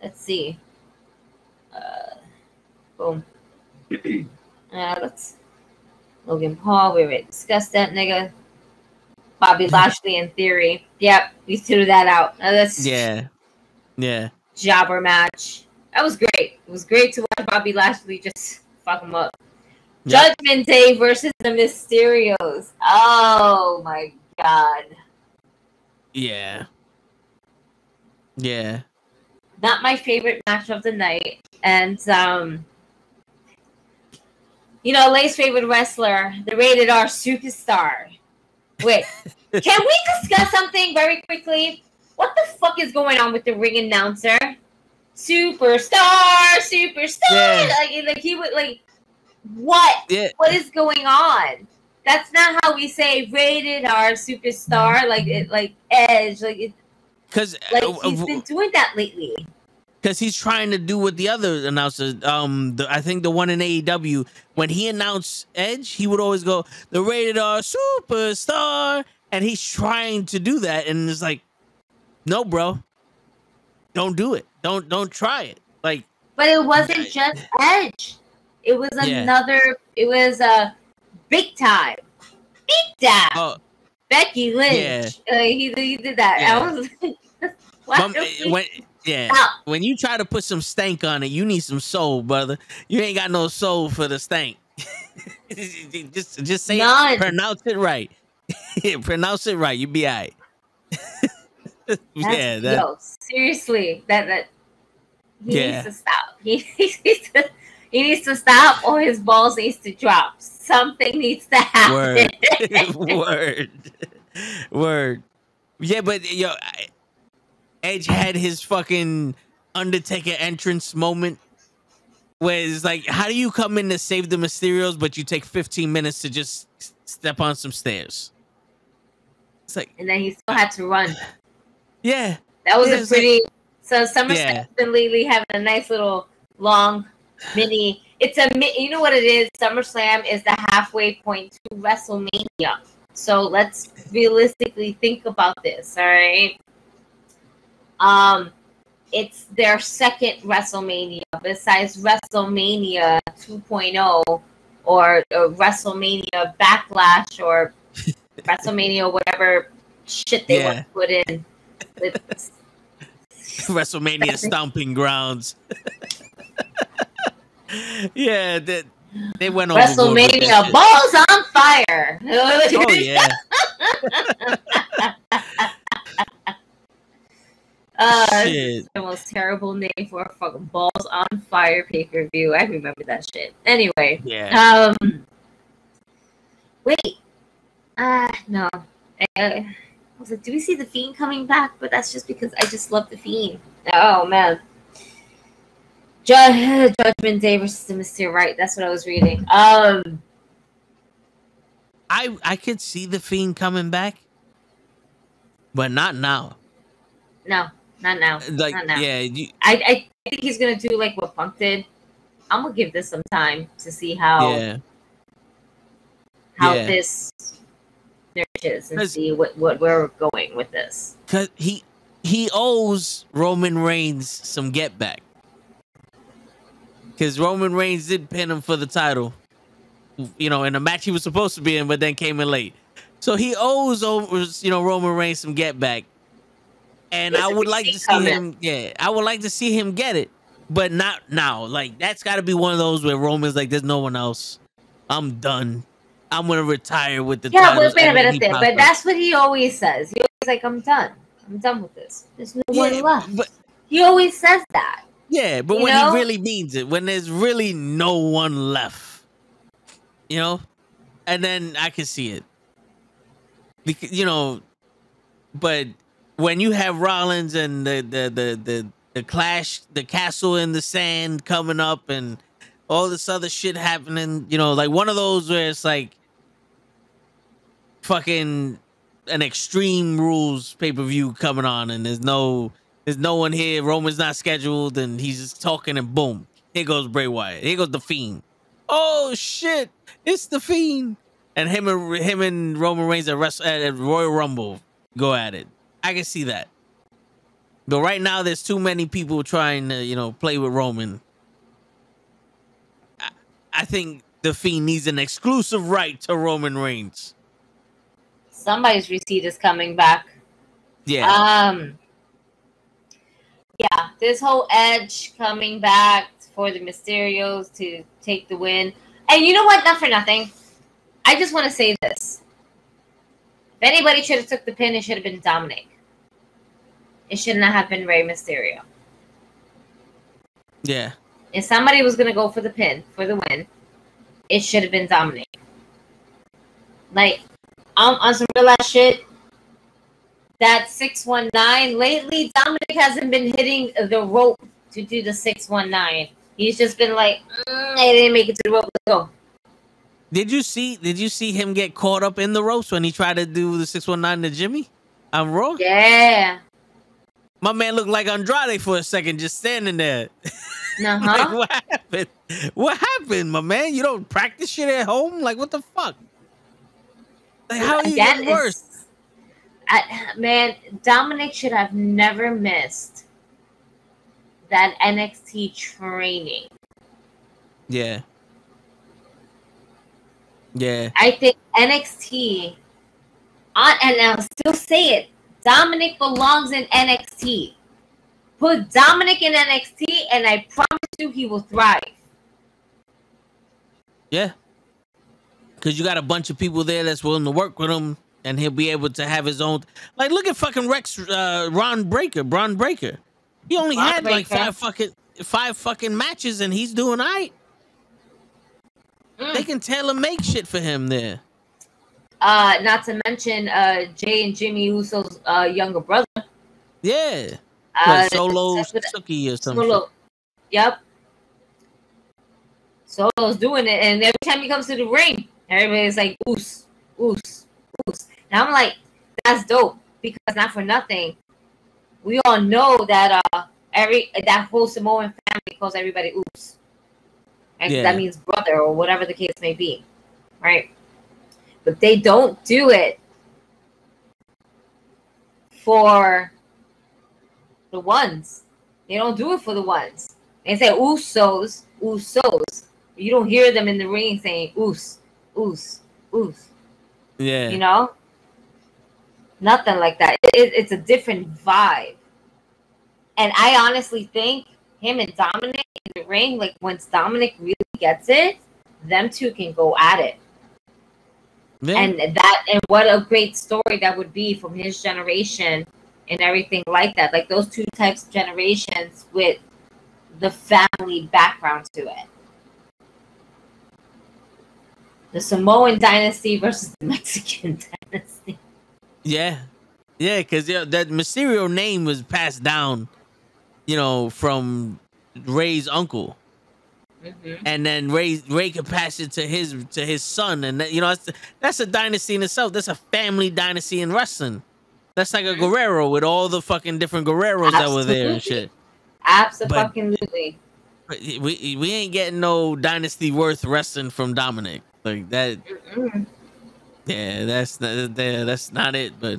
Speaker 3: Let's see. Uh, boom. uh, let's Logan Paul. We already discussed that nigga. Bobby Lashley in theory. Yep, we threw that out. Uh, that's
Speaker 1: Yeah, yeah,
Speaker 3: jobber match. That was great. It was great to watch Bobby Lashley just fuck him up.
Speaker 1: Yeah.
Speaker 3: Judgment Day versus the Mysterios. Oh my god.
Speaker 1: yeah, yeah.
Speaker 3: Not my favorite match of the night. And um you know, Lay's favorite wrestler, the rated R superstar. Wait, can we discuss something very quickly? What the fuck is going on with the ring announcer? Superstar, superstar.
Speaker 1: Yeah.
Speaker 3: Like, like he would like what?
Speaker 1: Yeah.
Speaker 3: What is going on? That's not how we say rated R superstar. Like it, like Edge. Like it,
Speaker 1: Because
Speaker 3: like he's been doing that lately.
Speaker 1: because he's trying to do what the other announcers. Um, the, I think the one in AEW when he announced Edge, he would always go the rated R superstar, and he's trying to do that, and it's like, no, bro, don't do it. Don't don't try it. Like,
Speaker 3: But it wasn't just Edge. It was
Speaker 1: Yeah.
Speaker 3: another. It was a uh, big time, big time.
Speaker 1: oh,
Speaker 3: Becky Lynch. Uh, he, he did that.
Speaker 1: Yeah.
Speaker 3: I was like, why don't
Speaker 1: when yeah,
Speaker 3: stop?
Speaker 1: when you try to put some stank on it, you need some soul, brother. You ain't got no soul for the stank. just just say
Speaker 3: None.
Speaker 1: it, pronounce it right. pronounce it right. You be alright. yeah, that,
Speaker 3: yo, seriously, that that he
Speaker 1: Yeah.
Speaker 3: needs to stop. He, he needs to he needs to stop, or his balls needs to drop. Something needs to happen.
Speaker 1: word, word, word. Yeah, but yo, I- Edge had his fucking Undertaker entrance moment. Where it's like, how do you come in to save the Mysterios, but you take 15 minutes to just step on some stairs? It's like,
Speaker 3: and then he still had to run.
Speaker 1: Yeah,
Speaker 3: That was
Speaker 1: Yeah,
Speaker 3: a
Speaker 1: like-
Speaker 3: pretty. so SummerSlam's
Speaker 1: Yeah.
Speaker 3: been lately having a nice little long mini. It's a you know what it is. SummerSlam is the halfway point to WrestleMania. So let's realistically think about this. All right. Um, it's their second WrestleMania besides WrestleMania 2.0 or, or WrestleMania Backlash or WrestleMania whatever shit they want to put in.
Speaker 1: WrestleMania stomping grounds. yeah, that they went that
Speaker 3: WrestleMania balls on fire.
Speaker 1: Oh yeah,
Speaker 3: uh, the most terrible name for a fucking balls on fire pay per view. I remember that shit. Anyway,
Speaker 1: Yeah,
Speaker 3: um, wait, uh, no, I, I was like, do we see the fiend coming back? But that's just because I just love the fiend. Oh man. Ju- Judgment Day versus the Mysterio, right? That's what I was reading. Um,
Speaker 1: I I could see the fiend coming back, but not now.
Speaker 3: no, not now.
Speaker 1: Like,
Speaker 3: not now.
Speaker 1: yeah, you,
Speaker 3: I, I think he's gonna do like what Punk did. I'm gonna give this some time to see how
Speaker 1: yeah,
Speaker 3: how
Speaker 1: yeah.
Speaker 3: this nourishes and see what, what where we're going with this.
Speaker 1: cause he he owes Roman Reigns some get back. Cause Roman Reigns did pin him for the title, you know, in a match he was supposed to be in, but then came in late. So he owes over, you know, Roman Reigns some get back. And
Speaker 3: There's
Speaker 1: I would like to see
Speaker 3: coming.
Speaker 1: him, yeah, I would like to see him get it, but not now. Like that's got to be one of those where Roman's like, "There's no one else. I'm done. I'm gonna retire with the
Speaker 3: Yeah,
Speaker 1: titles."
Speaker 3: but wait a minute But
Speaker 1: up.
Speaker 3: that's what he always says. He always like, I'm done. I'm done with this. There's no
Speaker 1: Yeah,
Speaker 3: one left.
Speaker 1: but
Speaker 3: he always says that.
Speaker 1: Yeah, but when
Speaker 3: know?
Speaker 1: he really means it, when there's really no one left, you know, and then I can see it. Because you know, but when you have Rollins and the the the the the clash, the castle in the sand coming up, and all this other shit happening. You know, like one of those where it's like fucking an extreme rules pay per view coming on, and there's no there's no one here. Roman's not scheduled, and he's just talking, and boom, here goes Bray Wyatt. Here goes the Fiend. Oh shit, it's the Fiend, and him and him and Roman Reigns at, Wrestle, at Royal Rumble go at it. I can see that. But right now, there's too many people trying to, you know, play with Roman. I, I think the Fiend needs an exclusive right to Roman Reigns.
Speaker 3: Somebody's receipt is coming back.
Speaker 1: Yeah.
Speaker 3: Um. Yeah, this whole Edge coming back for the Mysterios to take the win, and you know what? Not for nothing. I just want to say this: if anybody should have took the pin, it should have been Dominic. It should not have been Rey Mysterio.
Speaker 1: yeah.
Speaker 3: If somebody was gonna go for the pin for the win, it should have been Dominic. Like on, on some real ass shit. That six one nine lately, Dominic hasn't been hitting the rope to do the six one nine. He's just been like, mm, I didn't make it to the rope. Let's go.
Speaker 1: Did you see? Did you see him get caught up in the ropes when he tried to do the six one nine to Jimmy? I'm Raw.
Speaker 3: Yeah.
Speaker 1: My man looked like Andrade for a second, just standing there.
Speaker 3: Uh
Speaker 1: like,
Speaker 3: huh.
Speaker 1: what happened? What happened, my man? You don't practice shit at home? Like, what the fuck? Like, how you
Speaker 3: That is-
Speaker 1: worse?
Speaker 3: I, man, Dominic should have never missed that NXT training.
Speaker 1: Yeah. Yeah.
Speaker 3: I think NXT, on, and I'll still say it, Dominic belongs in NXT. Put Dominic in NXT, and I promise you he will thrive.
Speaker 1: Yeah. Because you got a bunch of people there that's willing to work with him, and he'll be able to have his own. Like, look at fucking Rex, uh, Ron Breaker, Bron Breakker. He only
Speaker 3: Bron
Speaker 1: had like five fucking five fucking matches, and he's doing all right.
Speaker 3: Mm.
Speaker 1: They can tailor make shit for him there.
Speaker 3: Uh, not to mention uh, Jey and Jimmy Uso's uh, younger brother.
Speaker 1: Yeah.
Speaker 3: Uh,
Speaker 1: What, Solo Suki or something.
Speaker 3: Solo. Yep. Solo's doing it, and every time he comes to the ring, everybody's like, "Oos, oos, oos," and I'm like, "That's dope." Because not for nothing, we all know that uh every that whole Samoan family calls everybody "oos," and
Speaker 1: Yeah.
Speaker 3: that means brother or whatever the case may be, right? But they don't do it for the ones. They don't do it for the ones. They say Usos, Usos. You don't hear them in the ring saying Us, Us, Us.
Speaker 1: Yeah.
Speaker 3: You know? Nothing like that. It- it- it's a different vibe. And I honestly think him and Dominic in the ring, like once Dominic really gets it, them two can go at it.
Speaker 1: yeah.
Speaker 3: and that and what a great story that would be from his generation and everything like that like those two types of generations with the family background to it the samoan dynasty versus the mexican dynasty.
Speaker 1: Yeah, yeah, because yeah, that Mysterio name was passed down, you know, from Rey's uncle, mm-hmm. and then Rey Ray could pass it to his to his son, and that, you know that's that's a dynasty in itself. That's a family dynasty in wrestling. That's like a mm-hmm. Guerrero with all the fucking different Guerreros that were there and shit.
Speaker 3: absolutely.
Speaker 1: But we we ain't getting no dynasty worth wrestling from Dominic like that.
Speaker 3: Mm-mm.
Speaker 1: Yeah, that's not, that- that's not it. But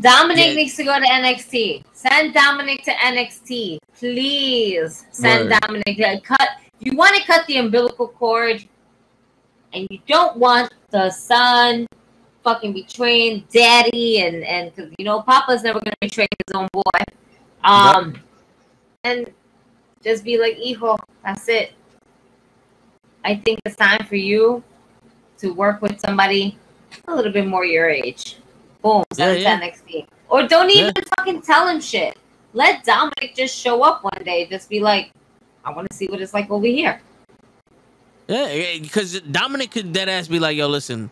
Speaker 3: Dominic
Speaker 1: Yeah.
Speaker 3: needs to go to NXT. Send Dominic to NXT, please. Send
Speaker 1: Word.
Speaker 3: Dominic. Like, cut. You want to cut the umbilical cord, and you don't want the son fucking betraying daddy, and and 'cause, you know Papa's never gonna betray his own boy. Um, and just be like, hijo, that's it. I think it's time for you to work with somebody a little bit more your age. Boom, send
Speaker 1: Yeah,
Speaker 3: to NXT. Or don't
Speaker 1: Yeah.
Speaker 3: even fucking tell him shit. Let Dominic just show up one day. Just be like, I want to see what it's like over here.
Speaker 1: Yeah, eh, eh, because Dominic could dead ass be like, "Yo, listen,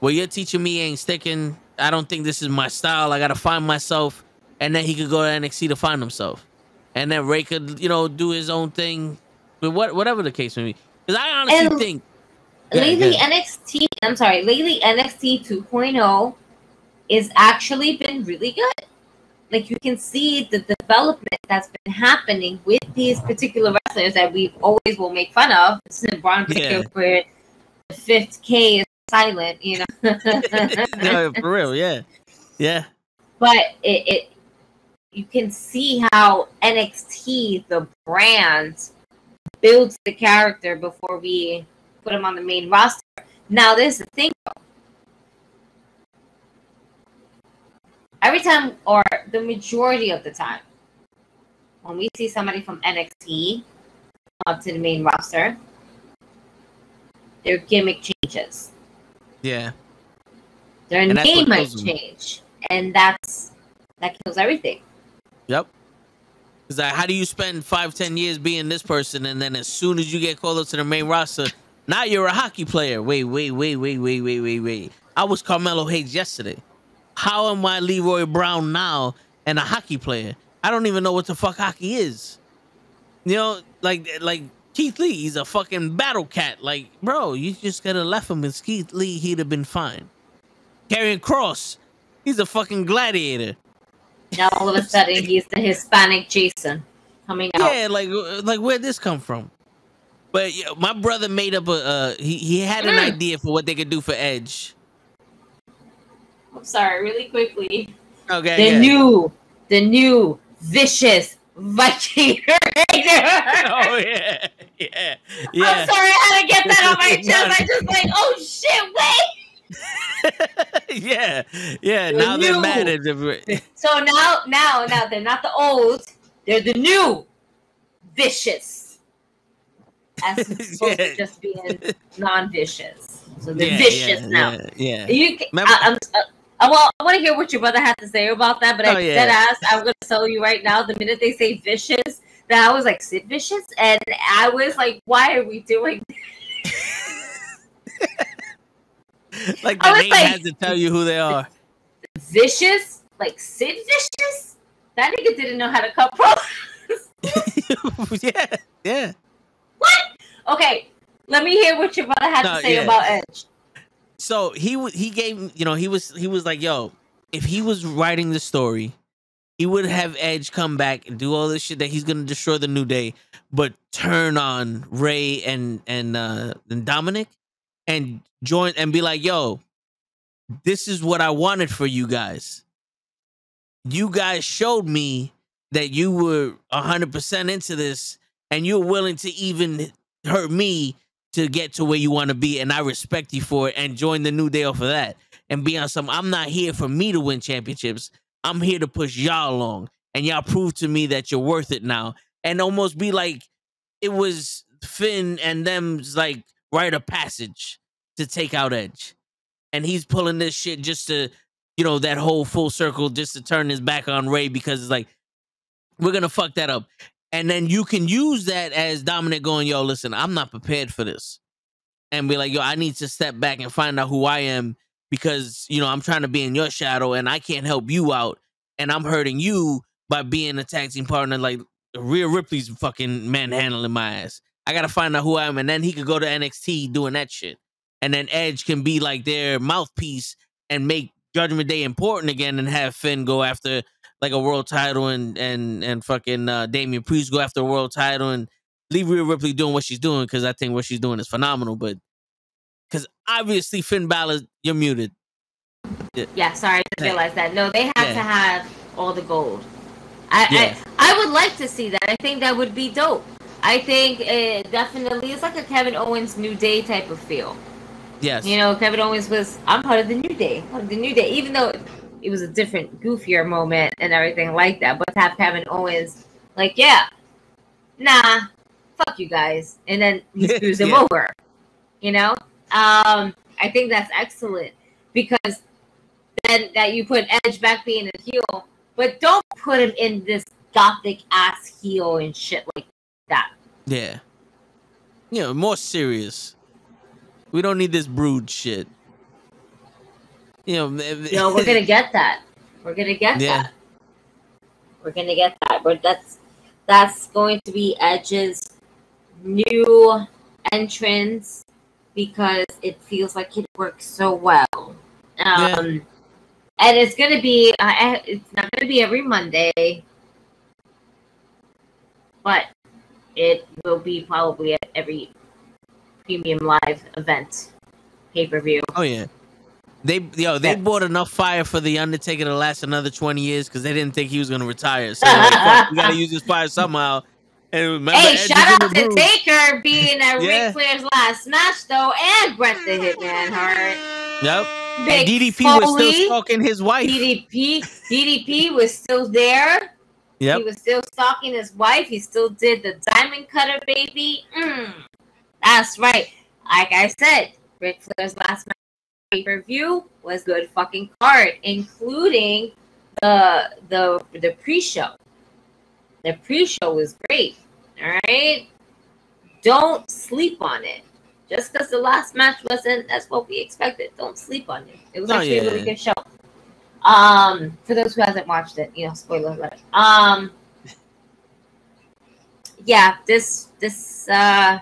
Speaker 1: what you're teaching me ain't sticking. I don't think this is my style. I gotta find myself." And then he could go to NXT to find himself. and then Rey could, you know, do his own thing, but what whatever the case may be. Because I honestly
Speaker 3: And
Speaker 1: think Yeah,
Speaker 3: lately
Speaker 1: yeah.
Speaker 3: NXT, I'm sorry, lately NXT 2.0 is actually been really good. Like you can see the development that's been happening with these particular wrestlers that we always will make fun of. Since Bron Breakker
Speaker 1: Yeah.
Speaker 3: for the fifth K is silent, you know.
Speaker 1: no, for real, yeah, yeah,
Speaker 3: but it, it you can see how NXT the brand builds the character before we put him on the main roster. Now there's the thing though. Every time or the majority of the time when we see somebody from NXT come up to the main roster, their gimmick changes.
Speaker 1: yeah.
Speaker 3: Their
Speaker 1: And
Speaker 3: name might change. And that's that kills everything.
Speaker 1: Yep. It's like, how do you spend five, ten years being this person, and then as soon as you get called up to the main roster, now you're a hockey player? Wait, wait, wait, wait, wait, wait, wait, wait. I was Carmelo Hayes yesterday. How am I Leroy Brown now and a hockey player? I don't even know what the fuck hockey is. You know, like like Keith Lee, he's a fucking battle cat. Like, bro, you just gotta left him as Keith Lee, he'd have been fine. Karrion Kross, he's a fucking gladiator.
Speaker 3: Now all of a sudden he's the Hispanic Jason coming out.
Speaker 1: Yeah, like like where'd this come from? But yeah, my brother made up a uh, he he had an
Speaker 3: Mm.
Speaker 1: idea for what they could do for Edge.
Speaker 3: I'm sorry, really quickly.
Speaker 1: Okay,
Speaker 3: The
Speaker 1: yeah.
Speaker 3: new, the new vicious Viking.
Speaker 1: oh yeah, yeah, yeah.
Speaker 3: I'm sorry, I had to get that on my chest. I just like, oh shit, wait.
Speaker 1: yeah, yeah.
Speaker 3: The
Speaker 1: Now they're mad at the
Speaker 3: So now, now, now they're not the old, they're the new vicious. As opposed
Speaker 1: Yeah.
Speaker 3: to just being non-vicious. So they're
Speaker 1: yeah,
Speaker 3: vicious
Speaker 1: yeah,
Speaker 3: now.
Speaker 1: Yeah, yeah.
Speaker 3: You can,
Speaker 1: Remember-
Speaker 3: I, I'm, uh, well, I want to hear what your brother had to say about that, but
Speaker 1: Oh,
Speaker 3: I
Speaker 1: yeah.
Speaker 3: dead ass. I'm gonna tell you right now. The minute they say vicious, that I was like Sid Vicious, and I was like, why are we doing?
Speaker 1: Like the name
Speaker 3: like-
Speaker 1: has to tell you who they are.
Speaker 3: Vicious, like Sid Vicious. That nigga didn't know how to cut promos.
Speaker 1: yeah, yeah. What?
Speaker 3: Okay, let me hear what your brother had
Speaker 1: No,
Speaker 3: to say
Speaker 1: yeah.
Speaker 3: about Edge.
Speaker 1: so he he gave you know he was he was like yo if he was writing the story he would have edge come back and do all this shit that he's gonna destroy the new day but turn on rey and and uh and dominic and join and be like yo this is what i wanted for you guys. You guys showed me that you were 100% into this and you're willing to even hurt me to get to where you want to be and I respect you for it and join the new day for that. And be on some I'm not here for me to win championships. I'm here to push y'all along and y'all prove to me that you're worth it now. And almost be like it was Finn and them's like rite of passage to take out Edge. And he's pulling this shit just to, you know, that whole full circle just to turn his back on Rey because it's like we're gonna fuck that up. And then you can use that as Dominic going, yo, listen, I'm not prepared for this. And be like, yo, I need to step back and find out who I am because, you know, I'm trying to be in your shadow and I can't help you out. And I'm hurting you by being a tag team partner. Like Rhea Ripley's fucking manhandling my ass. I gotta find out who I am. And then he could go to NXT doing that shit. And then Edge can be like their mouthpiece and make Judgment Day important again and have Finn go after like a world title and and and fucking uh, Damian Priest go after a world title and leave Rhea Ripley doing what she's doing because I think what she's doing is phenomenal. But because obviously Finn Balor, you're muted.
Speaker 3: Yeah, sorry, I didn't realize that. No, they have
Speaker 1: Yeah.
Speaker 3: to have all the gold. I,
Speaker 1: Yeah.
Speaker 3: I I would like to see that. I think that would be dope. I think it definitely it's like a Kevin Owens New Day type of feel.
Speaker 1: Yes.
Speaker 3: You know, Kevin Owens was I'm part of the New Day, part of the New Day, even though it was a different, goofier moment and everything like that. But to have Kevin Owens like, yeah, nah, fuck you guys, and then he screws him
Speaker 1: Yeah.
Speaker 3: over. You know, um, I think that's excellent because then that you put Edge back being a heel, but don't put him in this gothic ass heel and shit like that.
Speaker 1: Yeah. You know, more serious. We don't need this brood shit. You know,
Speaker 3: No, we're gonna get that. We're gonna get
Speaker 1: Yeah.
Speaker 3: that. We're gonna get that. But that's that's going to be Edge's new entrance because it feels like it works so well. Um,
Speaker 1: Yeah.
Speaker 3: And it's gonna be uh, it's not gonna be every Monday, but it will be probably at every premium live event pay per view.
Speaker 1: Oh yeah. They yo they
Speaker 3: Yeah.
Speaker 1: bought enough fire for the Undertaker to last another twenty years because they didn't think he was gonna retire. So like, we gotta use this fire somehow. And remember,
Speaker 3: Hey,
Speaker 1: Edge
Speaker 3: shout out to
Speaker 1: Brood.
Speaker 3: Taker being at
Speaker 1: Yeah.
Speaker 3: Ric Flair's last match though, and Bret the Hitman Hart.
Speaker 1: Yep.
Speaker 3: Big
Speaker 1: And DDP was still stalking his wife.
Speaker 3: DDP, DDP was still there. He was still stalking his wife. He still did the diamond cutter, baby. Mm, that's right. Like I said, Ric Flair's last match pay per view was good fucking card, including the the the pre show. The pre show was great. All right, don't sleep on it. Just because the last match wasn't that's what we expected. Don't sleep on it. It was
Speaker 1: Oh,
Speaker 3: actually a really good show. Um, for those who hasn't watched it, you know, spoiler alert. Um, yeah, this this uh,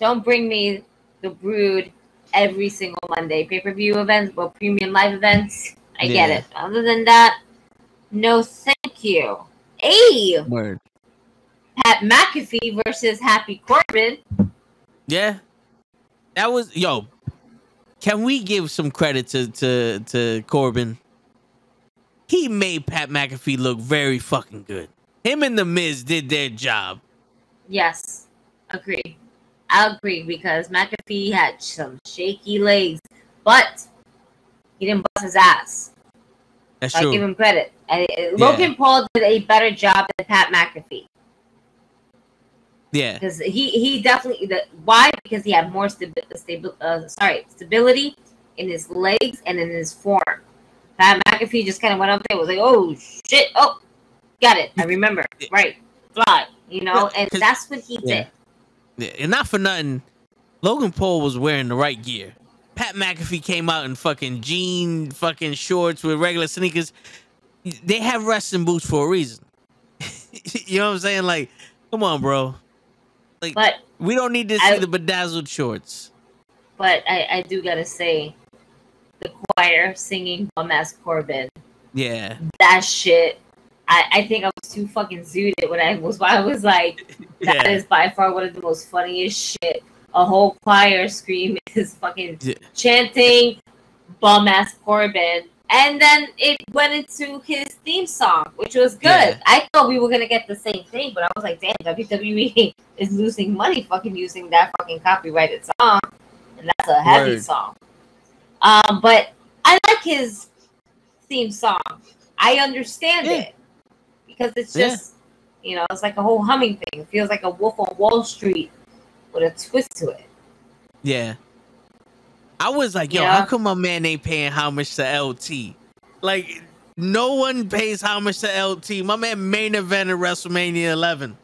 Speaker 3: don't bring me the brood every single Monday pay per view events, well, premium live events. I get it. Other than that, no, thank you. Hey,
Speaker 1: Word.
Speaker 3: Pat McAfee versus Happy Corbin.
Speaker 1: Yeah. That was yo. Can we give some credit to to to Corbin? He made Pat McAfee look very fucking good. Him and the Miz did their job.
Speaker 3: Yes, agree. I agree because McAfee had some shaky legs, but he didn't bust his ass.
Speaker 1: That's
Speaker 3: I
Speaker 1: true.
Speaker 3: give him credit. And, uh, Logan Paul did a better job than Pat McAfee
Speaker 1: yeah.
Speaker 3: because he he definitely the why because he had more stabi- stabi- uh, sorry stability in his legs and in his form. Pat McAfee just kind of went up there was like oh shit oh got it I remember right fly you know
Speaker 1: Well,
Speaker 3: and that's what he
Speaker 1: yeah.
Speaker 3: did.
Speaker 1: Yeah, and not for nothing, Logan Paul was wearing the right gear. Pat McAfee came out in fucking jean fucking shorts with regular sneakers. They have wrestling boots for a reason. you know what I'm saying? Like, come on, bro. Like,
Speaker 3: But
Speaker 1: we don't need to see
Speaker 3: I-
Speaker 1: the bedazzled shorts.
Speaker 3: But I, I do gotta say, the choir singing bum ass Corbin,
Speaker 1: Yeah.
Speaker 3: that shit. I, I think I was too fucking zooted when I was I was like, that is
Speaker 1: Yeah.
Speaker 3: by far one of the most funniest shit. A whole choir scream is fucking
Speaker 1: Yeah.
Speaker 3: chanting bum ass Corbin. And then it went into his theme song, which was good.
Speaker 1: Yeah.
Speaker 3: I thought we were gonna get the same thing, but I was like, damn, WWE is losing money fucking using that fucking copyrighted song. And that's a heavy
Speaker 1: Word.
Speaker 3: song. Um, but I like his theme song. I understand
Speaker 1: Yeah.
Speaker 3: it. Because it's
Speaker 1: Yeah.
Speaker 3: just you know, it's like a whole humming thing. It feels like a wolf on Wall Street with a twist to it.
Speaker 1: Yeah. I was like, yo,
Speaker 3: Yeah.
Speaker 1: how come my man ain't paying homage to LT? Like, no one pays homage to LT. My man main event at WrestleMania 11.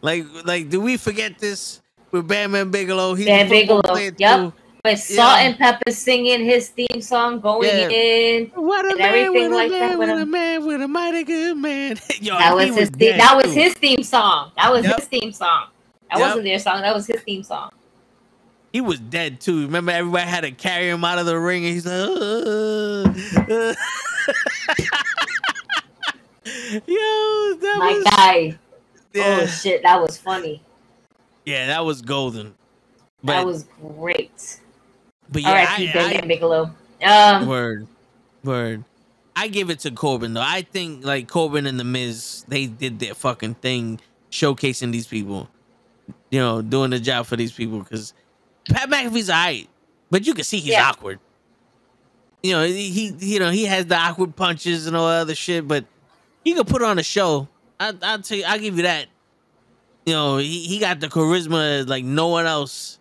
Speaker 1: Like, like, do we forget this with Bam Bigelow? He's a
Speaker 3: Bam Bigelow, yep.
Speaker 1: too.
Speaker 3: But Salt
Speaker 1: Yeah.
Speaker 3: and Pepper singing his theme song, going
Speaker 1: Yeah.
Speaker 3: in.
Speaker 1: What a
Speaker 3: And
Speaker 1: man,
Speaker 3: everything
Speaker 1: what a
Speaker 3: like that
Speaker 1: man,
Speaker 3: with
Speaker 1: what a man, what a mighty good man. yo,
Speaker 3: That was his.
Speaker 1: dead,
Speaker 3: Theme, that was his theme song. That was
Speaker 1: Yep.
Speaker 3: his theme song. That
Speaker 1: Yep.
Speaker 3: wasn't their song. That was his theme song.
Speaker 1: He was dead too. Remember, everybody had to carry him out of the ring, and he's like, "Uh, uh." "Yo, that
Speaker 3: My
Speaker 1: was
Speaker 3: guy.
Speaker 1: yeah,
Speaker 3: Oh shit, that was funny.
Speaker 1: yeah, that was golden." But
Speaker 3: that was great.
Speaker 1: But
Speaker 3: All
Speaker 1: yeah,
Speaker 3: right, keep
Speaker 1: I,
Speaker 3: Bam Bigelow. Um,
Speaker 1: Word, word. I give it to Corbin though. I think like Corbin and the Miz, they did their fucking thing, showcasing these people. You know, doing the job for these people because Pat McAfee's alright, but you can see he's
Speaker 3: Yeah.
Speaker 1: awkward. You know, he, he you know he has the awkward punches and all that other shit, but he could put on a show. I, I'll tell you, I'll give you that. You know, he, he got the charisma like no one else.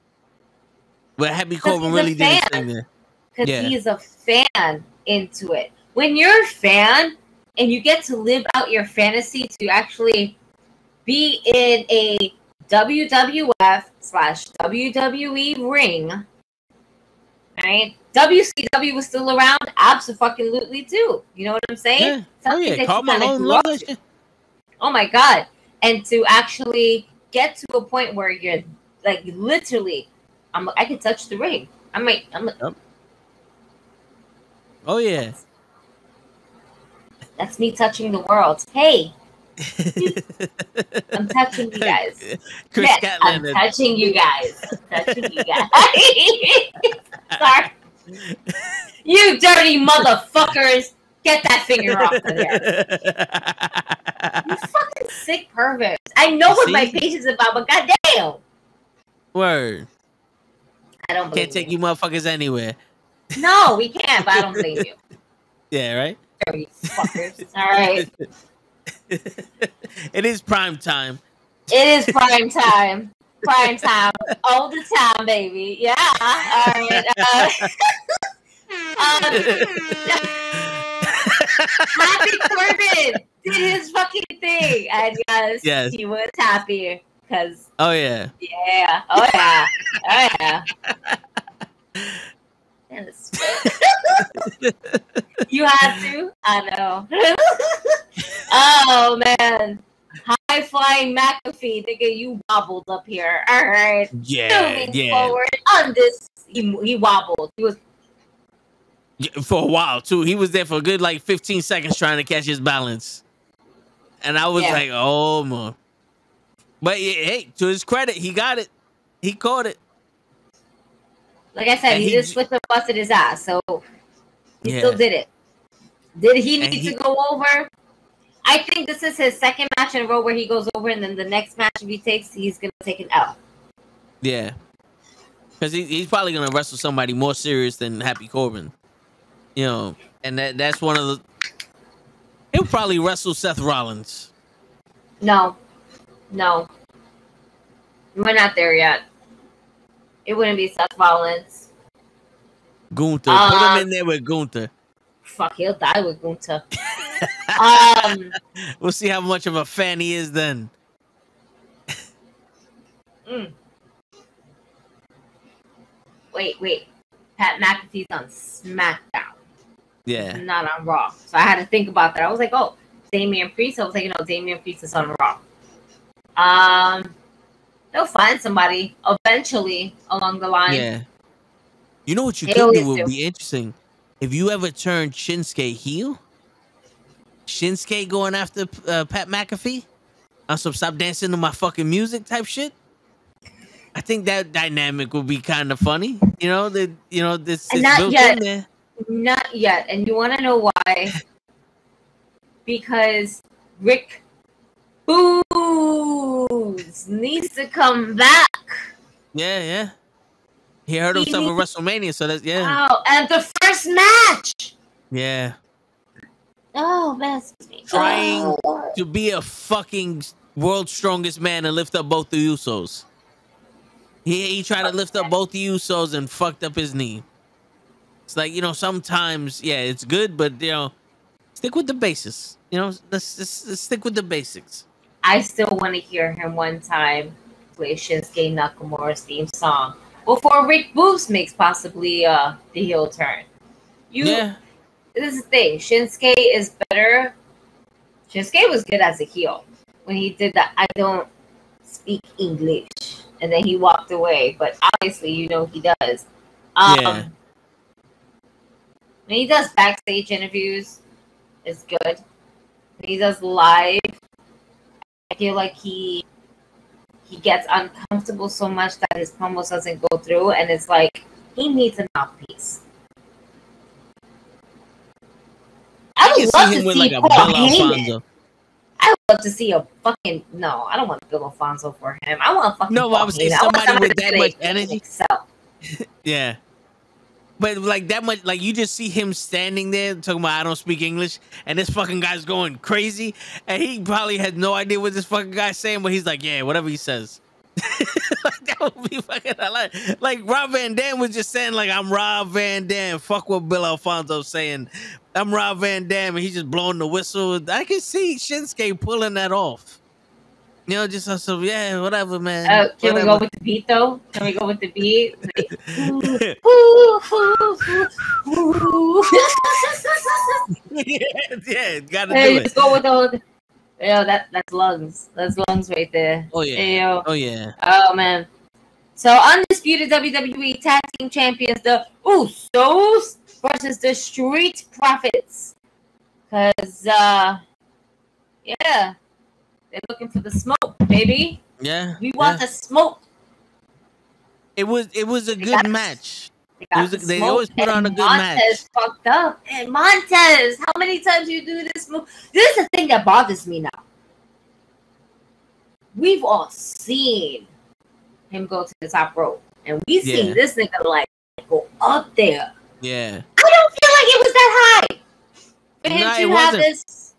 Speaker 1: But Happy Corbin really did his thing there.
Speaker 3: because
Speaker 1: Yeah.
Speaker 3: he's a fan into it. When you're a fan and you get to live out your fantasy to actually be in a WWF slash WWE ring, right? WCW was still around, absolutely too. You know what I'm saying?
Speaker 1: Yeah. Oh yeah,
Speaker 3: Karl
Speaker 1: Malone
Speaker 3: grew
Speaker 1: that
Speaker 3: Oh my god! and to actually get to a point where you're like literally, I'm I can touch the ring. I might I'm
Speaker 1: Oh yeah.
Speaker 3: that's me touching the world. Hey, I'm touching you guys.
Speaker 1: Chris
Speaker 3: Yes, I'm touching you guys. I'm touching you guys. Sorry. You dirty motherfuckers. Get that finger off of there. You fucking sick perverts. I know what my
Speaker 1: See?
Speaker 3: page is about, but goddamn.
Speaker 1: Word.
Speaker 3: I don't
Speaker 1: Can't take you motherfuckers anywhere.
Speaker 3: No, we can't, but I don't blame you.
Speaker 1: Yeah, right?
Speaker 3: Dirty fuckers. All right.
Speaker 1: it is prime time.
Speaker 3: It is prime time. Prime time. All the time, baby. Yeah. All right. Uh, um, Happy Corbin did his fucking thing. And yes,
Speaker 1: Yes.
Speaker 3: he was happy. Because,
Speaker 1: oh yeah.
Speaker 3: yeah. Oh, yeah. Oh, yeah. You have to? I know. oh, man. High flying McAfee, nigga, you wobbled up here. All right.
Speaker 1: Yeah,
Speaker 3: Moving
Speaker 1: yeah.
Speaker 3: forward on this, he, he wobbled. He was
Speaker 1: For a while too. He was there for a good like 15 seconds trying to catch his balance. And I was
Speaker 3: Yeah.
Speaker 1: like, oh my. But hey, to his credit, he got it. He caught it.
Speaker 3: like I said,
Speaker 1: And
Speaker 3: he,
Speaker 1: he
Speaker 3: just switched and busted his ass, so he
Speaker 1: Yeah.
Speaker 3: still did it. Did he need
Speaker 1: he-
Speaker 3: to go over? I think this is his second match in a row where he goes over, and then the next match if he takes, he's gonna take an L.
Speaker 1: Yeah. Because he, he's probably gonna wrestle somebody more serious than Happy Corbin. You know, and that that's one of the he'll probably wrestle Seth Rollins.
Speaker 3: No, no, we're not there yet. It wouldn't be Seth Rollins.
Speaker 1: Gunther. Put
Speaker 3: Uh,
Speaker 1: him in there with Gunther.
Speaker 3: Fuck, he'll die with Gunther. um,
Speaker 1: We'll see how much of a fan he is then.
Speaker 3: mm. wait, wait. Pat McAfee's on SmackDown.
Speaker 1: Yeah.
Speaker 3: not on Raw. So I had to think about that. I was like, oh, Damian Priest. I was like, no, Damian Priest is on Raw. Um, they'll find somebody eventually along the line.
Speaker 1: Yeah. You know what you
Speaker 3: They
Speaker 1: could do would
Speaker 3: do.
Speaker 1: be interesting? If you ever turned Shinsuke heel, Shinsuke going after uh, Pat McAfee on some stop dancing to my fucking music type shit. I think that dynamic would be kind of funny. You know, that you know this
Speaker 3: And
Speaker 1: is
Speaker 3: not
Speaker 1: built
Speaker 3: yet.
Speaker 1: in there.
Speaker 3: Not yet. And you want to know why? because Rick Boogs needs to come back.
Speaker 1: Yeah, yeah. He hurt
Speaker 3: He
Speaker 1: himself at WrestleMania, so that's yeah,
Speaker 3: Wow. And the first match.
Speaker 1: yeah.
Speaker 3: Oh, man. me.
Speaker 1: Trying
Speaker 3: Oh,
Speaker 1: To be a fucking world's strongest man and lift up both the Usos. He he tried to lift up both the Usos and fucked up his knee. It's like you know sometimes yeah it's good, but you know stick with the basics. You know let's, let's, let's stick with the basics.
Speaker 3: I still want to hear him one time play Shinsuke Nakamura's theme song before Rick Boogs makes possibly uh the heel turn. You,
Speaker 1: yeah,
Speaker 3: this is the thing. Shinsuke is better. Shinsuke was good as a heel when he did that. I don't speak English, and then he walked away. But obviously, you know he does. Um,
Speaker 1: Yeah.
Speaker 3: When he does backstage interviews, it's good. When he does live, feel like he he gets uncomfortable so much that his promos doesn't go through, and it's like he needs a mouthpiece. I
Speaker 1: I
Speaker 3: would love
Speaker 1: see
Speaker 3: to see
Speaker 1: like a
Speaker 3: Paul Heyman.
Speaker 1: Alfonso.
Speaker 3: I would love to see a fucking no. I don't want Bill Alfonso for him. I want fucking
Speaker 1: No,
Speaker 3: Paul
Speaker 1: I'm saying
Speaker 3: Heyman. I want
Speaker 1: somebody with that much energy. Yeah. But like that much, like you just see him standing there talking about I don't speak English, and this fucking guy's going crazy, and he probably had no idea what this fucking guy's saying, but he's like, yeah, whatever he says. like, that would be fucking like, like Rob Van Dam was just saying like I'm Rob Van Dam. Fuck what Bill Alfonso's saying. I'm Rob Van Dam, and he's just blowing the whistle. I can see Shinsuke pulling that off. You know, just uh, so yeah, whatever, man.
Speaker 3: Uh, can we go with the beat though? Can we go with the beat?
Speaker 1: yeah, yeah, gotta
Speaker 3: Hey,
Speaker 1: do it.
Speaker 3: let's go with the. Yo, that that's lungs. That's lungs right there.
Speaker 1: Oh yeah.
Speaker 3: Yo.
Speaker 1: Oh yeah.
Speaker 3: Oh man. So undisputed WWE Tag Team Champions, the Usos versus the Street Profits. Cause uh yeah, they're looking for the smoke, baby.
Speaker 1: Yeah.
Speaker 3: We want
Speaker 1: yeah.
Speaker 3: the smoke.
Speaker 1: It was it was a
Speaker 3: They
Speaker 1: good match.
Speaker 3: They,
Speaker 1: It was
Speaker 3: the
Speaker 1: a- they always put on a good
Speaker 3: Montez
Speaker 1: match.
Speaker 3: fucked up. And Montez, how many times you do this move? This is the thing that bothers me now. We've all seen him go to the top rope, and we've seen this nigga like go up there.
Speaker 1: Yeah.
Speaker 3: I don't feel like it was that high for him
Speaker 1: it
Speaker 3: to have this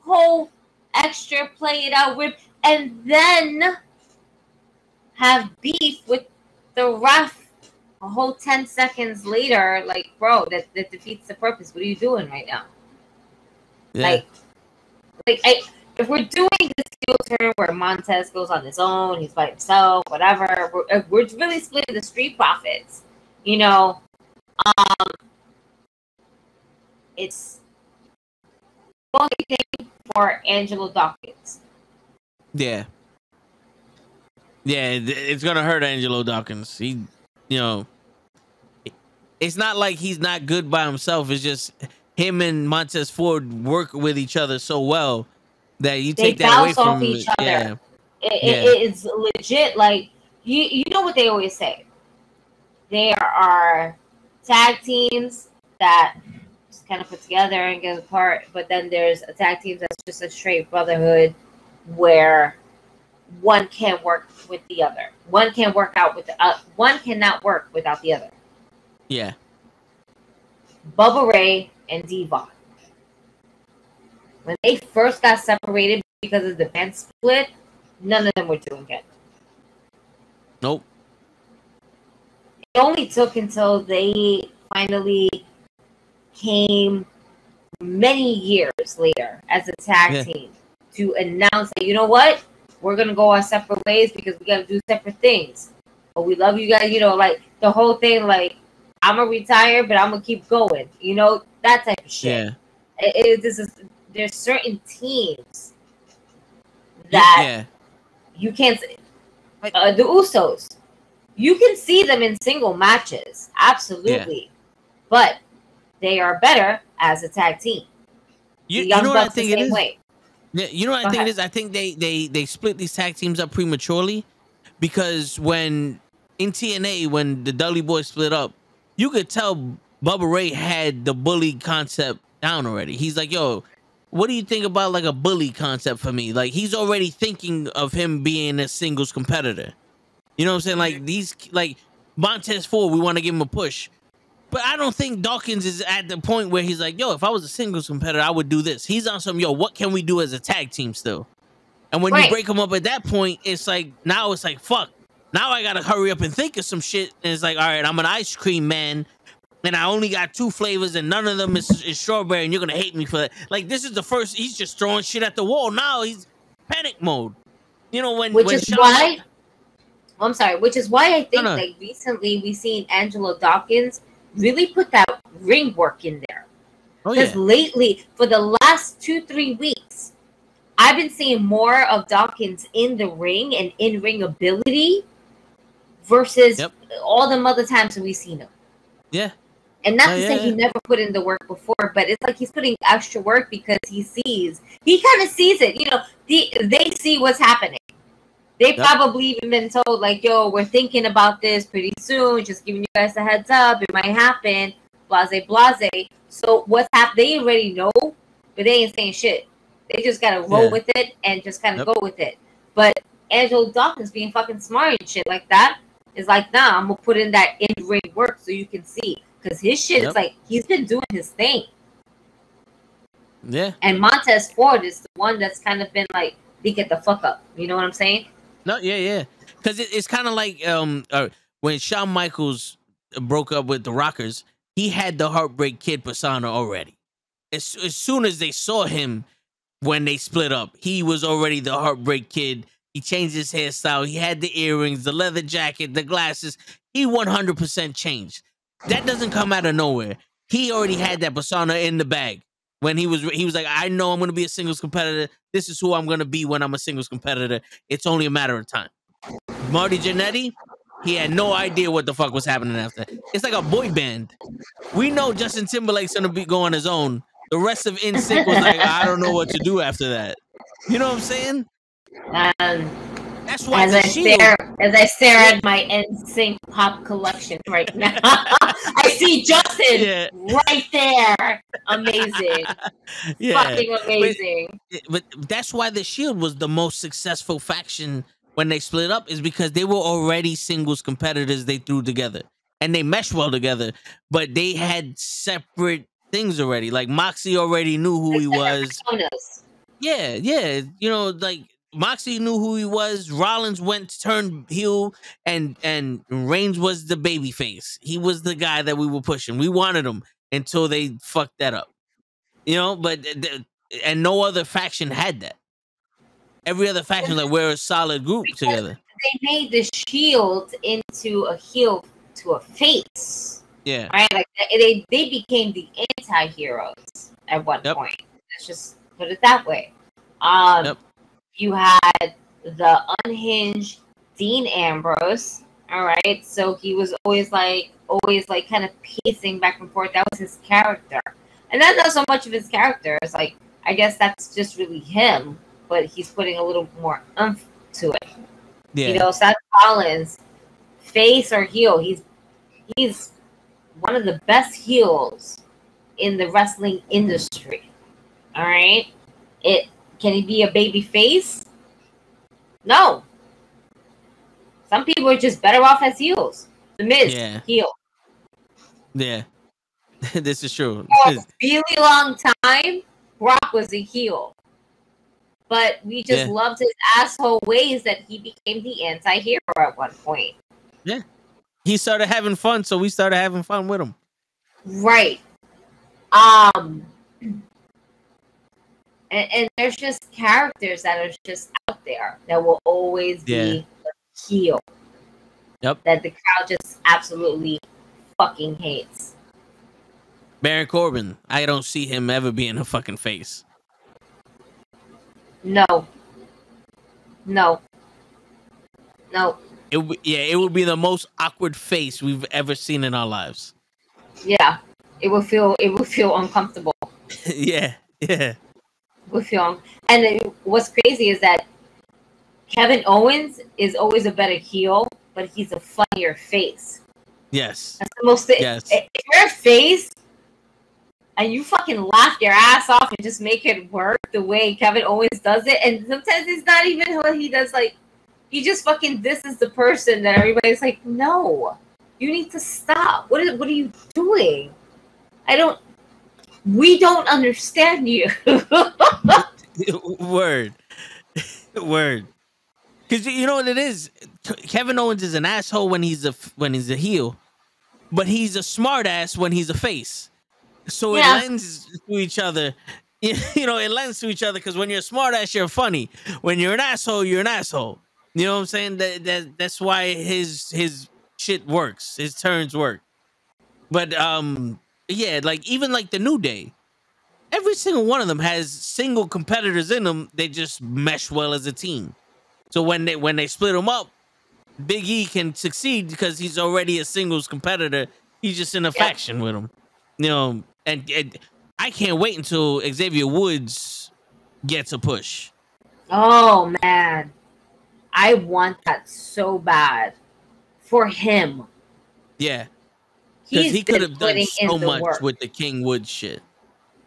Speaker 3: whole extra play it out with, and then have beef with the ref a whole 10 seconds later. Like, bro, that, that defeats the purpose. What are you doing right now?
Speaker 1: Yeah.
Speaker 3: Like, like I, if we're doing this heel turn where Montez goes on his own, he's by himself, whatever, we're, we're really splitting the street profits. You know, um, it's only thing for Angelo Dawkins.
Speaker 1: Yeah. Yeah, it's gonna hurt Angelo Dawkins. He, you know, it's not like he's not good by himself. It's just him and Montez Ford work with each other so well that you take that away from
Speaker 3: each
Speaker 1: it.
Speaker 3: other.
Speaker 1: Yeah,
Speaker 3: It,
Speaker 1: Yeah.
Speaker 3: it's legit. Like you, you know what they always say. There are tag teams that kind of put together and get apart, but then there's a tag team that's just a straight brotherhood where one can't work with the other. One can work out with the uh, one cannot work without the other.
Speaker 1: yeah,
Speaker 3: Bubba Ray and D-Von. When they first got separated because of the band split, none of them were doing it.
Speaker 1: nope,
Speaker 3: It only took until they finally came many years later as a tag
Speaker 1: Yeah.
Speaker 3: team to announce that you know what? We're gonna go our separate ways because we gotta do separate things. But we love you guys you know like the whole thing like i'm gonna retire but i'm gonna keep going you know that type of shit.
Speaker 1: Yeah,
Speaker 3: it, it- this is there's certain teams that
Speaker 1: yeah,
Speaker 3: you can't uh, the Usos. You can see them in single matches, absolutely, but they are better as a tag team.
Speaker 1: You, you know what I think it is?
Speaker 3: way.
Speaker 1: You know what
Speaker 3: Go
Speaker 1: I think
Speaker 3: ahead.
Speaker 1: it is? I think they they they split these tag teams up prematurely because when in TNA when the Dudley Boyz split up, you could tell Bubba Ray had the bully concept down already. He's like, "Yo, what do you think about like a bully concept for me?" Like he's already thinking of him being a singles competitor. You know what I'm saying? Like these like Montez Ford, we want to give him a push. But I don't think Dawkins is at the point where he's like, yo, if I was a singles competitor, I would do this. He's on some, yo, what can we do as a tag team still? And when
Speaker 3: Right.
Speaker 1: you break them up at that point, it's like, now it's like, fuck. Now I gotta hurry up and think of some shit. And it's like, all right, I'm an ice cream man, and I only got two flavors, and none of them is, is strawberry, and you're gonna hate me for that. Like, this is the first, he's just throwing shit at the wall. Now he's panic mode. You know, when,
Speaker 3: Which
Speaker 1: when
Speaker 3: is
Speaker 1: Shawn-
Speaker 3: why I'm sorry, which is why I think
Speaker 1: no.
Speaker 3: like recently we've seen Angelo Dawkins really put that ring work in there.
Speaker 1: oh,
Speaker 3: Because
Speaker 1: yeah.
Speaker 3: lately, for the last two, three weeks, I've been seeing more of Dawkins in the ring and in ring ability versus
Speaker 1: Yep.
Speaker 3: all the other times we've seen him.
Speaker 1: Yeah.
Speaker 3: And not
Speaker 1: Oh,
Speaker 3: to
Speaker 1: yeah,
Speaker 3: say he never put in the work before, but it's like he's putting extra work because he sees, he kind of sees it. You know, the, they see what's happening. They
Speaker 1: Yep.
Speaker 3: probably even been told, like, yo, we're thinking about this pretty soon, just giving you guys a heads up. It might happen, blase, blase. So what's happened? They already know, but they ain't saying shit. They just gotta roll
Speaker 1: Yeah.
Speaker 3: with it and just kind of
Speaker 1: Yep.
Speaker 3: go with it. But Angelo Dawkins being fucking smart and shit like that is like, nah, I'm gonna put in that in ring work so you can see. Because his shit
Speaker 1: Yep.
Speaker 3: is like, he's been doing his thing.
Speaker 1: Yeah.
Speaker 3: And Montez Ford is the one that's kind of been like, they get the fuck up. You know what I'm saying?
Speaker 1: No, yeah, yeah. Because it, it's kind of like um uh, when Shawn Michaels broke up with the Rockers, he had the Heartbreak Kid persona already. As, as soon as they saw him when they split up, he was already the Heartbreak Kid. He changed his hairstyle. He had the earrings, the leather jacket, the glasses. He 100% changed. That doesn't come out of nowhere. He already had that persona in the bag. When he was he was like, I know I'm gonna be a singles competitor. This is who I'm gonna be when I'm a singles competitor. It's only a matter of time. Marty Jannetty, he had no idea what the fuck was happening after. It's like a boy band. We know Justin Timberlake's gonna be going his own. The rest of NSYNC was like, I don't know what to do after that. You know what I'm saying?
Speaker 3: Um,
Speaker 1: That's why
Speaker 3: as I
Speaker 1: Shield.
Speaker 3: stare as I stare at my NSYNC pop collection right now, I see Justin
Speaker 1: Yeah,
Speaker 3: right there. Amazing,
Speaker 1: yeah.
Speaker 3: fucking amazing.
Speaker 1: but that's why the Shield was the most successful faction when they split up is because they were already singles competitors they threw together and they meshed well together, but they had separate things already. Like Moxie already knew who he was.
Speaker 3: Personas.
Speaker 1: Yeah, yeah. You know, like Moxie knew who he was. Rollins went to turn heel, and and Reigns was the baby face. He was the guy that we were pushing. We wanted him until they fucked that up. You know, but th- and no other faction had that. Every other faction like we're a solid group
Speaker 3: Because-
Speaker 1: together.
Speaker 3: They made the Shield into a heel to a face,
Speaker 1: Yeah,
Speaker 3: right? Like they they became the anti-heroes at one
Speaker 1: Yep.
Speaker 3: point. Let's just put it that way. Um,
Speaker 1: Yep.
Speaker 3: You had the unhinged Dean Ambrose. All right, so he was always like, always like, kind of pacing back and forth. That was his character, and that's not so much of his character. It's like, I guess that's just really him, but he's putting a little more umph to it.
Speaker 1: yeah,
Speaker 3: You know, Seth Collins, face or heel, he's he's one of the best heels in the wrestling industry. All right, it can he be a baby face? No. Some people are just better off as heels. The Miz,
Speaker 1: Yeah.
Speaker 3: heel.
Speaker 1: yeah. this is true.
Speaker 3: For a really long time, Brock was a heel. But we just
Speaker 1: Yeah.
Speaker 3: loved his asshole ways that he became the anti-hero at one point. Yeah.
Speaker 1: He started having fun, so we started having fun with him.
Speaker 3: Right. Um and, and there's just characters that are just out there that will always
Speaker 1: Yeah.
Speaker 3: be the heel.
Speaker 1: Yep.
Speaker 3: That the crowd just absolutely fucking hates.
Speaker 1: Baron Corbin, I don't see him ever being a fucking face.
Speaker 3: No. No. No.
Speaker 1: It w- yeah, it would be the most awkward face we've ever seen in our lives.
Speaker 3: Yeah. It would feel it would feel uncomfortable.
Speaker 1: yeah, yeah,
Speaker 3: Would and it, what's crazy is that Kevin Owens is always a better heel, but he's a funnier face.
Speaker 1: yes,
Speaker 3: That's the most.
Speaker 1: Yes.
Speaker 3: If you're a face and you fucking laugh your ass off and just make it work the way Kevin Owens does it, and sometimes it's not even what he does. Like he just fucking this is the person that everybody's like, no, you need to stop. What is? What are you doing? I don't. We don't understand you.
Speaker 1: word, word. Because you know what it is. Kevin Owens is an asshole when he's a when he's a heel, but he's a smart ass when he's a face. So
Speaker 3: Yeah.
Speaker 1: it lends to each other. You know, it lends to each other because when you're a smart ass, you're funny. When you're an asshole, you're an asshole. You know what I'm saying? That, that that's why his his shit works. His turns work. But um, yeah, like even like the New Day, every single one of them has single competitors in them. They just mesh well as a team. So when they when they split them up, Big E can succeed because he's already a singles competitor. He's just in a
Speaker 3: Yeah.
Speaker 1: faction with them, you know. And, and I can't wait until Xavier Woods gets a push.
Speaker 3: oh man, I want that so bad for him.
Speaker 1: Yeah, because he could have done so much
Speaker 3: work.
Speaker 1: with the King Woods shit.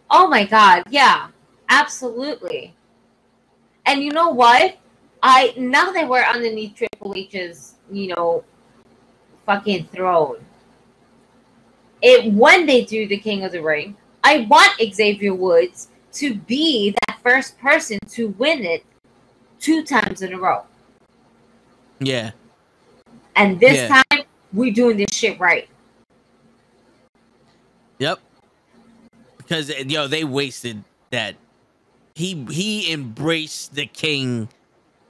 Speaker 3: Oh my god, yeah, absolutely. And you know what? I now that we're underneath Triple H's, you know, fucking throne. It when they do the King of the Ring, I want Xavier Woods to be that first person to win it two times in a row.
Speaker 1: Yeah,
Speaker 3: And this
Speaker 1: Yeah.
Speaker 3: time we're doing this shit right.
Speaker 1: Yep. Because yo, they wasted that. He he embraced the king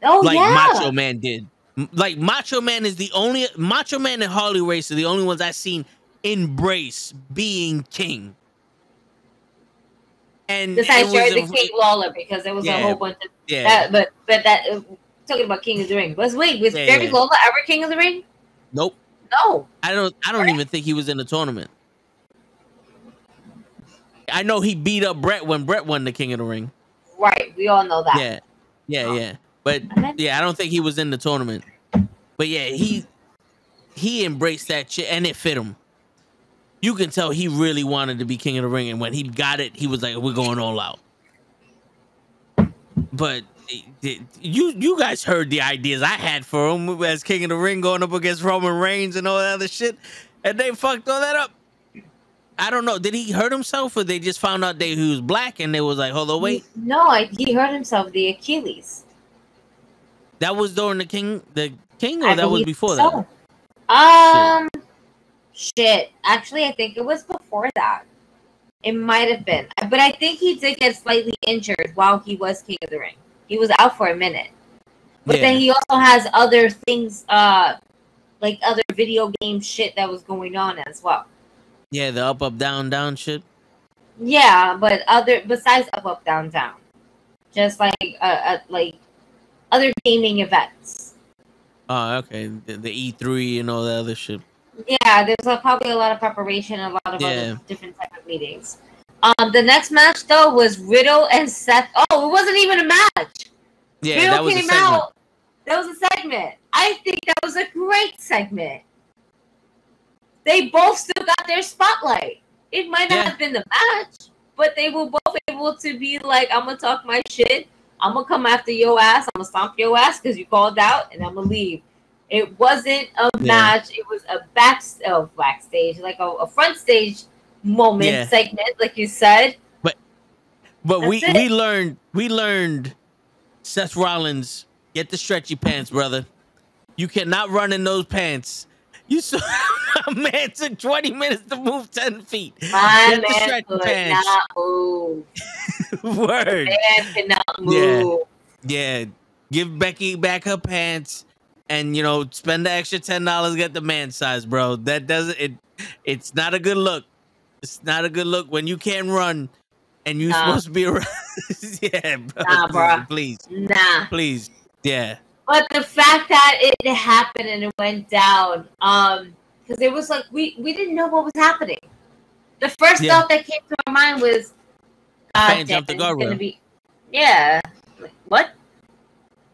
Speaker 3: Oh
Speaker 1: like
Speaker 3: yeah.
Speaker 1: Macho Man did. Like Macho Man is the only Macho Man and Harley Race are the only ones I've seen embrace being king. And
Speaker 3: Besides Jerry the King Lawler, because there was
Speaker 1: Yeah.
Speaker 3: a whole bunch of
Speaker 1: yeah,
Speaker 3: that. But but that uh, talking about King of the Ring. But wait, was
Speaker 1: Yeah,
Speaker 3: Jerry
Speaker 1: yeah.
Speaker 3: Lawler ever King of the Ring?
Speaker 1: nope.
Speaker 3: No.
Speaker 1: I don't. I don't even think he was in the tournament. I know he beat up Bret when Bret won the King of the Ring.
Speaker 3: Right. We all know that.
Speaker 1: Yeah, yeah, yeah. But yeah, I don't think he was in the tournament. But yeah, he he embraced that shit and it fit him. You can tell he really wanted to be King of the Ring, and when he got it, he was like, "We're going all out." But eh, eh, you you guys heard the ideas I had for him as King of the Ring going up against Roman Reigns and all that other shit, and they fucked all that up. I don't know. Did he hurt himself, or they just found out that he was black and they was like, "Hold on, wait."
Speaker 3: No, I, he hurt himself. The Achilles.
Speaker 1: That was during the King, the King, or
Speaker 3: I
Speaker 1: that was before
Speaker 3: so.
Speaker 1: that.
Speaker 3: Um, shit. Actually, I think it was before that. It might have been, but I think he did get slightly injured while he was King of the Ring. He was out for a minute, but
Speaker 1: Yeah.
Speaker 3: then he also has other things, uh, like other video game shit that was going on as well.
Speaker 1: Yeah, the up, up, down, down shit.
Speaker 3: Yeah, but other besides up, up, down, down, just like uh, uh like other gaming events.
Speaker 1: Oh, okay. The, the E3 and all the other shit.
Speaker 3: Yeah, there's uh, probably a lot of preparation, a lot of
Speaker 1: Yeah.
Speaker 3: other different type of meetings. Um, the next match though was Riddle and Seth. Oh, it wasn't even a match.
Speaker 1: Yeah,
Speaker 3: Riddle
Speaker 1: that was a
Speaker 3: came
Speaker 1: segment.
Speaker 3: out. That was a segment. I think that was a great segment. They both still got their spotlight. It might not
Speaker 1: Yeah.
Speaker 3: have been the match, but they were both able to be like, "I'm gonna talk my shit. I'm gonna come after your ass. I'm gonna stomp your ass because you called out, and I'm gonna leave." It wasn't a
Speaker 1: Yeah.
Speaker 3: match. It was a back, oh, backstage, like a, a front stage moment
Speaker 1: Yeah.
Speaker 3: segment, like you said.
Speaker 1: But we
Speaker 3: That's it.
Speaker 1: we learned we learned Seth Rollins get the stretchy pants, brother. You cannot run in those pants. You saw a man took 20 minutes to move 10 feet.
Speaker 3: My man could
Speaker 1: pants.
Speaker 3: not move.
Speaker 1: Word.
Speaker 3: Man could not
Speaker 1: Yeah. Yeah. Give Becky back her pants and you know, spend the extra ten dollars, get the man size, bro. That doesn't it it's not a good look. It's not a good look when you can't run and you're
Speaker 3: Nah.
Speaker 1: supposed to be around. yeah, bro.
Speaker 3: Nah, bruh.
Speaker 1: Please.
Speaker 3: Nah.
Speaker 1: Please. Yeah.
Speaker 3: But the fact that it happened and it went down, um, because it was like we we didn't know what was happening. The first
Speaker 1: Yeah.
Speaker 3: thought that came to my mind was,
Speaker 1: Fan jumped the guardrail.
Speaker 3: be, yeah. Like, what?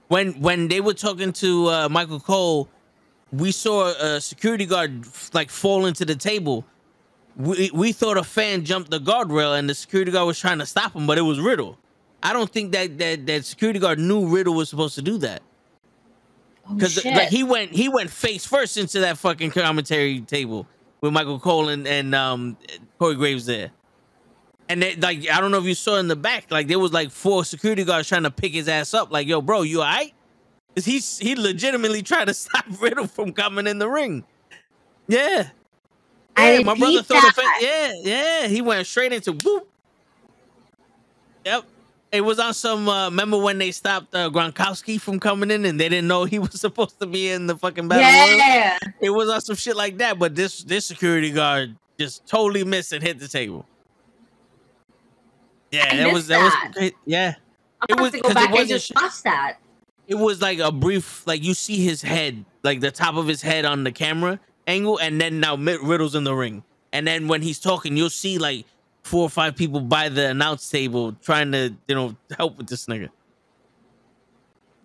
Speaker 1: when when they were talking to uh, Michael Cole, we saw a security guard like fall into the table. We we thought a fan jumped the guardrail and the security guard was trying to stop him, but it was Riddle. I don't think that that that security guard knew Riddle was supposed to do that because
Speaker 3: shit.
Speaker 1: like he went he went face first into that fucking commentary table with Michael Cole and and um Corey Graves there. And they, like I don't know if you saw in the back, like there was like four security guards trying to pick his ass up. Like, yo, bro, you alright? He's he legitimately tried to stop Riddle from coming in the ring. Yeah. Yeah, my brother thought yeah, yeah. He went straight into boop. Yep. It was on some uh remember when they stopped uh, Gronkowski from coming in and they didn't know he was supposed to be in the fucking battle
Speaker 3: yeah.
Speaker 1: It was on some shit like that, but this this security guard just totally missed and hit the table. Yeah,
Speaker 3: I
Speaker 1: that was
Speaker 3: missed
Speaker 1: that was
Speaker 3: that.
Speaker 1: yeah.
Speaker 3: I'm
Speaker 1: It was-
Speaker 3: have to go
Speaker 1: 'cause it
Speaker 3: back and
Speaker 1: wasn't
Speaker 3: just watch that.
Speaker 1: It was like a brief, like you see his head, like the top of his head on the camera angle, and then now Matt Riddle's in the ring, and then when he's talking, you'll see like four or five people by the announce table trying to you know help with this nigga.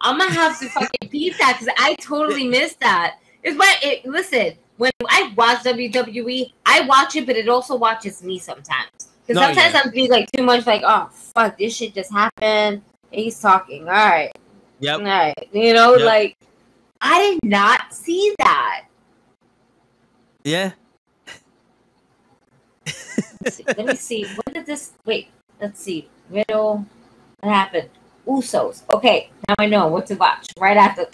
Speaker 3: I'm gonna have to fucking peep that because I totally missed that. It's why it listen, when I watch WWE, I watch it, but it also watches me sometimes. Because
Speaker 1: No, oh,
Speaker 3: sometimes
Speaker 1: yeah.
Speaker 3: I'm being like too much like, oh fuck, this shit just happened. He's talking. All right.
Speaker 1: Yep.
Speaker 3: All right. You know,
Speaker 1: Yep.
Speaker 3: like I did not see that.
Speaker 1: Yeah.
Speaker 3: See. Let me see. When did this wait, let's see. Riddle. What happened? Usos. Okay, now I know what to watch. Right after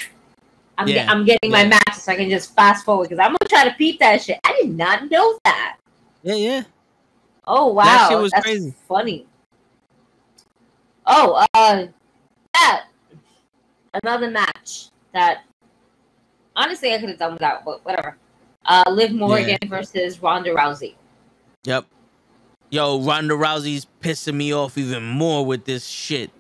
Speaker 3: I'm,
Speaker 1: Yeah.
Speaker 3: I'm getting my
Speaker 1: Yeah.
Speaker 3: matches so I can just fast forward because I'm gonna try to peep that shit. I did not know that.
Speaker 1: Yeah. Yeah.
Speaker 3: Oh wow,
Speaker 1: That shit was
Speaker 3: that's
Speaker 1: crazy.
Speaker 3: funny. Oh, uh, yeah, another match that honestly I could have done without, but whatever. Uh, Liv Morgan versus Ronda Rousey.
Speaker 1: Yep. Yo, Ronda Rousey's pissing me off even more with this shit.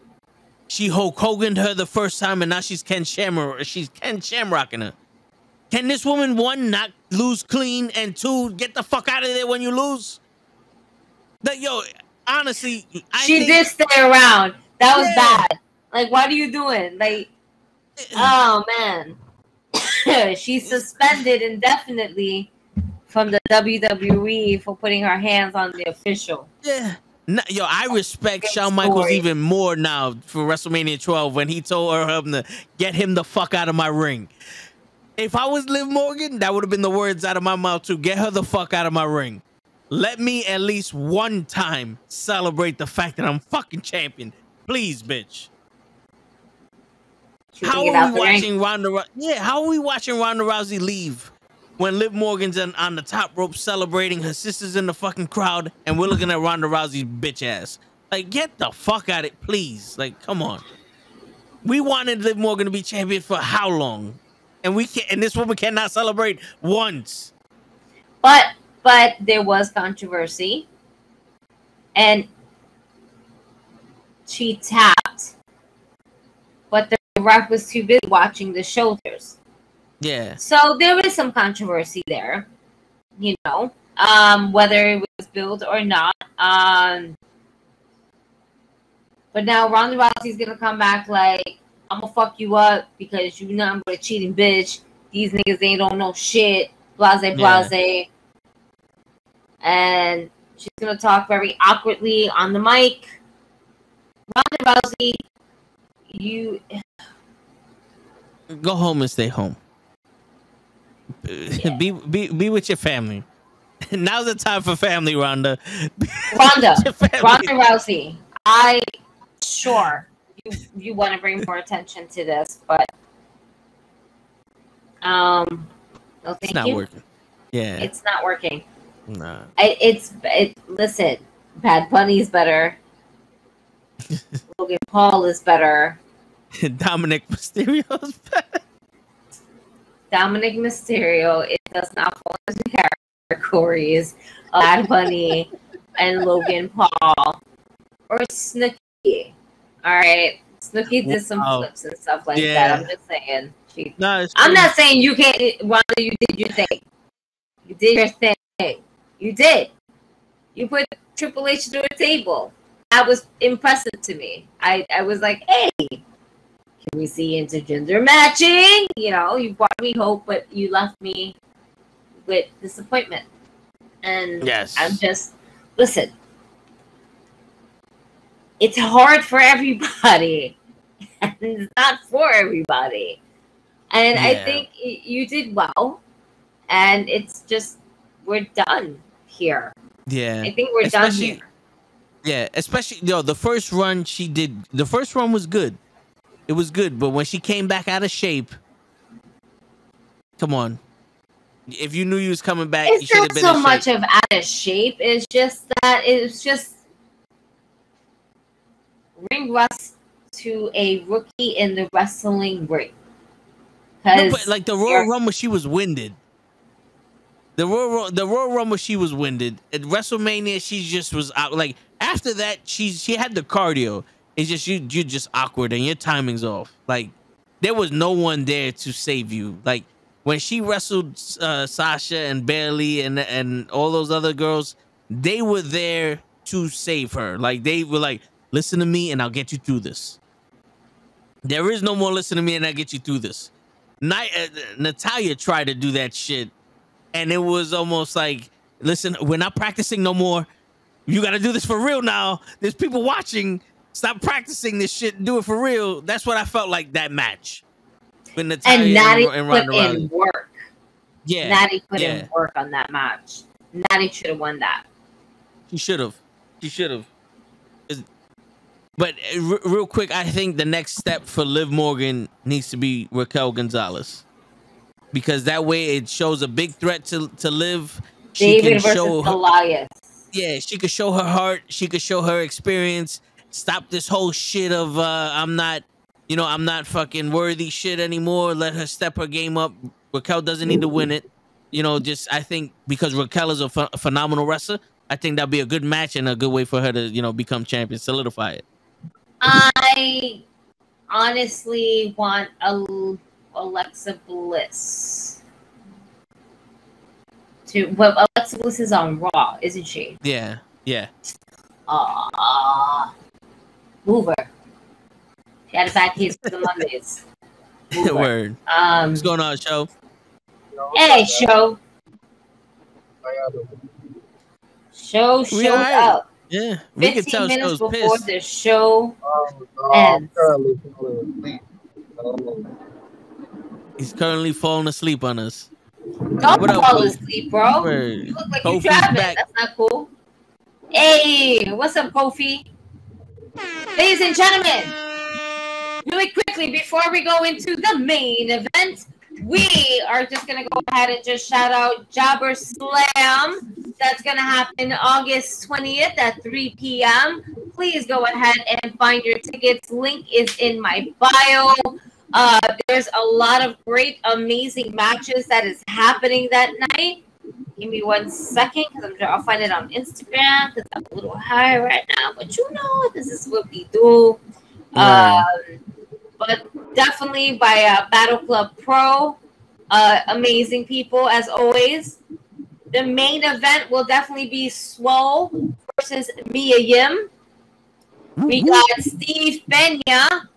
Speaker 1: She Hulk Hogan her the first time, and now she's Ken Shamrock. She's Ken Shamrocking her. Can this woman one not lose clean, and two get the fuck out of there when you lose? That yo, honestly, I
Speaker 3: she
Speaker 1: think-
Speaker 3: did stay around. That was
Speaker 1: Yeah.
Speaker 3: bad. Like, what are you doing? Like, eh. oh man, she's suspended indefinitely from the WWE for putting her hands on the official.
Speaker 1: Yeah. No, yo, I respect
Speaker 3: Great
Speaker 1: Shawn Michaels
Speaker 3: story.
Speaker 1: even more now for WrestleMania 12 when he told her him to get him the fuck out of my ring. If I was Liv Morgan, that would have been the words out of my mouth too. Get her the fuck out of my ring. Let me at least one time celebrate the fact that I'm fucking champion. Please, bitch. How are we
Speaker 3: ring.
Speaker 1: watching Ronda? Yeah, how are we watching Ronda Rousey leave when Liv Morgan's on, on the top rope celebrating, her sister's in the fucking crowd, and we're looking at Ronda Rousey's bitch ass? Like, get the fuck out of it, please. Like, come on. We wanted Liv Morgan to be champion for how long? And we can not and this woman cannot celebrate once.
Speaker 3: But but there was controversy, and she tapped, but the ref was too busy watching the shoulders.
Speaker 1: Yeah.
Speaker 3: So there was some controversy there, you know, um, whether it was built or not. Um, but now Ronda Rousey's gonna come back like I'm gonna fuck you up because you nothing but a cheating bitch. These niggas ain't don't know shit. Blase, blase. And she's gonna talk very awkwardly on the mic. Ronda Rousey, you
Speaker 1: Go home and stay home. Be be be with your family. Now's the time for family, with
Speaker 3: Ronda. Ronda Rousey, I sure you you want to bring more attention to this, but um, no, thank
Speaker 1: It's not
Speaker 3: you.
Speaker 1: working. Yeah.
Speaker 3: It's not working.
Speaker 1: nah.
Speaker 3: I, it's it. Listen, Bad Bunny's better. Logan Paul is better.
Speaker 1: Dominik Mysterio's back.
Speaker 3: Dominik Mysterio. It does not fall into categories of Bad Bunny and Logan Paul or Snooki. All right, Snooki did some
Speaker 1: Wow.
Speaker 3: flips and stuff like
Speaker 1: Yeah.
Speaker 3: that. I'm just saying. She,
Speaker 1: No,
Speaker 3: I'm not saying you can't. Why Ronda, you did your thing. You did your thing. You did. You put Triple H through a table. That was impressive to me. I, I was like, hey, can we see intergender matching? You know, you brought me hope, but you left me with disappointment. And
Speaker 1: Yes.
Speaker 3: I'm just listen. It's hard for everybody, and it's not for everybody. And I think you did well, and it's just we're done here.
Speaker 1: Yeah.
Speaker 3: I think we're done here.
Speaker 1: Yeah, especially yo, the first run she did. The first run was good. It was good, but when she came back out of shape, come on. If you knew you was coming back, you
Speaker 3: It's
Speaker 1: should have
Speaker 3: not
Speaker 1: been
Speaker 3: so much
Speaker 1: shape.
Speaker 3: of out of shape. It's just that it's just ring rust to a rookie in the wrestling ring.
Speaker 1: No, but like the Royal Rumble, she was winded. The Royal the Royal Rumble, she was winded. At WrestleMania, she just was out. Like after that, she she had the cardio. It's just you You're just awkward and your timing's off. Like there was no one there to save you. Like when she wrestled uh, Sasha and Bayley and and all those other girls, they were there to save her. Like they were like, listen to me and I'll get you through this. There is no more listen to me and I'll get you through this. Ni- uh, Natalya tried to do that shit, and it was almost like, listen, we're not practicing no more. You got to do this for real now. There's people watching. Stop practicing this shit and do it for real. That's what I felt like that match. With Natalya
Speaker 3: and Natty
Speaker 1: and,
Speaker 3: put
Speaker 1: Ronda
Speaker 3: in work.
Speaker 1: Yeah,
Speaker 3: Natty put
Speaker 1: yeah.
Speaker 3: in work on that match. Natty should have won that.
Speaker 1: She should have. She should have. But uh, re- real quick, I think the next step for Liv Morgan needs to be Raquel Gonzalez, because that way it shows a big threat to to Liv. She
Speaker 3: David
Speaker 1: can
Speaker 3: versus
Speaker 1: show her,
Speaker 3: Goliath.
Speaker 1: yeah, she could show her heart. She could show her experience. Stop this whole shit of uh, I'm not, you know, I'm not fucking worthy shit anymore. Let her step her game up. Raquel doesn't need to win it. You know, just I think because Raquel is a ph- phenomenal wrestler, I think that'd be a good match and a good way for her to, you know, become champion, solidify it.
Speaker 3: I honestly want a Alexa Bliss to. Well, Alexa Bliss is on Raw, isn't she?
Speaker 1: Yeah, yeah.
Speaker 3: Ah, move her. She had a bad case for the Mondays. Move.
Speaker 1: Word.
Speaker 3: Um,
Speaker 1: What's going on, show?
Speaker 3: hey, show,
Speaker 4: How
Speaker 3: show
Speaker 1: We
Speaker 3: showed
Speaker 1: alright.
Speaker 3: up.
Speaker 1: Yeah, we can tell
Speaker 3: minutes
Speaker 1: show's
Speaker 3: before
Speaker 1: pissed.
Speaker 3: the show. And-
Speaker 4: I'm currently falling asleep. Um,
Speaker 1: He's currently falling asleep on us.
Speaker 3: Don't
Speaker 1: What up,
Speaker 3: fall
Speaker 1: Kofi?
Speaker 3: asleep, bro.
Speaker 1: Word.
Speaker 3: You look like
Speaker 1: Kofi's
Speaker 3: you're driving.
Speaker 1: back.
Speaker 3: That's not cool. Hey, what's up, Kofi? Ladies and gentlemen, really quickly before we go into the main event, we are just gonna go ahead and just shout out Jobber Slam. That's gonna happen August 20th at 3 p.m. Please go ahead and find your tickets. Link is in my bio. Uh, there's a lot of great, amazing matches that is happening that night. Give me one second because I'll find it on Instagram because I'm a little high right now. But you know, this is what we do. Um, but definitely by uh, Battle Club Pro. Uh, amazing people as always. The main event will definitely be Swole versus Mia Yim. We got Steve Benya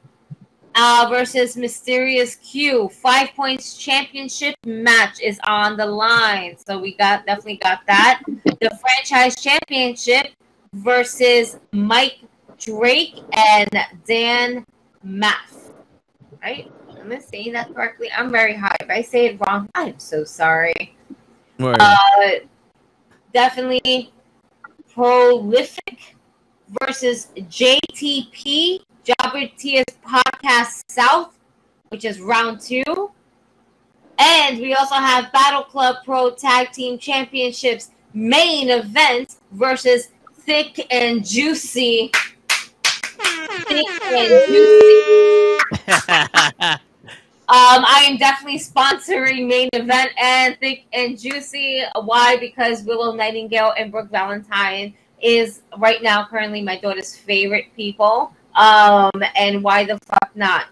Speaker 3: uh, versus Mysterious Q. Five points championship match is on the line. So we got definitely got that. The franchise championship versus Mike Drake and Dan Math. Right? Am I saying that correctly? I'm very high. If I say it wrong, I'm so sorry. Uh, definitely prolific versus JTP Jobber Tia's podcast South, which is round two. And we also have Battle Club Pro Tag Team Championships main event versus Thick and Juicy. Thick and Juicy. Um, I am definitely sponsoring main event and thick and juicy. Why? Because Willow Nightingale and Brooke Valentine is right now currently my daughter's favorite people. Um, and why the fuck not?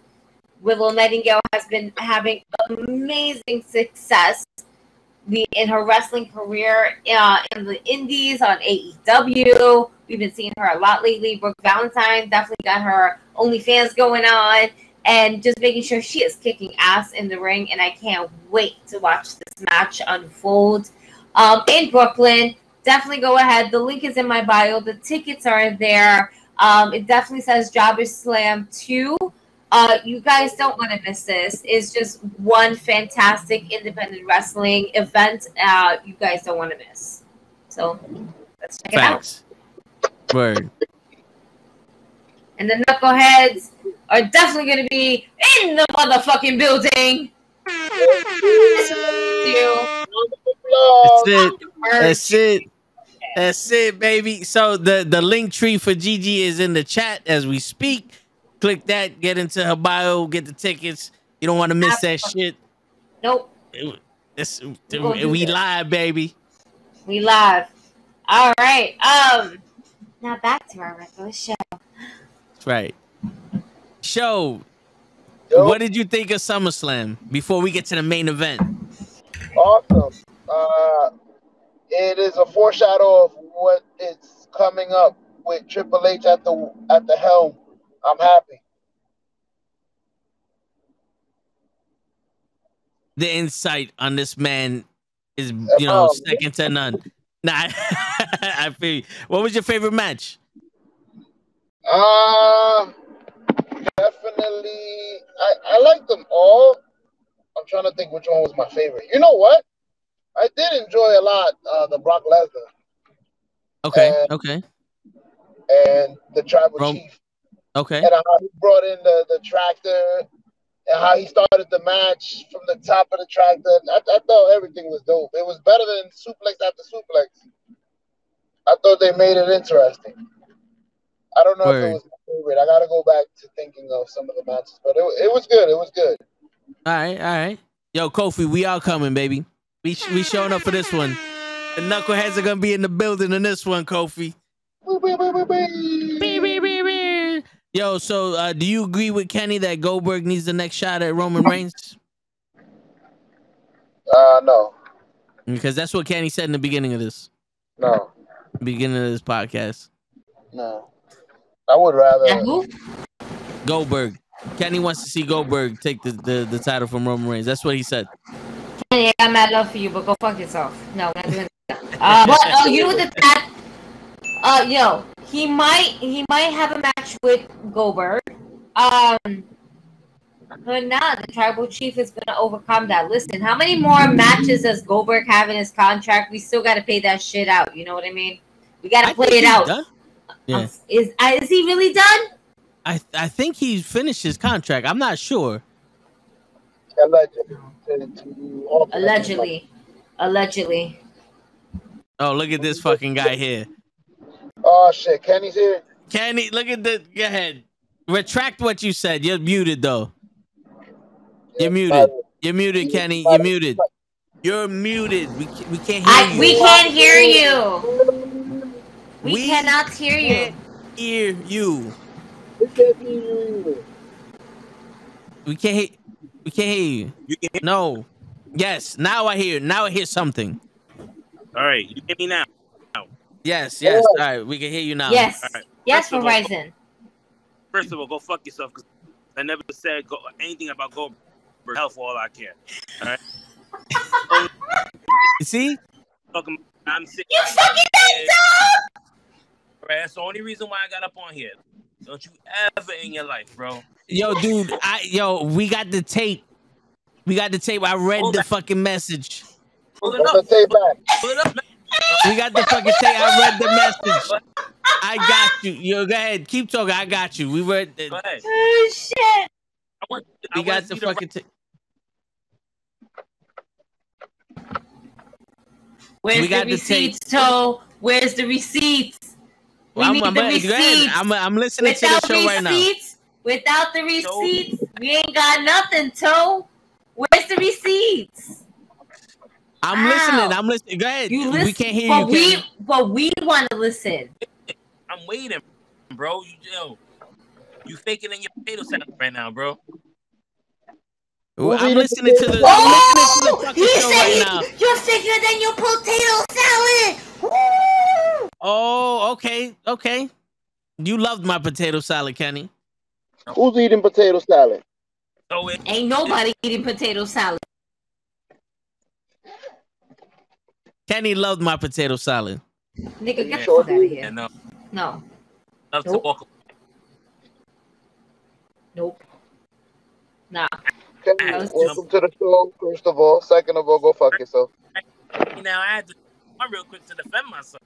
Speaker 3: Willow Nightingale has been having amazing success the, in her wrestling career uh, in the indies on AEW. We've been seeing her a lot lately. Brooke Valentine definitely got her OnlyFans going on and just making sure she is kicking ass in the ring. And I can't wait to watch this match unfold um, in Brooklyn. Definitely go ahead. The link is in my bio. The tickets are there. Um, it definitely says Jobber Slam 2. Uh, you guys don't want to miss this. It's just one fantastic independent wrestling event. Uh, you guys don't want to miss. So let's check it out.
Speaker 1: Word.
Speaker 3: And the knuckleheads are definitely going to be in the motherfucking building. This is you.
Speaker 1: That's it. That's it. That's it, baby. So the the link tree for Gigi is in the chat as we speak. Click that, get into her bio, get the tickets. You don't want to miss that shit.
Speaker 3: Nope,
Speaker 1: It's,
Speaker 3: gonna
Speaker 1: we live, baby.
Speaker 3: we live. All right. Um. Now back to our regular show.
Speaker 1: That's right. Show.
Speaker 4: Yo,
Speaker 1: What did you think of SummerSlam before we get to the main event?
Speaker 4: awesome. Uh, it is a foreshadow of what is coming up with Triple H at the at the helm. I'm happy.
Speaker 1: The insight on this man is, you know,
Speaker 4: Oh,
Speaker 1: second to none. Nah, I feel you. What was your favorite match?
Speaker 4: Uh, definitely. I I like them all. I'm trying to think which one was my favorite. You know what? I did enjoy a lot uh, the Brock Lesnar
Speaker 1: Okay,
Speaker 4: Uh,
Speaker 1: okay,
Speaker 4: and the Tribal Chief.
Speaker 1: okay.
Speaker 4: and how he brought in the, the tractor and how he started the match from the top of the tractor. I, I thought everything was dope. It was better than suplex after suplex. I thought they made it interesting. I don't know if it was my favorite. I got to go back to thinking of some of the matches, but it, it was good. It was good.
Speaker 1: All right, all right. Yo, Kofi, we are coming, baby. We we showing up for this one. The knuckleheads are gonna be in the building in this one, Kofi. Yo, so uh, do you agree with Kenny that Goldberg needs the next shot at Roman Reigns?
Speaker 4: Uh, no,
Speaker 1: Because that's what Kenny said in the beginning of this
Speaker 4: no,
Speaker 1: beginning of this podcast.
Speaker 4: no. I would rather.
Speaker 1: Goldberg. Kenny wants to see Goldberg take the, the, the title from Roman Reigns. That's what he said.
Speaker 3: Yeah, I got mad love for you, but go fuck yourself. No, we're not doing that. Uh, but oh, you know the that? Uh, yo, he might he might have a match with Goldberg. Um, but nah, the tribal chief is gonna overcome that. Listen, how many more matches does Goldberg have in his contract? We still gotta pay that shit out. You know what I mean? We gotta
Speaker 1: I
Speaker 3: play it out.
Speaker 1: done. Yeah.
Speaker 3: Um, Is uh, is he really done?
Speaker 1: I I think he finished his contract. I'm not sure.
Speaker 4: Allegedly. To- to
Speaker 3: Allegedly, allegedly.
Speaker 1: Oh, look at this fucking guy here.
Speaker 4: Oh shit, Kenny's here.
Speaker 1: Kenny, look at the go ahead. Retract what you said. You're muted though. You're muted. You're muted, Kenny. You're muted. You're muted. We we can't hear
Speaker 3: I
Speaker 1: you.
Speaker 3: we can't hear you. We,
Speaker 1: We
Speaker 3: cannot hear you.
Speaker 1: can't hear you.
Speaker 4: We can't hear you.
Speaker 1: We can't hear. We can't hear you.
Speaker 5: You can hear
Speaker 1: No. Yes. Now I hear. Now I hear something.
Speaker 5: All right, you hear me now.
Speaker 1: Yes. Yes. All right. We can hear you now.
Speaker 3: Yes,
Speaker 5: Alright.
Speaker 3: yes,
Speaker 5: First of all-
Speaker 3: Verizon.
Speaker 5: First of all, go fuck yourself because I never said go, anything about Goldberg health for all I care. All right,
Speaker 1: You see?
Speaker 5: Talking- I'm sick.
Speaker 3: You fucking
Speaker 5: All right, that's the only reason why I got up on here. Don't you ever in your life, bro.
Speaker 1: Yo, dude. I yo. We got the tape. We got the tape. I read
Speaker 5: Hold
Speaker 1: the
Speaker 5: on.
Speaker 1: fucking message.
Speaker 5: Pull it
Speaker 4: Let's
Speaker 5: up.
Speaker 4: take back.
Speaker 5: Pull it up.
Speaker 1: We got the fucking tape. I read the message. I got you. Yo, go ahead. Keep talking. I got you. We read.
Speaker 5: Go
Speaker 1: The,
Speaker 5: ahead.
Speaker 3: Oh shit!
Speaker 5: I want,
Speaker 1: we
Speaker 5: wanna
Speaker 1: got the
Speaker 5: see
Speaker 1: fucking tape.
Speaker 3: Where's
Speaker 1: We got
Speaker 3: the
Speaker 1: the tape.
Speaker 3: Toe? Where's the receipts? We
Speaker 1: I'm,
Speaker 3: need
Speaker 1: I'm,
Speaker 3: the
Speaker 1: go
Speaker 3: receipts.
Speaker 1: I'm, I'm listening
Speaker 3: Without
Speaker 1: to the show right now.
Speaker 3: Receipts, without the receipts, we ain't got nothing, Toe. Where's the receipts?
Speaker 1: I'm
Speaker 3: Ow.
Speaker 1: listening. I'm listening. Go ahead.
Speaker 3: You listen,
Speaker 1: we can't hear
Speaker 3: but
Speaker 1: you.
Speaker 3: we,
Speaker 1: Kenny.
Speaker 3: but we want to listen.
Speaker 5: I'm waiting, bro. You yo, you faking in your potato salad right now, bro.
Speaker 1: I'm listening to the. I'm oh! listening to the
Speaker 3: he
Speaker 1: show
Speaker 3: said
Speaker 1: right
Speaker 3: you-
Speaker 1: now.
Speaker 3: you're thicker than your potato salad. Woo!
Speaker 1: Oh, okay, okay. You loved my potato salad, Kenny.
Speaker 4: Who's eating potato salad?
Speaker 5: So it,
Speaker 3: Ain't nobody eating potato salad.
Speaker 1: Kenny loved my potato salad.
Speaker 3: Nigga, get the fuck out of
Speaker 5: yeah,
Speaker 3: here.
Speaker 5: no, uh,
Speaker 3: No,
Speaker 5: love to
Speaker 3: Nope.
Speaker 5: walk.
Speaker 3: nope. Nah.
Speaker 4: Kenny,
Speaker 3: I was
Speaker 4: welcome to the show. First of all, second of all, go fuck yourself.
Speaker 5: Now I had to run real quick to defend myself.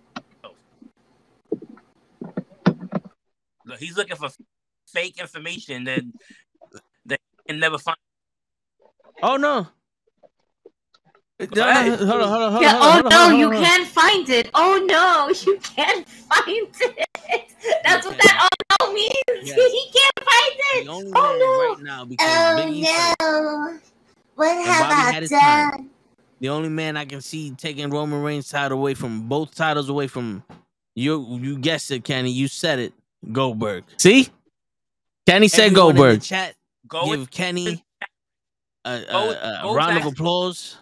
Speaker 5: Look, he's looking for fake information that they can never find.
Speaker 1: Oh no. No, no, hold on, hold on, hold on.
Speaker 3: Yeah,
Speaker 1: hold on,
Speaker 3: oh
Speaker 1: on,
Speaker 3: no,
Speaker 1: hold on,
Speaker 3: you can't find it. Oh no, you can't find it. That's what that oh no means.
Speaker 1: Yes.
Speaker 3: he can't find it. Oh, no.
Speaker 1: right now because oh, Biggie fell.
Speaker 3: no. What
Speaker 1: And have I had his time. done? The only man I can see taking Roman Reigns title away from both titles away from you. You guessed it, Kenny. You said it. Goldberg. See, Kenny said
Speaker 5: Everyone in the
Speaker 1: Goldberg.
Speaker 5: Chat, go
Speaker 1: Give
Speaker 5: with
Speaker 1: Kenny a, a,
Speaker 5: Go-
Speaker 1: a
Speaker 5: go
Speaker 1: round
Speaker 5: back-
Speaker 1: of applause.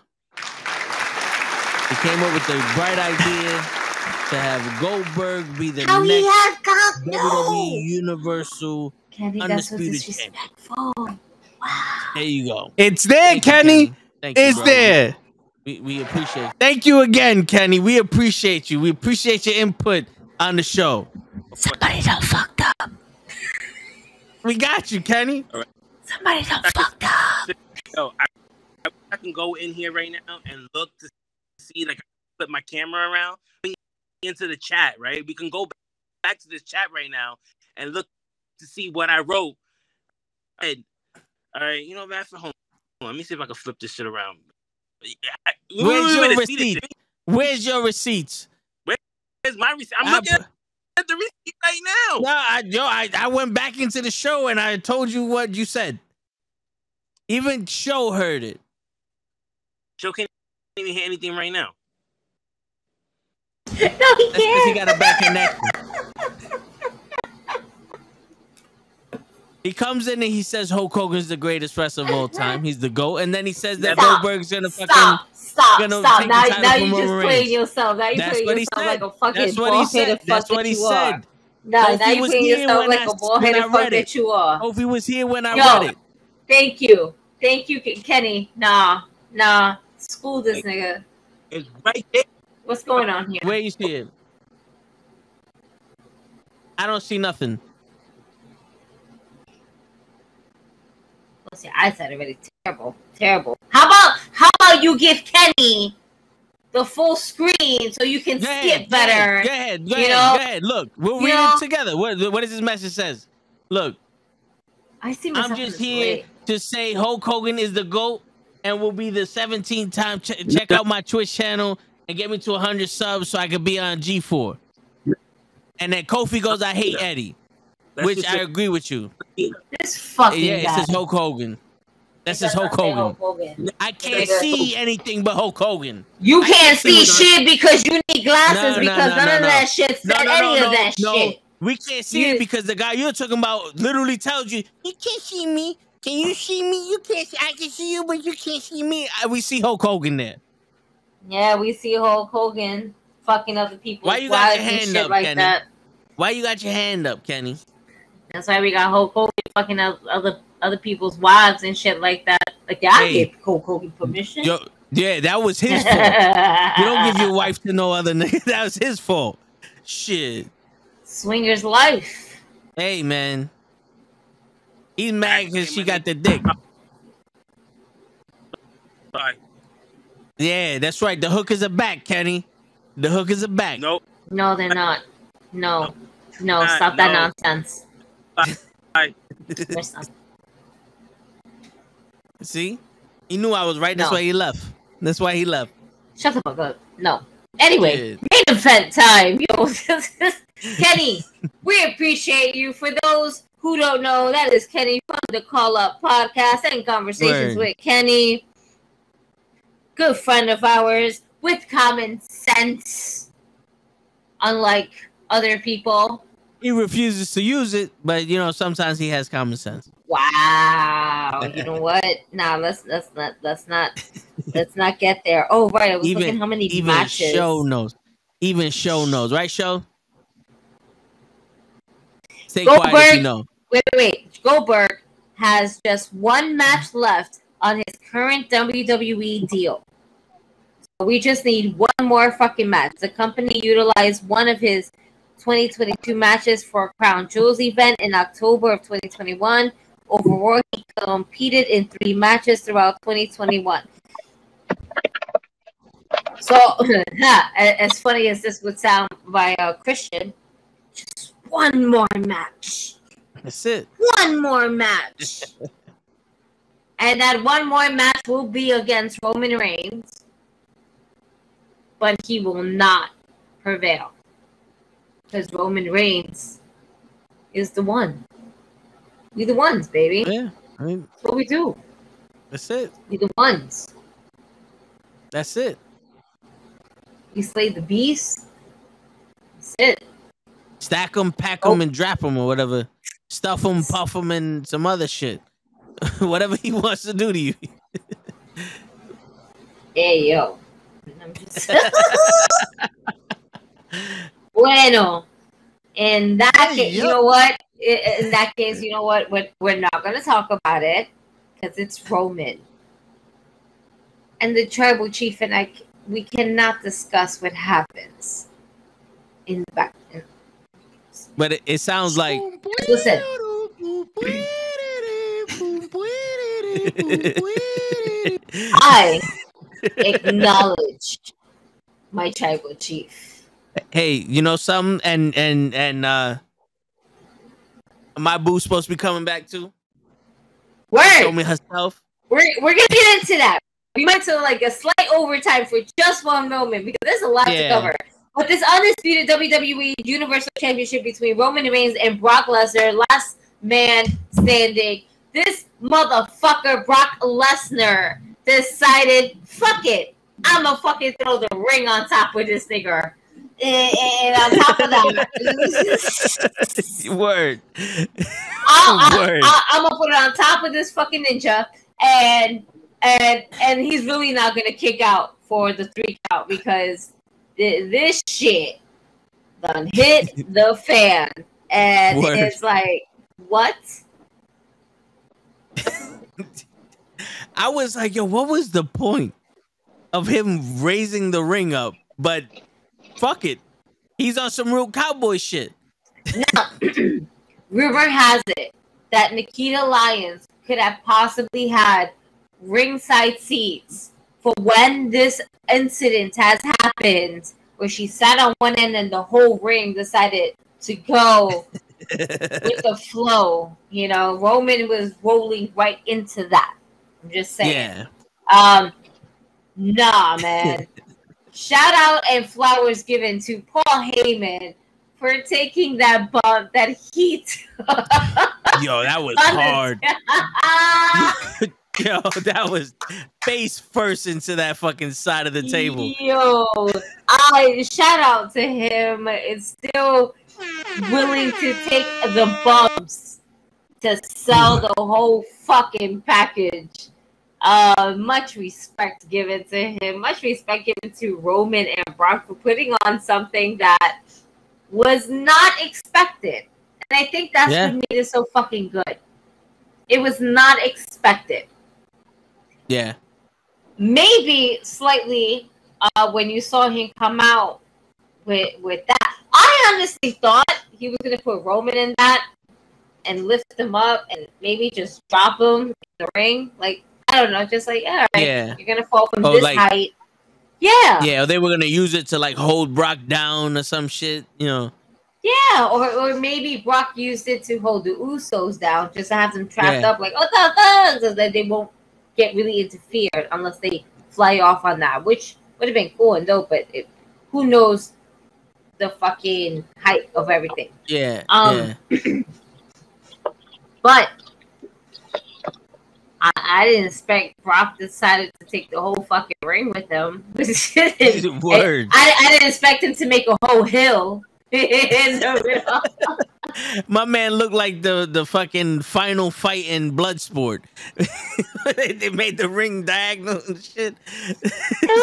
Speaker 1: He came up with the bright idea to have Goldberg be the
Speaker 3: How
Speaker 1: next
Speaker 3: has got
Speaker 1: WWE. Universal.
Speaker 3: Kenny, that's so
Speaker 1: Undisputed
Speaker 3: disrespectful. Wow.
Speaker 1: There you go.
Speaker 6: It's there,
Speaker 1: Thank you,
Speaker 6: Kenny.
Speaker 1: Thank you,
Speaker 6: It's
Speaker 1: brother.
Speaker 6: there.
Speaker 1: We, we appreciate it.
Speaker 6: Thank you again, Kenny. We appreciate you. We appreciate your input on the show.
Speaker 3: Somebody done fucked up.
Speaker 6: We got you, Kenny.
Speaker 3: Somebody done fucked up.
Speaker 5: yo, I, I, I can go in here right now and look to see like put my camera around into the chat, right? We can go back to this chat right now and look to see what I wrote. And all right, you know, man, for home. Let me see if I can flip this shit around.
Speaker 1: Where's your
Speaker 5: wait, wait, see this
Speaker 1: receipt? Where's your receipts?
Speaker 5: Where's my receipt? I'm
Speaker 1: I-
Speaker 5: looking at the receipt right now.
Speaker 1: No, I, yo, I, I went back into the show and I told you what you said. Even show heard it.
Speaker 5: Joe can't even hear anything right now.
Speaker 3: No, he
Speaker 1: That's because he
Speaker 3: can't.
Speaker 1: got a bad connection. He comes in and he says Hulk Hogan's the greatest wrestler of all uh-huh. time. He's the GOAT. And then he says that
Speaker 3: Stop.
Speaker 1: Goldberg's gonna fucking
Speaker 3: Stop, stop,
Speaker 1: gonna
Speaker 3: stop.
Speaker 1: take
Speaker 3: Now,
Speaker 1: the title
Speaker 3: now you just playing yourself. Now you playing
Speaker 1: he
Speaker 3: yourself like a fucking
Speaker 1: That's what he said. That's what he
Speaker 3: that you are.
Speaker 1: said.
Speaker 3: No, now you playing yourself like
Speaker 1: I-
Speaker 3: a
Speaker 1: when
Speaker 3: bald-headed fuck that you are.
Speaker 1: Kofi was here when I
Speaker 3: Yo.
Speaker 1: read it.
Speaker 3: Thank you. Thank you, Kenny. Nah, nah. School this nigga.
Speaker 5: It's right there.
Speaker 3: What's going on here?
Speaker 1: Where you see it? I don't see nothing.
Speaker 3: Let's see, I said already. Terrible. Terrible. How about how about you give Kenny the full screen so you can
Speaker 1: Go ahead,
Speaker 3: skip
Speaker 1: go ahead,
Speaker 3: better?
Speaker 1: Go ahead, go
Speaker 3: you
Speaker 1: ahead,
Speaker 3: know?
Speaker 1: go ahead. Look, we'll
Speaker 3: You
Speaker 1: read
Speaker 3: know?
Speaker 1: it together. What what does this message says? Look,
Speaker 3: I see.
Speaker 1: I'm just here
Speaker 3: way.
Speaker 1: to say Hulk Hogan is the GOAT and will be the 17th time. Ch- check out my Twitch channel and get me to 100 subs so I could be on G4. And then Kofi goes, I hate Eddie,
Speaker 5: That's
Speaker 1: which I agree with you.
Speaker 3: This fucking
Speaker 1: Yeah, it
Speaker 3: guy.
Speaker 1: says Hulk Hogan. That
Speaker 3: It
Speaker 1: says
Speaker 3: does
Speaker 1: Hulk Hogan.
Speaker 3: Hogan.
Speaker 1: I can't see anything but Hulk Hogan.
Speaker 3: You can't
Speaker 1: can't
Speaker 3: see
Speaker 1: see
Speaker 3: shit because you need glasses
Speaker 1: No, no,
Speaker 3: because
Speaker 1: no,
Speaker 3: none
Speaker 1: no,
Speaker 3: of
Speaker 1: no.
Speaker 3: that shit said
Speaker 1: No, no,
Speaker 3: any
Speaker 1: no,
Speaker 3: of that
Speaker 1: no.
Speaker 3: shit.
Speaker 1: We can't see
Speaker 3: You-
Speaker 1: it because the guy you're talking about literally tells you, "You can't see me. Can you see me? You can't. See, I can see you, but you can't see me." Uh, We see Hulk Hogan there.
Speaker 3: Yeah, we see Hulk Hogan fucking other people.
Speaker 1: Why you got your hand up,
Speaker 3: like
Speaker 1: Kenny?
Speaker 3: that.
Speaker 1: Why you got your hand up, Kenny?
Speaker 3: That's why we got Hulk Hogan fucking other other people's wives and shit like that. Like, I
Speaker 1: Hey.
Speaker 3: give Hulk Hogan permission.
Speaker 1: Yo, yeah, that was his fault. you don't give your wife to no other nigga. That was his fault. Shit.
Speaker 3: swinger's life.
Speaker 1: Hey, man. He's mad because she got the dick.
Speaker 5: Sorry.
Speaker 1: Yeah, that's right. The hookers are back, Kenny. The hookers are back.
Speaker 5: Nope.
Speaker 3: No, they're not. No, no,
Speaker 5: Uh,
Speaker 3: stop that
Speaker 5: no.
Speaker 3: nonsense.
Speaker 5: Bye.
Speaker 1: See? He knew I was right. That's
Speaker 3: No.
Speaker 1: why he left. That's why he left.
Speaker 3: Shut the fuck up. No. Anyway, main event time. Yo, Kenny, we appreciate you. For those who don't know, that is Kenny from the Call Up Podcast and Conversations
Speaker 1: Word.
Speaker 3: with Kenny. Good friend of ours with common sense, unlike other people.
Speaker 1: He refuses to use it, but you know, sometimes he has common sense.
Speaker 3: Wow. You know what? Nah, let's let's not let's not let's not get there. Oh right, I was
Speaker 1: Even-
Speaker 3: looking how many
Speaker 1: Even
Speaker 3: matches.
Speaker 1: show knows. Even show knows, right? Show. Stay quiet if you know.
Speaker 3: wait, wait, wait. Goldberg has just one match left on his current WWE deal. So we just need one more fucking match. The company utilized one of his 2022 matches for Crown Jewels event in October of 2021. Overall, he competed in three matches throughout 2021. So, as funny as this would sound by uh, Christian, just one more match
Speaker 1: That's it.
Speaker 3: one more match. and that one more match will be against Roman Reigns. But he will not prevail. Because Roman Reigns is the one. We the ones, baby.
Speaker 1: Yeah. I mean,
Speaker 3: That's what we do.
Speaker 1: that's it.
Speaker 3: We the ones.
Speaker 1: That's it.
Speaker 3: We slay the beast. That's it.
Speaker 1: Stack them, pack
Speaker 3: Oh.
Speaker 1: them, and drop them or whatever. Stuff them, puff them, and some other shit. whatever he wants to do to you.
Speaker 3: Hey yo. I'm just- bueno. In that
Speaker 1: Hey,
Speaker 3: case, you know what? In that case, you know what? We're, we're not going to talk about it because it's Roman. And the tribal chief and I, we cannot discuss what happens in the back.
Speaker 1: But it, it sounds like.
Speaker 3: Listen. I acknowledge my tribal chief.
Speaker 1: Hey, you know something? And and and uh my boo's supposed to be coming back too. Show
Speaker 3: Word.
Speaker 1: me herself.
Speaker 3: We're we're gonna get into that. We might do like a slight overtime for just one moment because there's a lot to cover. But this undisputed WWE Universal Championship between Roman Reigns and Brock Lesnar, last man standing. This motherfucker Brock Lesnar decided, fuck it, I'ma fucking throw the ring on top of this nigga. And, on top of that,
Speaker 1: Word.
Speaker 3: I'll,
Speaker 1: Word.
Speaker 3: I, am gonna put it on top of this fucking ninja, and and and he's really not gonna kick out for the three count because th- this shit done hit the fan, and
Speaker 1: Word.
Speaker 3: it's like what?
Speaker 1: I was like, yo, what was the point of him raising the ring up? But fuck it. He's on some real cowboy shit.
Speaker 3: Rumor has it that Nikita Lyons could have possibly had ringside seats for when this incident has happened, where she sat on one end and the whole ring decided to go with the flow. You know, Roman was rolling right into that. I'm just saying.
Speaker 1: yeah.
Speaker 3: Um, nah, man. Shout out and flowers given to Paul Heyman for taking that bump, that heat.
Speaker 1: Yo, that was hard. Yo, that was face first into that fucking side of the table.
Speaker 3: Yo, I shout out to him. It's still willing to take the bumps to sell the whole fucking package. Uh, much respect given to him. Much respect given to Roman and Brock for putting on something that was not expected. And I think that's
Speaker 1: Yeah.
Speaker 3: what made it so fucking good. It was not expected
Speaker 1: Yeah.
Speaker 3: maybe slightly uh, when you saw him come out with with that. I honestly thought he was gonna put Roman in that and lift him up and maybe just drop him in the ring. Like I don't know, just like all right,
Speaker 1: Yeah.
Speaker 3: you're gonna fall from
Speaker 1: Oh,
Speaker 3: this
Speaker 1: like-
Speaker 3: height. Yeah,
Speaker 1: Yeah, they were gonna use it to like hold Brock down or some shit, you know.
Speaker 3: yeah, or or maybe Brock used it to hold the Usos down, just to have them trapped
Speaker 1: Yeah.
Speaker 3: up, like oh the thugs, so that they won't get really interfered unless they fly off on that, which would have been cool and dope. But it, who knows the fucking height of everything?
Speaker 1: Yeah.
Speaker 3: Um,
Speaker 1: yeah.
Speaker 3: But I, I didn't expect Brock decided to take the whole fucking ring with him.
Speaker 1: Word.
Speaker 3: I, I didn't expect him to make a whole hill. in the middle.
Speaker 1: My man looked like the the fucking final fight in Bloodsport. they, they made the ring diagonal and shit.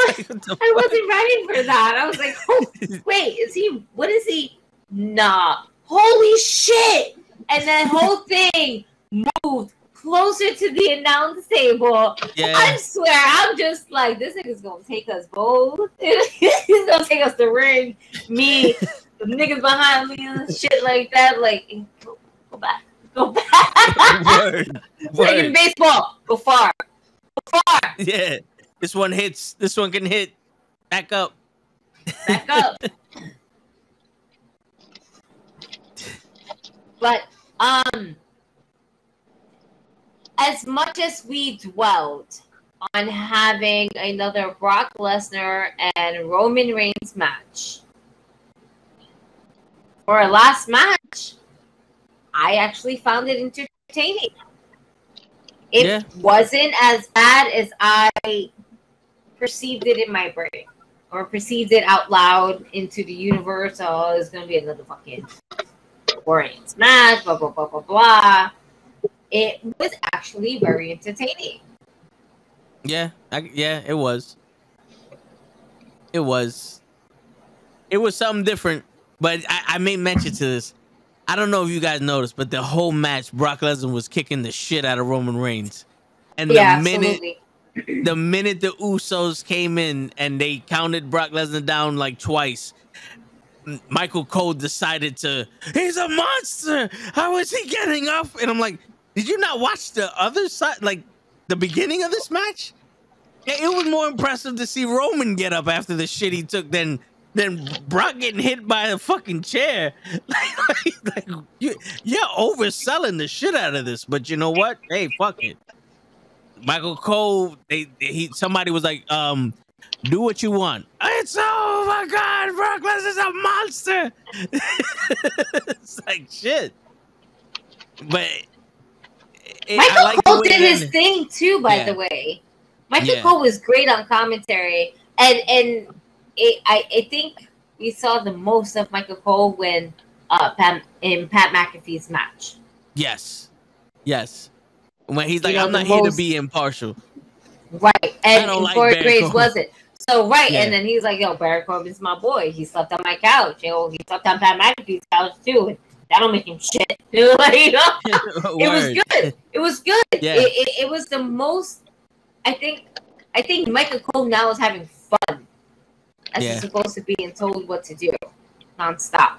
Speaker 1: Like, what the
Speaker 3: I wasn't ready for that. I was like, oh, wait, is he? What is he? Nah. Holy shit! And that whole thing moved closer to the announce table. I swear, I'm just like, this nigga's gonna take us both. He's gonna take us to ring. Me, the niggas behind me and shit like that. Like, go, go back. Go back.
Speaker 1: Word. Word.
Speaker 3: baseball. Go far. Go far.
Speaker 1: Yeah. This one hits. This one can hit. Back up.
Speaker 3: back up. but um as much as we dwelled on having another Brock Lesnar and Roman Reigns match for a last match, I actually found it entertaining. It
Speaker 1: Yeah.
Speaker 3: wasn't as bad as I perceived it in my brain or perceived it out loud into the universe. Oh, it's gonna be another fucking boring match, blah blah blah blah blah. It was actually very entertaining.
Speaker 1: Yeah. I, yeah. It was. It was. It was something different. But I, I made mention to this. I don't know if you guys noticed, but the whole match, Brock Lesnar was kicking the shit out of Roman Reigns. And the
Speaker 3: yeah,
Speaker 1: minute
Speaker 3: absolutely.
Speaker 1: the minute the Usos came in and they counted Brock Lesnar down like twice, Michael Cole decided to, he's a monster. How is he getting up? And I'm like, did you not watch the other side, like the beginning of this match? Yeah, it was more impressive to see Roman get up after the shit he took than than Brock getting hit by a fucking chair. like, you, you're overselling the shit out of this, but you know what? Hey, fuck it. Michael Cole, they- he somebody was like, um, do what you want. It's oh my god, Brock Lesnar's a monster. it's like shit. But it,
Speaker 3: Michael
Speaker 1: I like
Speaker 3: Cole did his
Speaker 1: ended.
Speaker 3: thing too, by
Speaker 1: Yeah.
Speaker 3: the way. Michael
Speaker 1: Yeah.
Speaker 3: Cole was great on commentary, and and it, I I think we saw the most of Michael Cole when uh Pat, in Pat McAfee's match.
Speaker 1: Yes, yes. When he's
Speaker 3: You
Speaker 1: like,
Speaker 3: know,
Speaker 1: I'm not here to be impartial.
Speaker 3: Right. And, and
Speaker 1: like
Speaker 3: Corey Graves wasn't. So right,
Speaker 1: Yeah.
Speaker 3: and then he's like, "Yo, Baron Corbin's my boy. He slept on my couch. You know, he slept on Pat McAfee's couch too. And that don't make him shit. like, you know? it was good. It was good.
Speaker 1: Yeah.
Speaker 3: It, it, it was the most. I think. I think Michael Cole now is having fun, as
Speaker 1: Yeah.
Speaker 3: he's supposed to be, and told what to do, nonstop.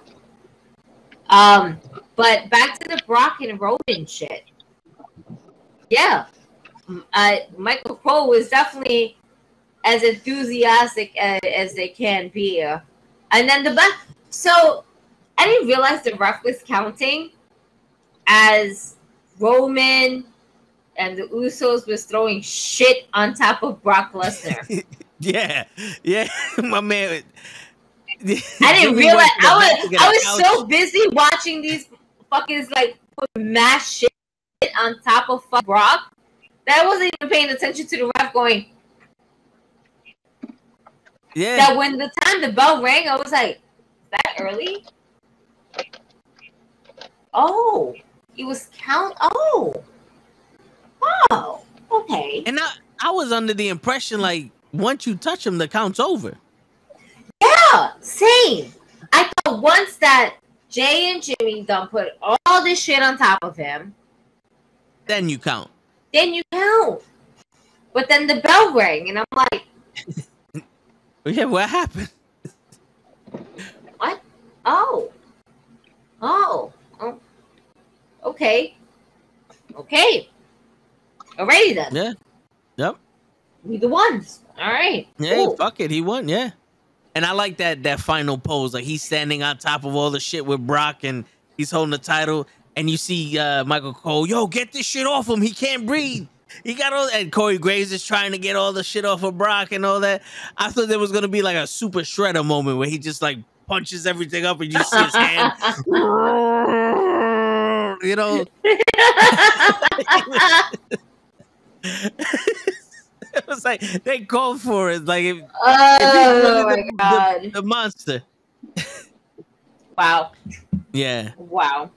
Speaker 3: Um, but back to the Brock and Roman shit. Yeah, uh, Michael Cole was definitely as enthusiastic as, as they can be, uh, and then the back. So I didn't realize the ref was counting as Roman and the Usos was throwing shit on top of Brock Lesnar.
Speaker 1: Yeah, yeah, my man.
Speaker 3: I didn't realize I was I was so busy watching these fuckers like mash shit on top of fuck Brock that I wasn't even paying attention to the ref going
Speaker 1: yeah.
Speaker 3: that when the time the bell rang, I was like, that early? Oh, it was count. Oh, oh, okay.
Speaker 1: And I, I was under the impression like once you touch him, the count's over.
Speaker 3: Yeah, same. I thought once that Jey and Jimmy done put all this shit on top of him,
Speaker 1: Then you count.
Speaker 3: then you count. But then the bell rang, and I'm like,
Speaker 1: Yeah, what happened?
Speaker 3: what? Oh, oh, oh, okay, okay. Alrighty then.
Speaker 1: Yeah. Yep.
Speaker 3: We the ones. All right.
Speaker 1: Yeah.
Speaker 3: cool.
Speaker 1: Fuck it. He won. Yeah. And I like that that final pose. Like he's standing on top of all the shit with Brock, and he's holding the title. And you see uh, Michael Cole, yo, get this shit off him. He can't breathe. He got all and Corey Graves is trying to get all the shit off of Brock and all that. I thought there was gonna be like a super shredder moment where he just like punches everything up and you see his hand. You know, it was like they called for it. Like if, if
Speaker 3: oh my
Speaker 1: the,
Speaker 3: god!
Speaker 1: the, the monster.
Speaker 3: Wow!
Speaker 1: Yeah.
Speaker 3: Wow!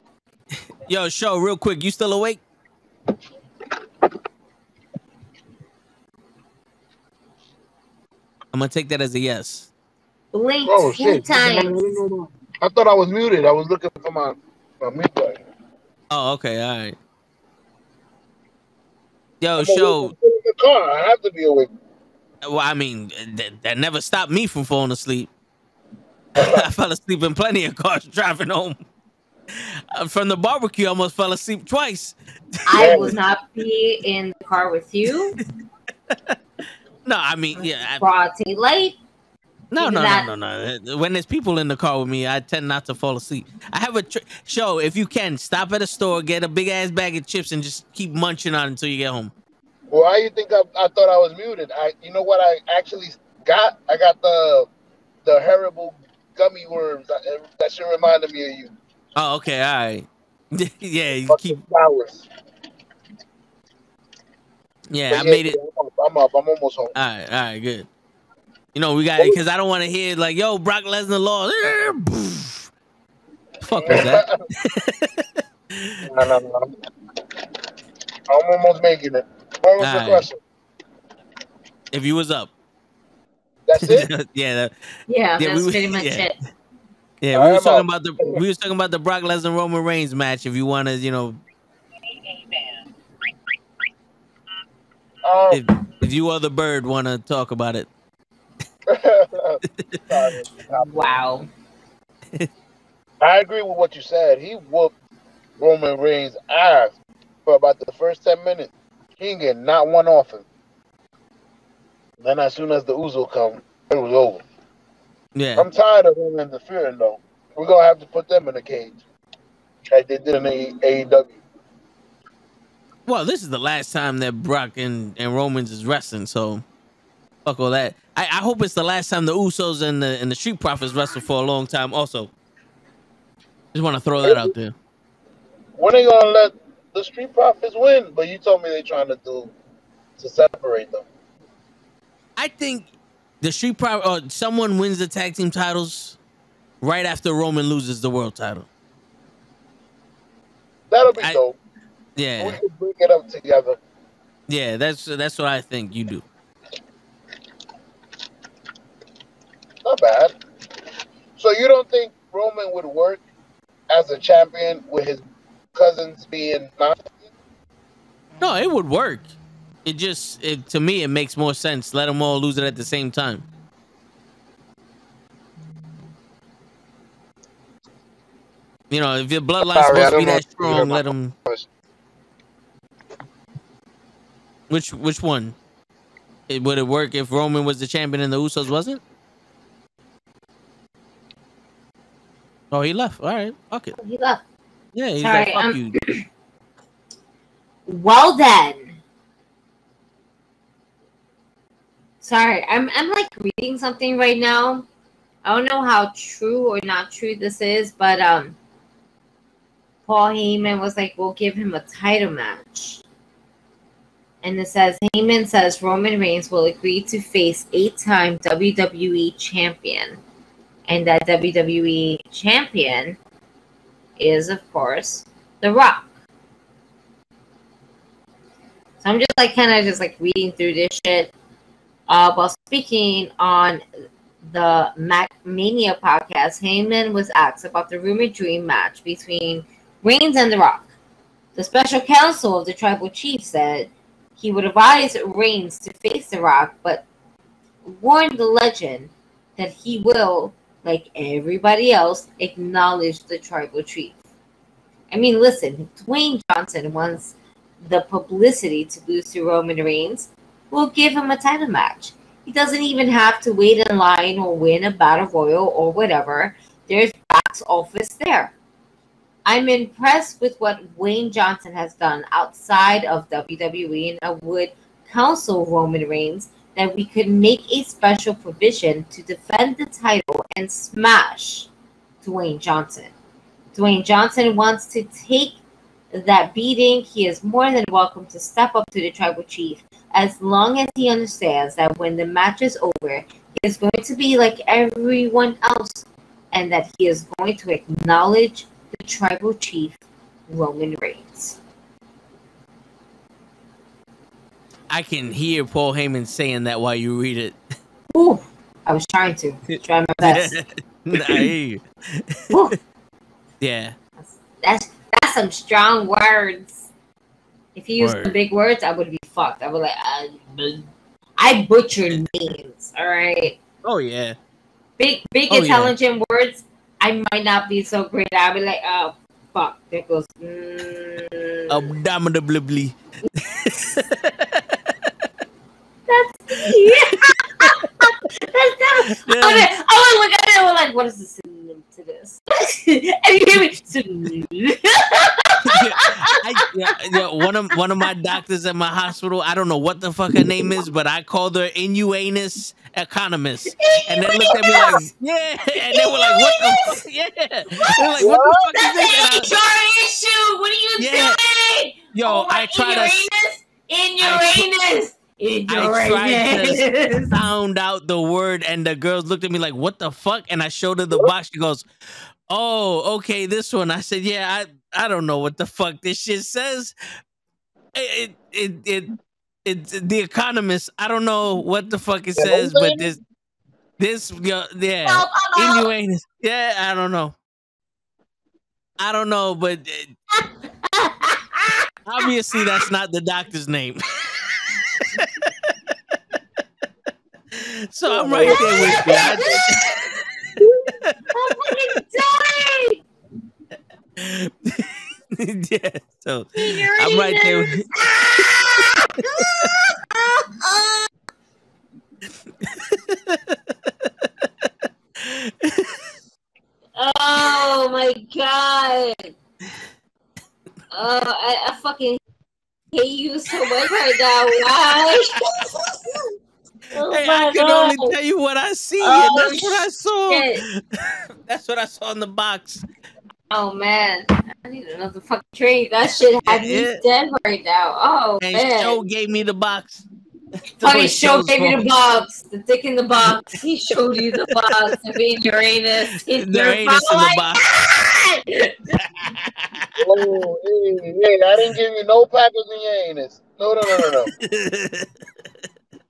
Speaker 1: Yo, show real quick. You still awake? I'm gonna take that as a yes.
Speaker 3: Blink
Speaker 4: Oh
Speaker 3: two
Speaker 4: shit!
Speaker 3: times.
Speaker 4: I thought I was muted. I was looking for my my mute button.
Speaker 1: Oh, okay, all right. Yo,
Speaker 4: I'm
Speaker 1: show.
Speaker 4: I'm in the car. I have to be awake.
Speaker 1: Well, I mean, that, that never stopped me from falling asleep. I fell asleep in plenty of cars driving home. Uh, From the barbecue, I almost fell asleep twice.
Speaker 3: I will not be in the car with you.
Speaker 1: No, I mean, yeah, I,
Speaker 3: Broad daylight.
Speaker 1: No,
Speaker 3: Even
Speaker 1: no,
Speaker 3: that-
Speaker 1: no, no, no. When there's people in the car with me, I tend not to fall asleep. I have a tr- show. If you can, stop at a store, get a big ass bag of chips, and just keep munching on it until you get home.
Speaker 4: Well, why you think I, I thought I was muted? I, you know what I actually got? I got the the horrible gummy worms. That, that shit reminded me of you.
Speaker 1: Oh, okay, all right. yeah, you keep.
Speaker 4: Fucking flowers.
Speaker 1: Yeah,
Speaker 4: But
Speaker 1: I made it.
Speaker 4: I'm up. I'm up. I'm almost home.
Speaker 1: All right, all right, good. You know, we got it because I don't want to hear like, "Yo, Brock Lesnar lost." Fuck was that?
Speaker 4: No, no, no. I'm almost making it. What was the
Speaker 1: Alright.
Speaker 4: question?
Speaker 1: if you was up,
Speaker 4: That's it.
Speaker 1: yeah, that,
Speaker 3: Yeah,
Speaker 1: Yeah,
Speaker 3: that's
Speaker 1: we-
Speaker 3: pretty much
Speaker 1: yeah.
Speaker 3: it.
Speaker 1: yeah.
Speaker 4: I
Speaker 1: We was
Speaker 4: am
Speaker 1: talking about the we was talking about the Brock Lesnar Roman Reigns match. If you want to, you know,
Speaker 4: Um,
Speaker 1: if, if you or the bird want to talk about it,
Speaker 4: sorry.
Speaker 3: Wow.
Speaker 4: I agree with what you said. He whooped Roman Reigns' ass for about the first 10 minutes. He didn't get not one off him. Then as soon as the Uso come, it was over.
Speaker 1: yeah,
Speaker 4: I'm tired of them interfering though. We're gonna have to put them in a cage. Like they did in the AEW.
Speaker 1: Well, this is the last time that Brock and, and Romans is wrestling, so fuck all that. I, I hope it's the last time the Usos and the and the Street Profits wrestle for a long time. Also, just want to throw that out there.
Speaker 4: When they gonna let the Street Profits win? But you told me they're trying to do to separate them.
Speaker 1: I think the Street Profit or uh, someone wins the tag team titles right after Roman loses the world title.
Speaker 4: That'll be
Speaker 1: I-
Speaker 4: dope. We
Speaker 1: Yeah,
Speaker 4: can bring it up together.
Speaker 1: yeah, that's that's what I think you do.
Speaker 4: Not bad. So you don't think Roman would work as a champion with his cousins being not?
Speaker 1: No, it would work. It just it, to me it makes more sense. Let them all lose it at the same time. You know, if your bloodline's
Speaker 4: Sorry,
Speaker 1: supposed to be that
Speaker 4: if you heard
Speaker 1: strong, let them. Which which one? It, would it work if Roman was the champion and the Usos wasn't? Oh, he left. All right, fuck it.
Speaker 3: He left.
Speaker 1: Yeah, he's
Speaker 3: Sorry,
Speaker 1: like, fuck
Speaker 3: um,
Speaker 1: you.
Speaker 3: Well then. Sorry, I'm I'm like reading something right now. I don't know how true or not true this is, but um Paul Heyman was like, we'll give him a title match. And it says Heyman says Roman Reigns will agree to face eight-time WWE champion. And that WWE champion is of course The Rock. So I'm just like kind of just like reading through this shit. Uh, while speaking on the Mac Mania podcast, Heyman was asked about the rumored dream match between Reigns and The Rock. The special counsel of the tribal chief said he would advise Reigns to face The Rock, but warned the legend that he will, like everybody else, acknowledge the tribal chief. I mean, listen, Dwayne Johnson wants the publicity to lose to Roman Reigns, we'll give him a title match. He doesn't even have to wait in line or win a battle royal or whatever. There's box office there. I'm impressed with what Dwayne Johnson has done outside of WWE, and I would counsel Roman Reigns that we could make a special provision to defend the title and smash Dwayne Johnson. Dwayne Johnson wants to take that beating, he is more than welcome to step up to the tribal chief as long as he understands that when the match is over, he is going to be like everyone else and that he is going to acknowledge the tribal chief, Roman Reigns.
Speaker 1: I can hear Paul Heyman saying that while you read it.
Speaker 3: Ooh, I was trying to try my best.
Speaker 1: I hear you.
Speaker 3: Ooh,
Speaker 1: Yeah.
Speaker 3: that's that's some strong words. If he used
Speaker 1: Word.
Speaker 3: some big words, I would be fucked. I would like I, I butcher names. All right.
Speaker 1: Oh yeah.
Speaker 3: big big
Speaker 1: Oh, yeah.
Speaker 3: intelligent words i might not be so great i'll be like oh fuck that goes mm,
Speaker 1: Abominably.
Speaker 3: that's yeah. that's oh, that. I, would, I would look at it and like what is the synonym to this and you hear me synonym.
Speaker 1: I, yeah, yeah, one of one of my doctors at my hospital, I don't know what the fuck her name is, but I called her Inuanus economist. And they looked at me like, yeah. And they were like, what the fuck? Yeah. They were like, what the fuck is
Speaker 3: that's
Speaker 1: this?
Speaker 3: an
Speaker 1: And I-
Speaker 3: HR issue what are you
Speaker 1: Yeah.
Speaker 3: doing
Speaker 1: yo,
Speaker 3: oh,
Speaker 1: I try to
Speaker 3: in Uranus in
Speaker 1: I tried to sound out the word, and the girls looked at me like, "What the fuck?" And I showed her the box. She goes, "Oh, okay, this one." I said, "Yeah, I I don't know what the fuck this shit says." It it it, it, it the Economist. I don't know what the fuck it says, but this this yeah, yeah
Speaker 3: Help, I'm out.
Speaker 1: Inuanus. Yeah, I don't know. I don't know, but uh, obviously that's not the doctor's name. so I'm right there with you. I-
Speaker 3: I'm fucking dying.
Speaker 1: yeah, so I'm right there. With,
Speaker 3: oh my god. Oh, I, I fucking hate you so much right now. Why? oh
Speaker 1: hey, I can
Speaker 3: god.
Speaker 1: only tell you what I see.
Speaker 3: Oh,
Speaker 1: and that's what I saw. That's what I saw in the box.
Speaker 3: Oh man, I need another fucking drink. That shit had me
Speaker 1: Yeah.
Speaker 3: dead right now. Oh
Speaker 1: And
Speaker 3: man.
Speaker 1: Joe gave me the box.
Speaker 3: Funny Fucking showed baby the box, the dick in the box. He showed you the box of being Uranus. He's
Speaker 1: The anus in the box.
Speaker 4: Oh, hey, hey, I didn't give you no package in your anus. No, no, no, no, no.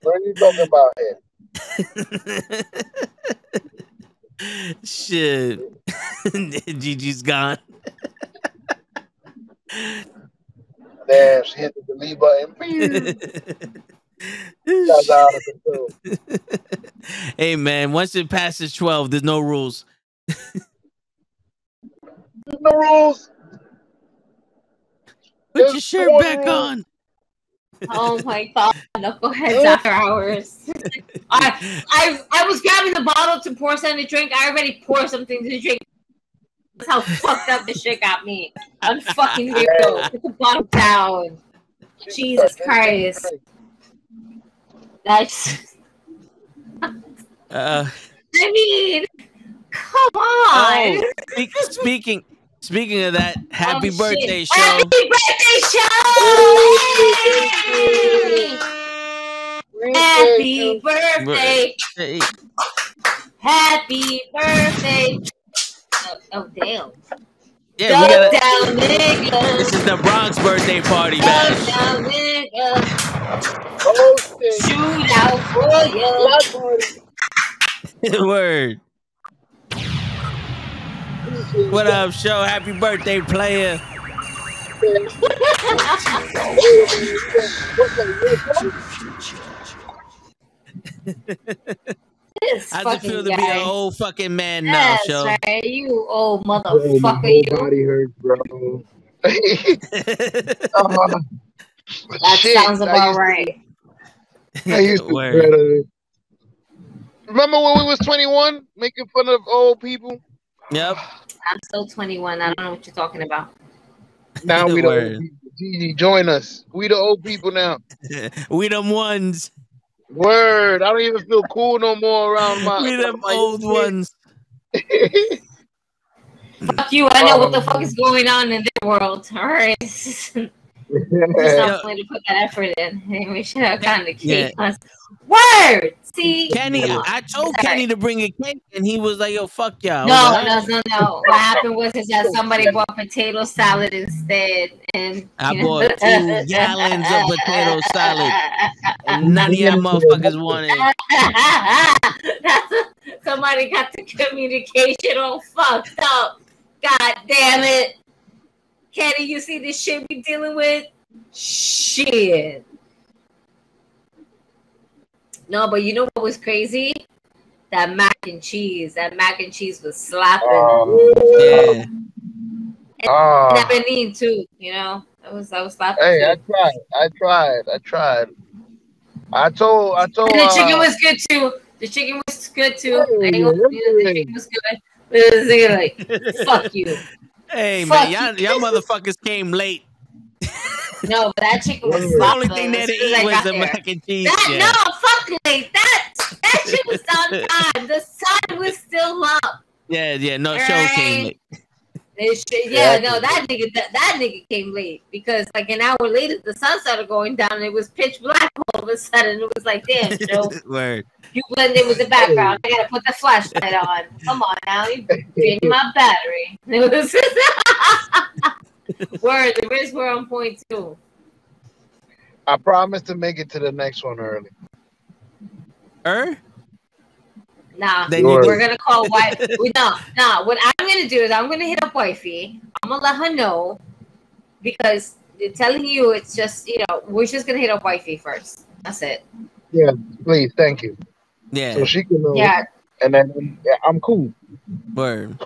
Speaker 4: What are you talking about here?
Speaker 1: Shit. Gigi's gone.
Speaker 4: Damn, she hit the delete button. That's out of control.
Speaker 1: hey man, once it passes 12, there's no rules.
Speaker 4: No rules.
Speaker 1: Put
Speaker 4: There's
Speaker 1: your shirt back
Speaker 4: rule.
Speaker 1: on.
Speaker 3: Oh my god, knuckleheads after hours. I, I I was grabbing the bottle to pour something to drink. I already poured something to drink. That's how fucked up this shit got me. I'm fucking weirdo. Put the bottle down. Jesus Christ. That's
Speaker 1: Uh,
Speaker 3: I mean, come on.
Speaker 1: oh, speak, speaking speaking of that, happy
Speaker 3: Oh, shit.
Speaker 1: birthday show.
Speaker 3: Happy birthday show! Happy birthday!
Speaker 1: Hey,
Speaker 3: Happy birthday! Oh, oh damn!
Speaker 1: yeah, we gotta.
Speaker 3: down, nigga!
Speaker 1: This is the Bronx birthday party,
Speaker 3: Go
Speaker 1: bash.
Speaker 3: down, nigga!
Speaker 4: Oh.
Speaker 3: Shoot out for you!
Speaker 1: Word. What up, show? Happy birthday, player.
Speaker 3: This
Speaker 1: How's it
Speaker 3: fucking
Speaker 1: feel to be an old fucking man now, show?
Speaker 3: right, you old
Speaker 4: Bro,
Speaker 3: motherfucker,
Speaker 4: whole
Speaker 3: you.
Speaker 4: body hurts, bro. Uh,
Speaker 3: That
Speaker 4: shit,
Speaker 3: sounds
Speaker 4: I
Speaker 3: about
Speaker 4: used to-
Speaker 3: right.
Speaker 4: I used to
Speaker 1: Word.
Speaker 4: dread. Remember when we was 21, making fun of old people?
Speaker 1: Yep.
Speaker 3: I'm still 21. I don't know what you're talking about.
Speaker 4: Now we the
Speaker 1: Word.
Speaker 4: old. Gigi, join us. We the old people now.
Speaker 1: we them ones.
Speaker 4: Word. I don't even feel cool no more around my.
Speaker 1: we them
Speaker 4: my
Speaker 1: old ones.
Speaker 3: Fuck you. I know what the um, fuck is going on in their world. All right. Just not willing to put that effort in. And we should have kind of keep
Speaker 1: Yeah.
Speaker 3: us. Word. See.
Speaker 1: Kenny,
Speaker 3: Come.
Speaker 1: I told
Speaker 3: Sorry.
Speaker 1: Kenny to bring a cake, and he was like, "Yo, fuck y'all."
Speaker 3: No,
Speaker 1: was
Speaker 3: no, no, no. What happened was is that somebody bought potato salad instead, and
Speaker 1: I
Speaker 3: you know-
Speaker 1: bought two gallons of potato salad, and none of y'all motherfuckers wanted. it.
Speaker 3: That's somebody got the communication all fucked up. God damn it. Kenny, you see this shit we dealing with? Shit. No, but you know what was crazy? That mac and cheese. That mac and cheese was slapping.
Speaker 1: Yeah,
Speaker 3: and
Speaker 4: Ah.
Speaker 3: that Benin too, you know? That was that was slapping.
Speaker 4: Hey, I tried. I tried. I tried. I told. I told.
Speaker 3: And the chicken
Speaker 4: uh,
Speaker 3: was good too. The chicken was good too. I
Speaker 4: Hey,
Speaker 3: ain't gonna- you know, the chicken was good. It was like, fuck you.
Speaker 1: Hey
Speaker 3: Fuck
Speaker 1: man, y'all, y'all motherfuckers came late.
Speaker 3: No, but that chicken was
Speaker 4: The
Speaker 1: The only thing
Speaker 3: as
Speaker 1: that
Speaker 3: soon as
Speaker 1: ate was
Speaker 3: got
Speaker 1: the
Speaker 3: there.
Speaker 1: mac and cheese.
Speaker 3: That
Speaker 1: yeah.
Speaker 3: no, fuck late. That that shit was on time. The sun was still up.
Speaker 1: yeah, yeah, no, show came late.
Speaker 3: This shit, yeah,
Speaker 4: Yeah.
Speaker 3: no, that nigga, that, that nigga came late because like an hour later, the sun started going down and it was pitch black all of a sudden. It was like, damn, Joe,
Speaker 1: Word.
Speaker 3: You blend in with the background. I gotta put the flashlight on. Come on now, you drained my battery. It was word. The wrists were on point too.
Speaker 4: I promised to make it to the next one early.
Speaker 1: Er?
Speaker 3: Nah,
Speaker 1: Then
Speaker 3: we're gonna call wife. we no, nah. What I'm gonna do is I'm gonna hit up wifey. I'm gonna let her know because they're telling you it's just you know we're just gonna hit up wifey first. That's it.
Speaker 4: Yeah, please, thank you.
Speaker 1: Yeah,
Speaker 4: So she can know.
Speaker 3: Yeah,
Speaker 4: And then yeah, I'm cool.
Speaker 1: word.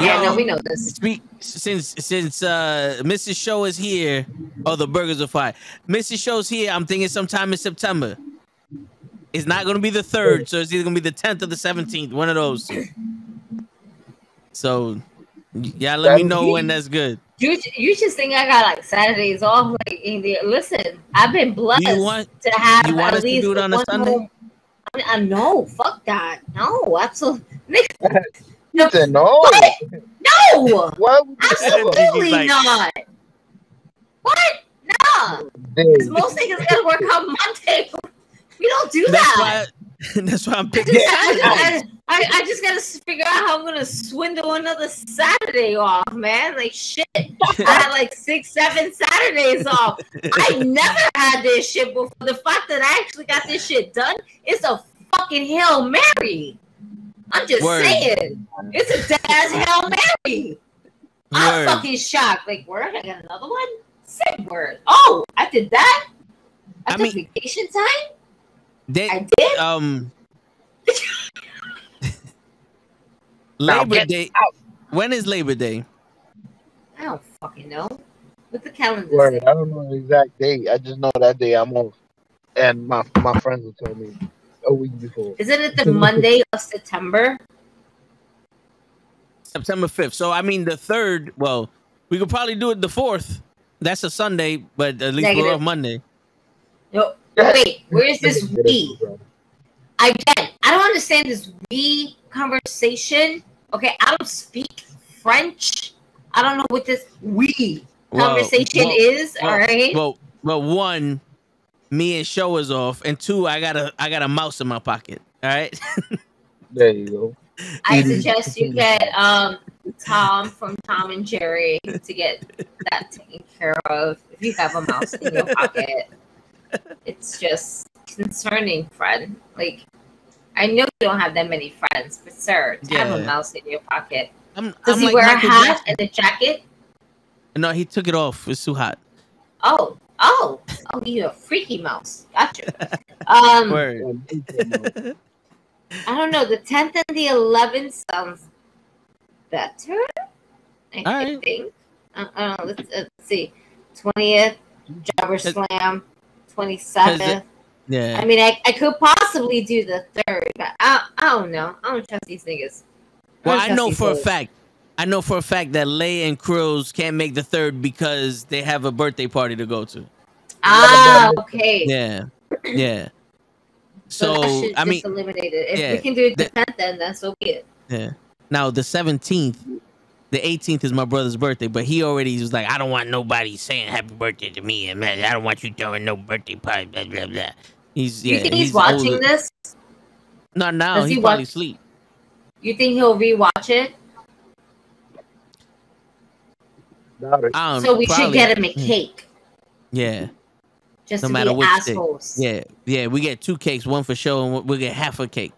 Speaker 3: yeah.
Speaker 1: Yo,
Speaker 3: No, we know this.
Speaker 1: Speak since since uh Mrs. Show is here. Oh, the burgers are fine. Mrs. Show's here. I'm thinking sometime in September. It's not gonna be the third, so it's either gonna be the 10th or the 17th. One of those. So, yeah, let me know when that's good.
Speaker 3: You you just think I got like Saturdays off? Like in the listen, I've been blessed
Speaker 1: Do you want?
Speaker 3: to have
Speaker 1: you want
Speaker 3: at
Speaker 1: us to
Speaker 3: least
Speaker 1: do it on a
Speaker 3: one
Speaker 1: Sunday?
Speaker 3: home- I, mean, I know. Fuck that. No, absolutely.
Speaker 4: You said no.
Speaker 3: What? No.
Speaker 4: Why would you ever?
Speaker 3: Absolutely
Speaker 1: like-
Speaker 3: not. What? Nah. Nah,
Speaker 4: Day.
Speaker 3: 'cause most niggas gotta work on Monday. We don't do
Speaker 1: That's
Speaker 3: that.
Speaker 1: why. That's why I'm
Speaker 3: I
Speaker 1: picking
Speaker 3: just, I, I, I just gotta figure out how I'm gonna swindle another Saturday off, man. Like shit, I had like six, seven Saturdays off. I never had this shit before. The fact that I actually got this shit done is a fucking hail mary. I'm just
Speaker 1: Word.
Speaker 3: saying, it's a dead ass hail mary. I'm fucking shocked. Like, word, I got another one. Same word. Oh, I did that. I,
Speaker 1: I
Speaker 3: took
Speaker 1: mean-
Speaker 3: vacation time.
Speaker 1: They,
Speaker 3: I did.
Speaker 1: um, Labor
Speaker 4: get
Speaker 1: Day. When is Labor Day?
Speaker 3: I don't fucking know. What the calendar
Speaker 4: Word. I don't know the exact date. I just know that day I'm off, and my my friends will tell me a week before.
Speaker 3: Isn't it the Monday of September?
Speaker 1: September 5th. So, I mean, the third, well, we could probably do it the fourth. That's a Sunday, but at least we're off Monday.
Speaker 3: No. Wait, where is this we? Again, I don't understand this we conversation. Okay, I don't speak French. I don't know what this we conversation
Speaker 1: well,
Speaker 3: is.
Speaker 1: well,
Speaker 3: all right.
Speaker 1: Well, well, one, me and show is off, and two, I got a I got a mouse in my pocket. All right.
Speaker 4: There you go.
Speaker 3: I suggest you get um Tom from Tom and Jerry to get that taken care of. If you have a mouse in your pocket, it's just concerning, friend. Like, I know you don't have that many friends, but sir, to have a mouse in your pocket.
Speaker 1: I'm,
Speaker 3: Does
Speaker 1: I'm
Speaker 3: he
Speaker 1: like
Speaker 3: wear
Speaker 1: Michael
Speaker 3: a hat
Speaker 1: Jackson.
Speaker 3: and a jacket?
Speaker 1: No, he took it off. It's too hot.
Speaker 3: Oh, oh, oh, You're a freaky mouse. Gotcha. Um,
Speaker 1: Word.
Speaker 3: I don't know. The tenth and the eleventh sounds better. I,
Speaker 1: All
Speaker 3: I
Speaker 1: right.
Speaker 3: think. Uh, uh, let's, let's see. Twentieth, Jobber Slam. Twenty seventh.
Speaker 1: yeah.
Speaker 3: I mean, I, I could possibly do the third, but I, I don't know. I don't trust these niggas.
Speaker 1: Well, I know for a fact. I know for a fact that Lay and Krills can't make the third because they have a birthday party to go to.
Speaker 3: Ah, okay.
Speaker 1: Yeah, yeah.
Speaker 3: So,
Speaker 1: So I mean,
Speaker 3: eliminated. If
Speaker 1: yeah,
Speaker 3: we can do it the
Speaker 1: the-
Speaker 3: tenth, then that's so be it.
Speaker 1: yeah. Now the seventeenth, the eighteenth is my brother's birthday, but he already was like, I don't want nobody saying happy birthday to me, and man, I don't want you throwing no birthday party, blah blah blah. He's
Speaker 3: Do you
Speaker 1: yeah.
Speaker 3: think he's, watching
Speaker 1: older.
Speaker 3: this?
Speaker 1: Not now.
Speaker 3: Does
Speaker 1: He,
Speaker 3: he
Speaker 1: probably
Speaker 3: watch-
Speaker 1: sleep.
Speaker 3: You think he'll rewatch it?
Speaker 4: Doubt it.
Speaker 1: I don't
Speaker 3: So we should get him a mm. cake.
Speaker 1: Yeah,
Speaker 3: Just
Speaker 1: No
Speaker 3: to
Speaker 1: matter
Speaker 3: be
Speaker 1: which day.
Speaker 3: assholes.
Speaker 1: yeah, yeah. We get two cakes, one for show, and we'll get half a cake.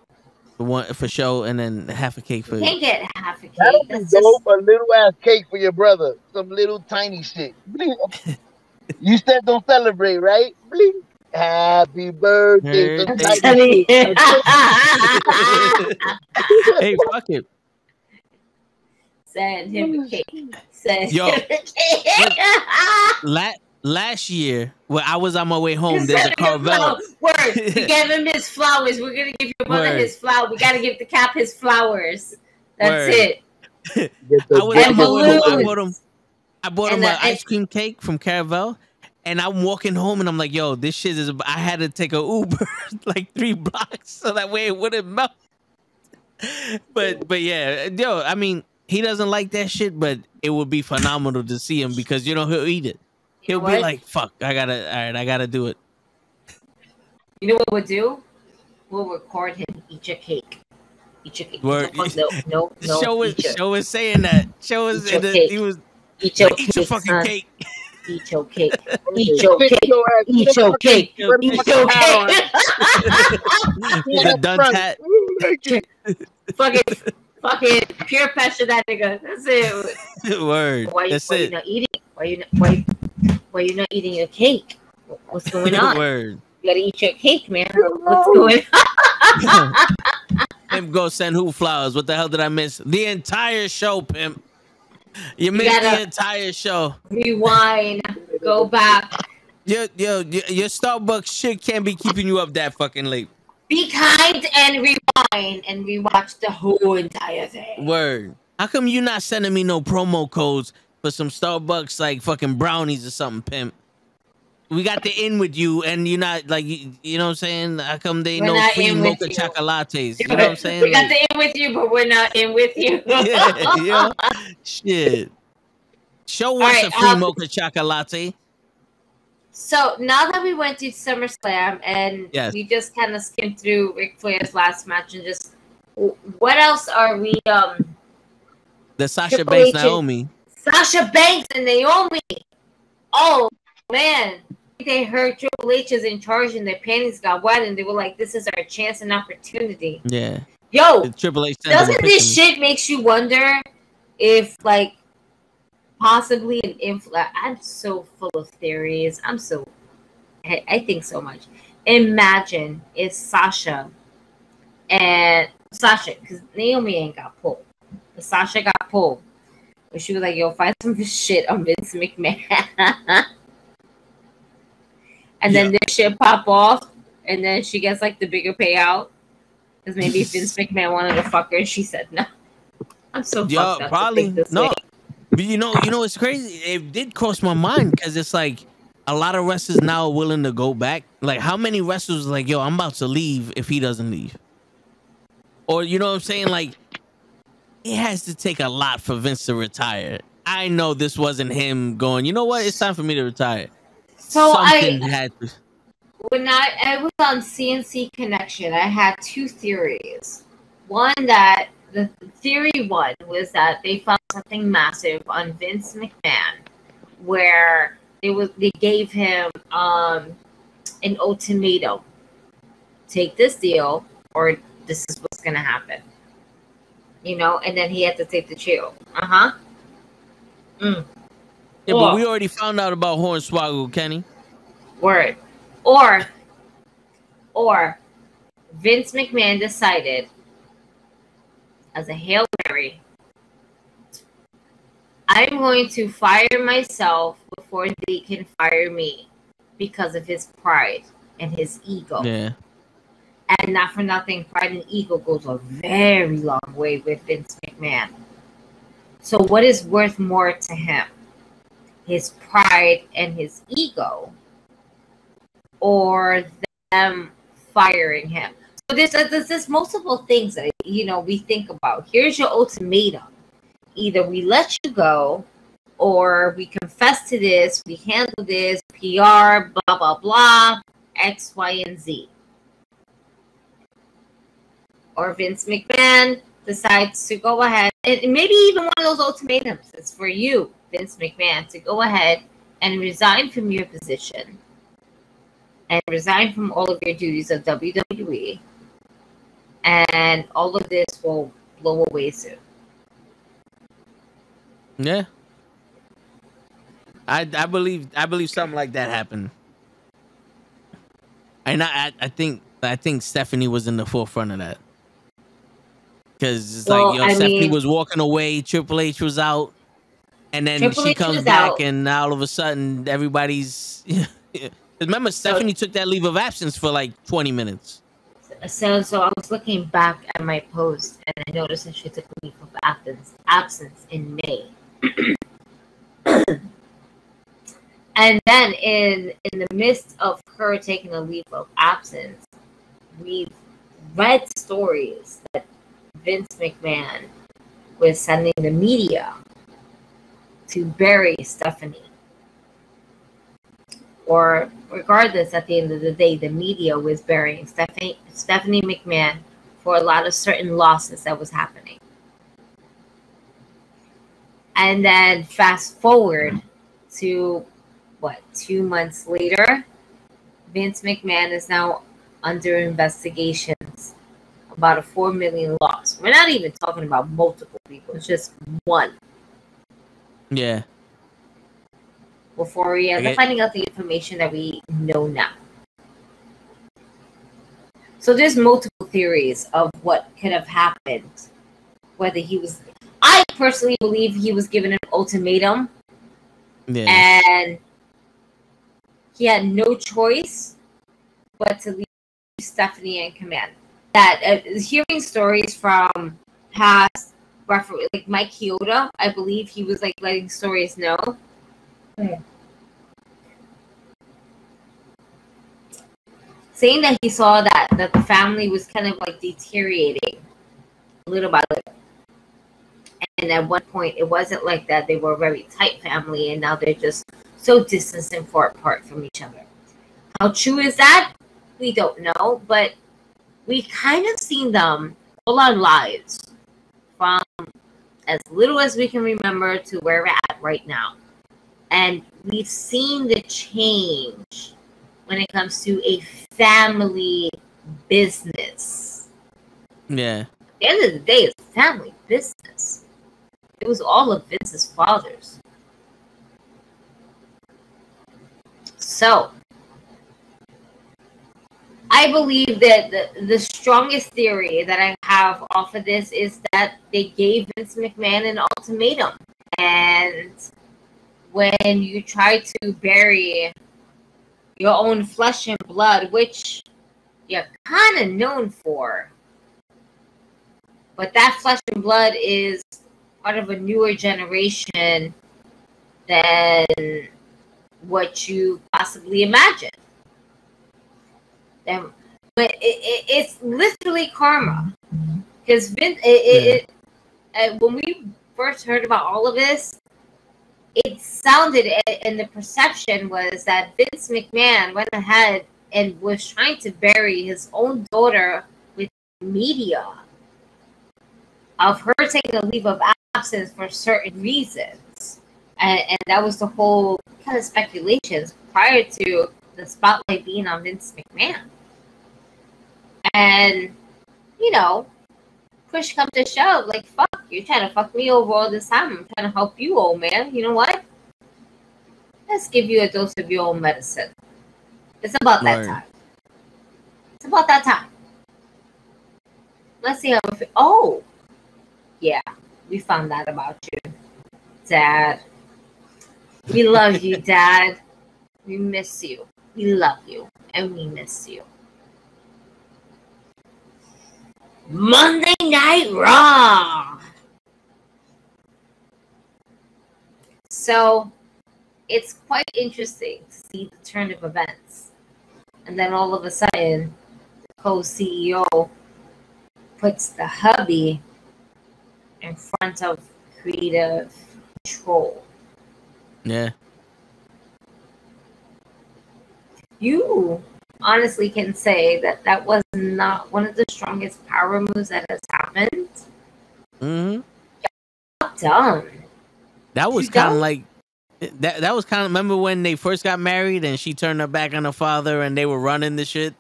Speaker 1: One for show, and then half a cake for.
Speaker 3: You can't get half a cake.
Speaker 4: That'll be
Speaker 3: That's just.
Speaker 4: A little ass cake for your brother. Some little tiny shit. You said don't celebrate, right? Bling. Happy birthday.
Speaker 1: Birthday.
Speaker 4: tiny-
Speaker 1: hey, fuck it.
Speaker 3: Send him a cake. Send
Speaker 1: Yo.
Speaker 3: him a cake.
Speaker 1: La- last year, when I was on my way home, there's a Carvel.
Speaker 3: Word. We gave him his flowers. We're gonna give your mother
Speaker 1: Word.
Speaker 3: his flower. We gotta give the cap his flowers. That's
Speaker 1: Word.
Speaker 3: it.
Speaker 1: I was
Speaker 3: And
Speaker 1: on my way home. I bought him. I bought
Speaker 3: And
Speaker 1: him an ice cream cake from Carvel, and I'm walking home, and I'm like, "Yo, this shit is." I had to take a Uber like three blocks so that way it wouldn't melt. But but yeah, yo, I mean, he doesn't like that shit, but it would be phenomenal to see him because you know he'll eat it.
Speaker 3: You
Speaker 1: He'll
Speaker 3: know
Speaker 1: be like, "Fuck, I gotta, all right, I gotta do it."
Speaker 3: You know what we'll do? We'll record him eat your cake. Eat your cake.
Speaker 1: Word.
Speaker 3: No, no, no. no
Speaker 1: show was
Speaker 3: eat, your,
Speaker 1: show was saying that. Show was
Speaker 3: Eat your
Speaker 1: that
Speaker 3: cake.
Speaker 1: he was
Speaker 3: eat your
Speaker 1: like,
Speaker 3: cake.
Speaker 1: eat your fucking
Speaker 3: son.
Speaker 1: cake.
Speaker 3: Eat your cake. Eat your
Speaker 4: Sit
Speaker 3: cake.
Speaker 4: your ass-
Speaker 3: Eat
Speaker 4: put
Speaker 3: your
Speaker 4: a
Speaker 3: cake.
Speaker 1: Your
Speaker 3: Eat
Speaker 4: fucking
Speaker 3: your
Speaker 4: hat on.
Speaker 3: cake.
Speaker 1: the done tat.
Speaker 3: fucking, fucking pure pressure that nigga. That's it.
Speaker 1: Word.
Speaker 3: Why, you,
Speaker 1: That's
Speaker 3: why you not eating? Why you not, why, why you not eating your cake? What's going on?
Speaker 1: Word.
Speaker 3: You gotta eat your cake, man. What's going on?
Speaker 1: Pimp go send who flowers. What the hell did I miss? The entire show, Pimp. You missed the entire show.
Speaker 3: Rewind. Go back.
Speaker 1: Your, your, your Starbucks shit can't be keeping you up that fucking late.
Speaker 3: Be kind and rewind and rewatch the whole entire thing.
Speaker 1: Word. How come you not sending me no promo codes for some Starbucks like fucking brownies or something, Pimp? We got the in with you, and you're not like you, you know what I'm saying. How come they
Speaker 3: We're
Speaker 1: no free mocha
Speaker 3: you.
Speaker 1: chocolates? You know what I'm saying?
Speaker 3: We got
Speaker 1: Like-
Speaker 3: the in with you, but we're not in with you.
Speaker 1: yeah, yeah. Shit. Show us
Speaker 3: right,
Speaker 1: a free
Speaker 3: um,
Speaker 1: mocha chocolate.
Speaker 3: So now that we went to SummerSlam and
Speaker 1: Yes.
Speaker 3: we just kind of skimmed through Ric Flair's last match and just what else are we um
Speaker 1: The Sasha
Speaker 3: Triple
Speaker 1: Banks
Speaker 3: H
Speaker 1: Naomi.
Speaker 3: Sasha Banks and Naomi. Oh man, they heard Triple H is in charge and their panties got wet and they were like, "This is our chance and opportunity."
Speaker 1: Yeah.
Speaker 3: Yo,
Speaker 1: Triple H. sent them a
Speaker 3: doesn't this shit makes you wonder if like possibly an influx? I'm so full of theories. I'm so I, I think so much. Imagine if Sasha and Sasha, because Naomi ain't got pulled. But Sasha got pulled. But she was like, yo, find some shit on Vince McMahon. and then this shit pop off, and then she gets like the bigger payout. Because maybe Vince McMahon wanted to fuck her and she said no. I'm so
Speaker 1: Yeah,
Speaker 3: fucked up to
Speaker 1: probably
Speaker 3: think this
Speaker 1: no.
Speaker 3: way.
Speaker 1: But you know, you know, it's crazy. It did cross my mind because it's like a lot of wrestlers now are willing to go back. Like, how many wrestlers like, yo, I'm about to leave if he doesn't leave, or you know what I'm saying? Like, it has to take a lot for Vince to retire. I know this wasn't him going. You know what? It's time for me to retire.
Speaker 3: So
Speaker 1: Something
Speaker 3: I
Speaker 1: had to.
Speaker 3: when I, I was on CNC Connection, I had two theories. One that the theory one was that they found something massive on Vince McMahon, where it was they gave him um an ultimatum: take this deal, or this is what's gonna happen. You know, and then he had to take the chill. Uh huh. Mm.
Speaker 1: Yeah,
Speaker 3: Or-
Speaker 1: but we already found out about Hornswoggle, Kenny.
Speaker 3: Word. Or, or Vince McMahon decided as a Hail Mary, I'm going to fire myself before they can fire me because of his pride and his ego.
Speaker 1: Yeah.
Speaker 3: And not for nothing, pride and ego goes a very long way with Vince McMahon. So, what is worth more to him? His pride and his ego, or them firing him? So, there's, there's, there's multiple things that you know we think about. Here's your ultimatum: either we let you go, or we confess to this, we handle this, PR, blah blah blah, X, Y, and Z or Vince McMahon decides to go ahead and maybe even one of those ultimatums is for you, Vince McMahon, to go ahead and resign from your position and resign from all of your duties of WWE. And all of this will blow away soon.
Speaker 1: Yeah. I I believe I believe something like that happened. And I I, think I think Stephanie was in the forefront of that. Cause it's
Speaker 3: Well,
Speaker 1: like yo,
Speaker 3: I
Speaker 1: Stephanie
Speaker 3: mean-
Speaker 1: was walking away, Triple H was out, and then
Speaker 3: Triple
Speaker 1: she
Speaker 3: H
Speaker 1: comes back,
Speaker 3: out.
Speaker 1: and all of a sudden everybody's. Remember, Stephanie took that leave of absence for like twenty minutes.
Speaker 3: So, so I was looking back at my post and I noticed that she took a leave of absence, absence in May. and then in in the midst of her taking a leave of absence, we've read stories that Vince McMahon was sending the media to bury Stephanie. Or regardless, at the end of the day, the media was burying Stephanie Stephanie McMahon for a lot of certain losses that was happening. And then fast forward to what two months later, Vince McMahon is now under investigations about a four million loss. We're not even talking about multiple people; it's just one.
Speaker 1: Yeah.
Speaker 3: Before we end up finding out the information that we know now. So there's multiple theories of what could have happened. Whether he was, I personally believe he was given an ultimatum
Speaker 1: Yeah.
Speaker 3: and he had no choice but to leave Stephanie in command. That uh, hearing stories from past refer- like Mike Chioda, I believe he was like letting stories know. Saying that he saw that that the family was kind of like deteriorating little by little. And at one point, it wasn't like that. They were a very tight family, and now they're just so distant and far apart from each other. How true is that? We don't know, but we kind of seen them all our lives from as little as we can remember to where we're at right now. And we've seen the change when it comes to a family business.
Speaker 1: Yeah.
Speaker 3: At the end of the day, it's family business. It was all of Vince's father's. So, I believe that the, the strongest theory that I have off of this is that they gave Vince McMahon an ultimatum. And when you try to bury your own flesh and blood, which you're kind of known for, but that flesh and blood is part of a newer generation than what you possibly imagine. And but it, it, it's literally karma mm-hmm. because Vince. It, it, it, uh, when we first heard about all of this, it sounded and the perception was that Vince McMahon went ahead and was trying to bury his own daughter with media of her taking a leave of absence for certain reasons. And, and that was the whole kind of speculations prior to the spotlight being on Vince McMahon. And, you know, push come to shove, like, fuck, you're trying to fuck me over all this time. I'm trying to help you, old man. You know what? Let's give you a dose of your own medicine. It's about that
Speaker 1: Right.
Speaker 3: time. It's about that time. Let's see how it Oh, yeah, we found out about you, Dad. We love you, Dad. We miss you. We love you, and we miss you. Monday Night Raw. So it's quite interesting to see the turn of events. And then all of a sudden, the co CEO puts the hubby in front of creative control.
Speaker 1: Yeah.
Speaker 3: You honestly can say that that was not one of the strongest power moves that has happened.
Speaker 1: hmm
Speaker 3: Done.
Speaker 1: That was kind of like that. That was kind of remember when they first got married and she turned her back on her father and they were running the shit.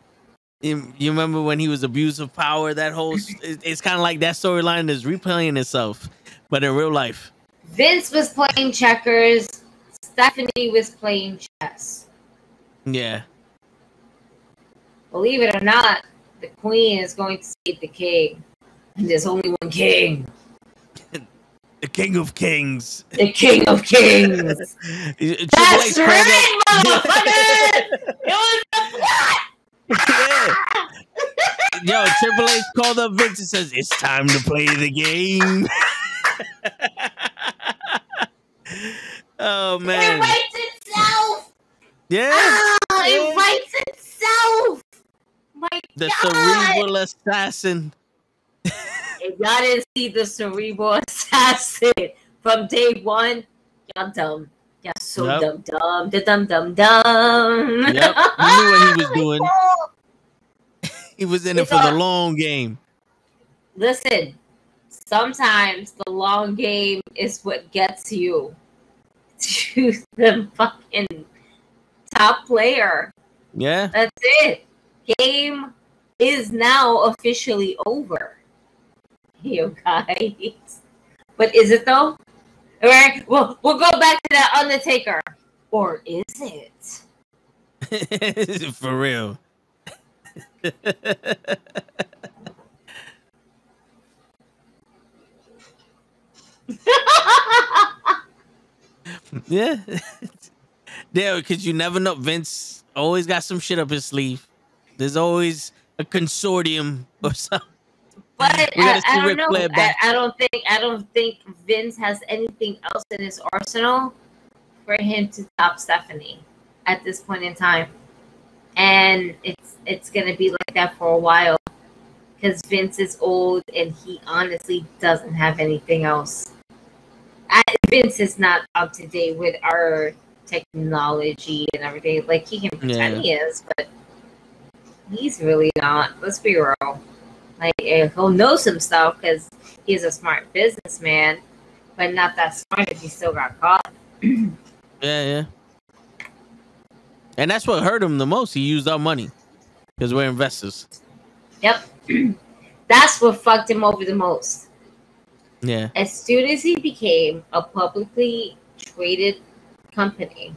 Speaker 1: You, you remember when he was abuse of power? That whole it- it's kind of like that storyline is replaying itself, but in real life.
Speaker 3: Vince was playing checkers. Stephanie was playing chess.
Speaker 1: Yeah.
Speaker 3: Believe it or not, the queen is going to save the king. And there's only one king.
Speaker 1: The King of Kings.
Speaker 3: The king of kings. That's
Speaker 1: H called up-
Speaker 3: right, motherfucker! It was the plot!
Speaker 1: yeah. Yo, Triple H called up Vince and says, It's time to play the game. oh man.
Speaker 3: It writes itself!
Speaker 1: Yeah.
Speaker 3: Ah, it writes itself! My
Speaker 1: The
Speaker 3: God!
Speaker 1: cerebral assassin.
Speaker 3: If y'all didn't see the cerebral assassin from day one, y'all dumb. Y'all so
Speaker 1: Yep.
Speaker 3: dumb, dumb, da dum dum dum.
Speaker 1: Yep, he knew what he was doing. He was in it
Speaker 3: It's
Speaker 1: for the long game.
Speaker 3: Listen, sometimes the long game is what gets you to the fucking top player.
Speaker 1: Yeah.
Speaker 3: That's it. Game is now officially over. You guys. But is it though? All right, we'll, we'll go back to that Undertaker. Or is it?
Speaker 1: for real. yeah. Dale, because you never know. Vince always got some shit up his sleeve. There's always a consortium or something.
Speaker 3: But I, I don't know. I. I don't think I don't think Vince has anything else in his arsenal for him to top Stephanie at this point in time. And it's it's gonna be like that for a while. Because Vince is old and he honestly doesn't have anything else. I, Vince is not up to date with our technology and everything. Like he can pretend
Speaker 1: Yeah.
Speaker 3: he is, but he's really not. Let's be real. Like he'll know some stuff because he's a smart businessman, but not that smart if he still got caught.
Speaker 1: Yeah, yeah. And that's what hurt him the most. He used our money because we're investors.
Speaker 3: Yep. That's what fucked him over the most.
Speaker 1: Yeah,
Speaker 3: As soon as he became a publicly traded company,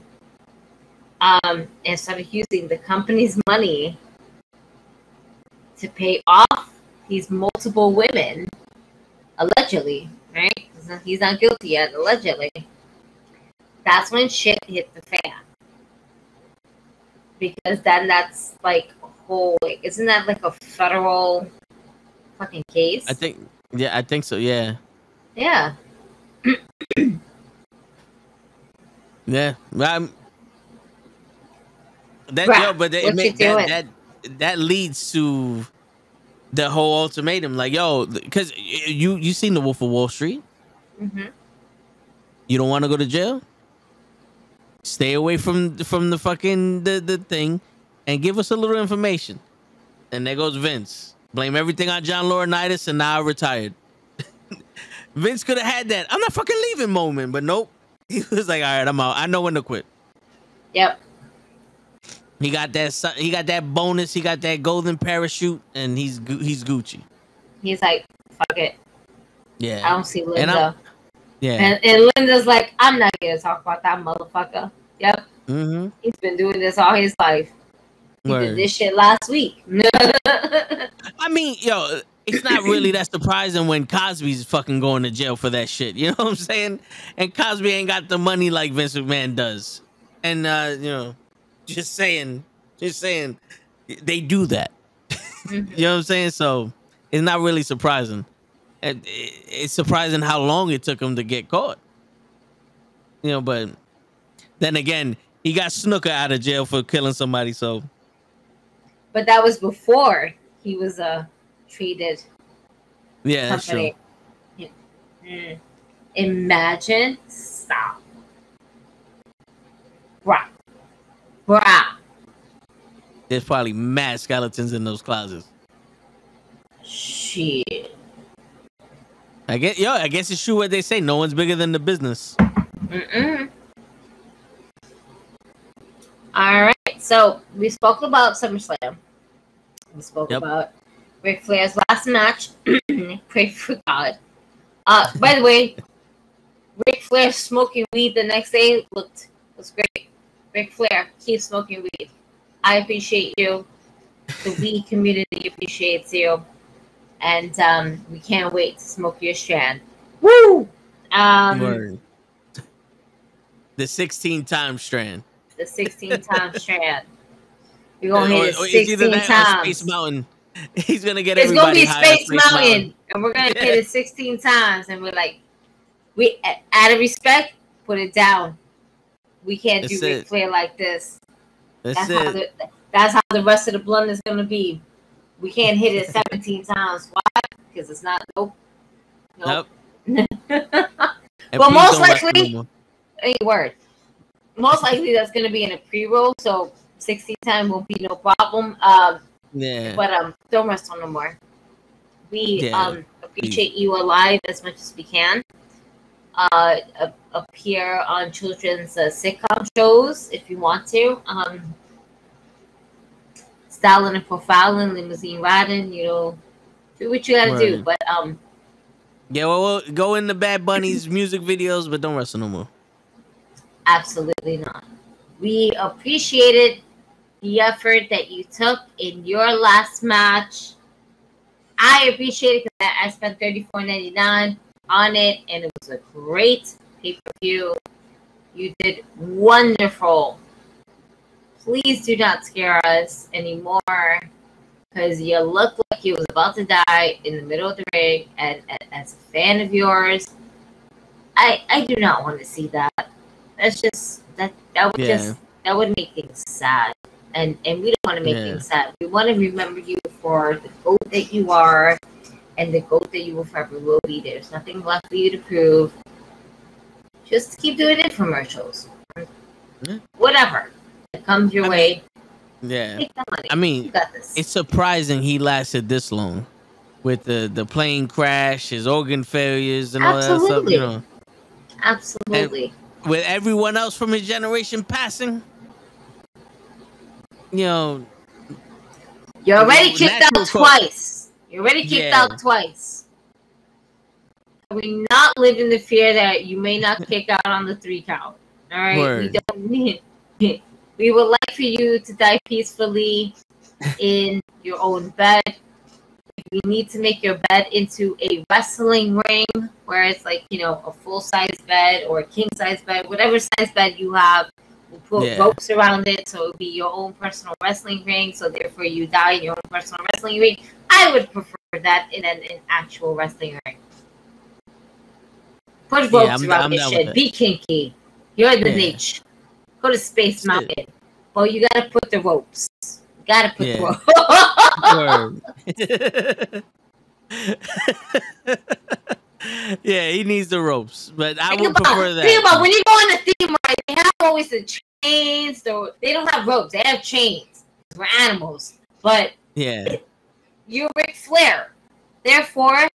Speaker 3: um, and started using the company's money to pay off these multiple women, allegedly, right? He's not, guilty yet, allegedly. That's when shit hit the fan. Because then that's like a whole, like, isn't that like a federal fucking case?
Speaker 1: I think. Yeah, I think so. Yeah,
Speaker 3: Yeah.
Speaker 1: yeah. Um, that but that, it that that that leads to the whole ultimatum. Like, yo, because you you seen the Wolf of Wall Street.
Speaker 3: hmm
Speaker 1: You don't want to go to jail. Stay away from from the fucking the, the thing, and give us a little information. And there goes Vince. Blame everything on John Laurinaitis, and now I retired. Vince could have had that. I'm not fucking leaving moment, but nope. He was like, all right, I'm out. I know when to quit.
Speaker 3: Yep.
Speaker 1: He got that. He got that bonus. He got that golden parachute, and he's he's Gucci.
Speaker 3: He's like, fuck it.
Speaker 1: Yeah.
Speaker 3: I don't see
Speaker 1: And
Speaker 3: Linda.
Speaker 1: I'm- yeah.
Speaker 3: And, and Linda's like, I'm not gonna talk about that motherfucker. Yep.
Speaker 1: Mm-hmm.
Speaker 3: He's been doing this all his life. He did this shit last week.
Speaker 1: I mean, yo, it's not really that surprising when Cosby's fucking going to jail for that shit. You know what I'm saying? And Cosby ain't got the money like Vince McMahon does. And uh, you know, just saying, just saying, they do that. You know what I'm saying? So it's not really surprising. It- it- It's surprising how long it took him to get caught. You know, but then again, he got Snuka out of jail for killing somebody. So
Speaker 3: but that was before he was uh, treated
Speaker 1: yeah, that's true.
Speaker 3: company. Mm. Imagine. Stop. Bruh. Bruh.
Speaker 1: There's probably mad skeletons in those closets.
Speaker 3: Shit.
Speaker 1: I guess, yo, I guess it's true what they say. No one's bigger than the business.
Speaker 3: Mm-mm. All right. So we spoke about SummerSlam. We spoke
Speaker 1: Yep.
Speaker 3: about Ric Flair's last match. Pray for God. Uh, by the way, Ric Flair smoking weed the next day looked was great. Ric Flair, keep smoking weed. I appreciate you. The weed community appreciates you, and um, we can't wait to smoke your strand. Woo! Um,
Speaker 1: Word. The 16 time strand.
Speaker 3: the 16 time strand. We're gonna hit it
Speaker 1: or it's either
Speaker 3: 16 times.
Speaker 1: Space Mountain. He's gonna get it.
Speaker 3: It's gonna be
Speaker 1: high on
Speaker 3: Space, Mountain, and we're gonna hit it 16 times, and we're like, we out of respect, put it down. We can't
Speaker 1: That's
Speaker 3: do Ric
Speaker 1: it.
Speaker 3: Flair like this.
Speaker 1: That's,
Speaker 3: That's how the that's how the rest of the blunt is gonna be. We can't hit it 17 times. Why? Because it's not nope. Nope.
Speaker 1: Nope.
Speaker 3: Well, most likely-
Speaker 1: no.
Speaker 3: Any word. Most likely that's gonna be in a pre-roll, so 16 time won't be no problem. Um,
Speaker 1: Yeah.
Speaker 3: but um, don't rest on no more. We
Speaker 1: Yeah,
Speaker 3: um appreciate you alive as much as we can. Uh, appear on children's uh, sitcom shows if you want to. Um, styling and profiling, limousine riding. You know, do what you gotta do. But um,
Speaker 1: Yeah, well, well, go into Bad Bunny's music videos, but don't wrestle no more.
Speaker 3: Absolutely not. We appreciated the effort that you took in your last match. I appreciate it because I I spent thirty four ninety nine on it, and it was a great pay per view. You did wonderful. Please do not scare us anymore because you look like you was about to die in the middle of the ring. And, and as a fan of yours, I I do not want to see that that's just that that would
Speaker 1: Yeah.
Speaker 3: just that would make things sad and and we don't want to make
Speaker 1: Yeah.
Speaker 3: things sad we want to remember you for the goat that you are and the goat that you will forever will be there's nothing left for you to prove just keep doing infomercials
Speaker 1: Yeah.
Speaker 3: whatever that comes your
Speaker 1: I mean,
Speaker 3: way,
Speaker 1: Yeah.
Speaker 3: that money.
Speaker 1: I
Speaker 3: you
Speaker 1: mean, it's surprising he lasted this long with the the plane crash, his organ failures, and all that stuff.
Speaker 3: Absolutely.
Speaker 1: You know,
Speaker 3: Absolutely.
Speaker 1: with everyone else from his generation passing, you know,
Speaker 3: You're already kicked out twice. You're already kicked
Speaker 1: Yeah.
Speaker 3: out twice. We not live in the fear that you may not kick out on the three count. All right, we don't need. We would like for you to die peacefully in your own bed. We need to make your bed into a wrestling ring, where it's like you know a full size bed or a king size bed, whatever size bed you have. We'll put
Speaker 1: Yeah.
Speaker 3: ropes around it, so it'll be your own personal wrestling ring. So therefore, you die in your own personal wrestling ring. I would prefer that in an, an actual wrestling ring. Put
Speaker 1: Yeah,
Speaker 3: ropes
Speaker 1: I'm-
Speaker 3: around
Speaker 1: I'm
Speaker 3: this shit. Be kinky. You're the
Speaker 1: Yeah.
Speaker 3: niche. Go to Space. Mountain. But you gotta put the ropes. You gotta put
Speaker 1: Yeah.
Speaker 3: the ropes.
Speaker 1: Yeah, he needs the ropes, but I
Speaker 3: think
Speaker 1: would
Speaker 3: about,
Speaker 1: prefer that.
Speaker 3: Think about when you go on a theme ride, they have always the chains. They don't have ropes, they have chains. We're animals, but
Speaker 1: yeah,
Speaker 3: you're Ric Flair. Therefore,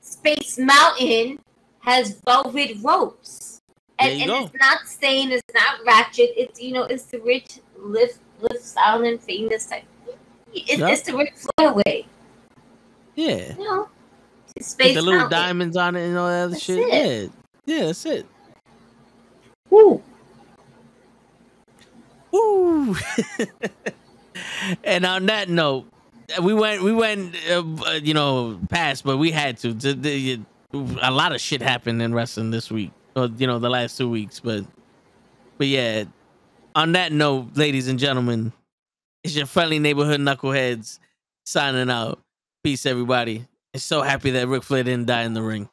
Speaker 3: Space Mountain has velvet ropes, and, and it's not saying it's not ratchet. It's you know it's the rich live live style and famous type. It's,
Speaker 1: Yeah.
Speaker 3: it's the Ric Flair way,
Speaker 1: yeah.
Speaker 3: you know. It's
Speaker 1: With the little
Speaker 3: Mountain.
Speaker 1: diamonds on it and all that other shit.
Speaker 3: it.
Speaker 1: Yeah, yeah, that's it.
Speaker 3: Woo.
Speaker 1: Woo! and on that note, we went we went uh, uh, you know past, but we had to. A lot of shit happened in wrestling this week, or you know the last two weeks. But but yeah, on that note, ladies and gentlemen, it's your friendly neighborhood knuckleheads signing out. Peace, everybody. I'm so happy that Ric Flair didn't die in the ring.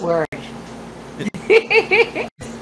Speaker 3: Word.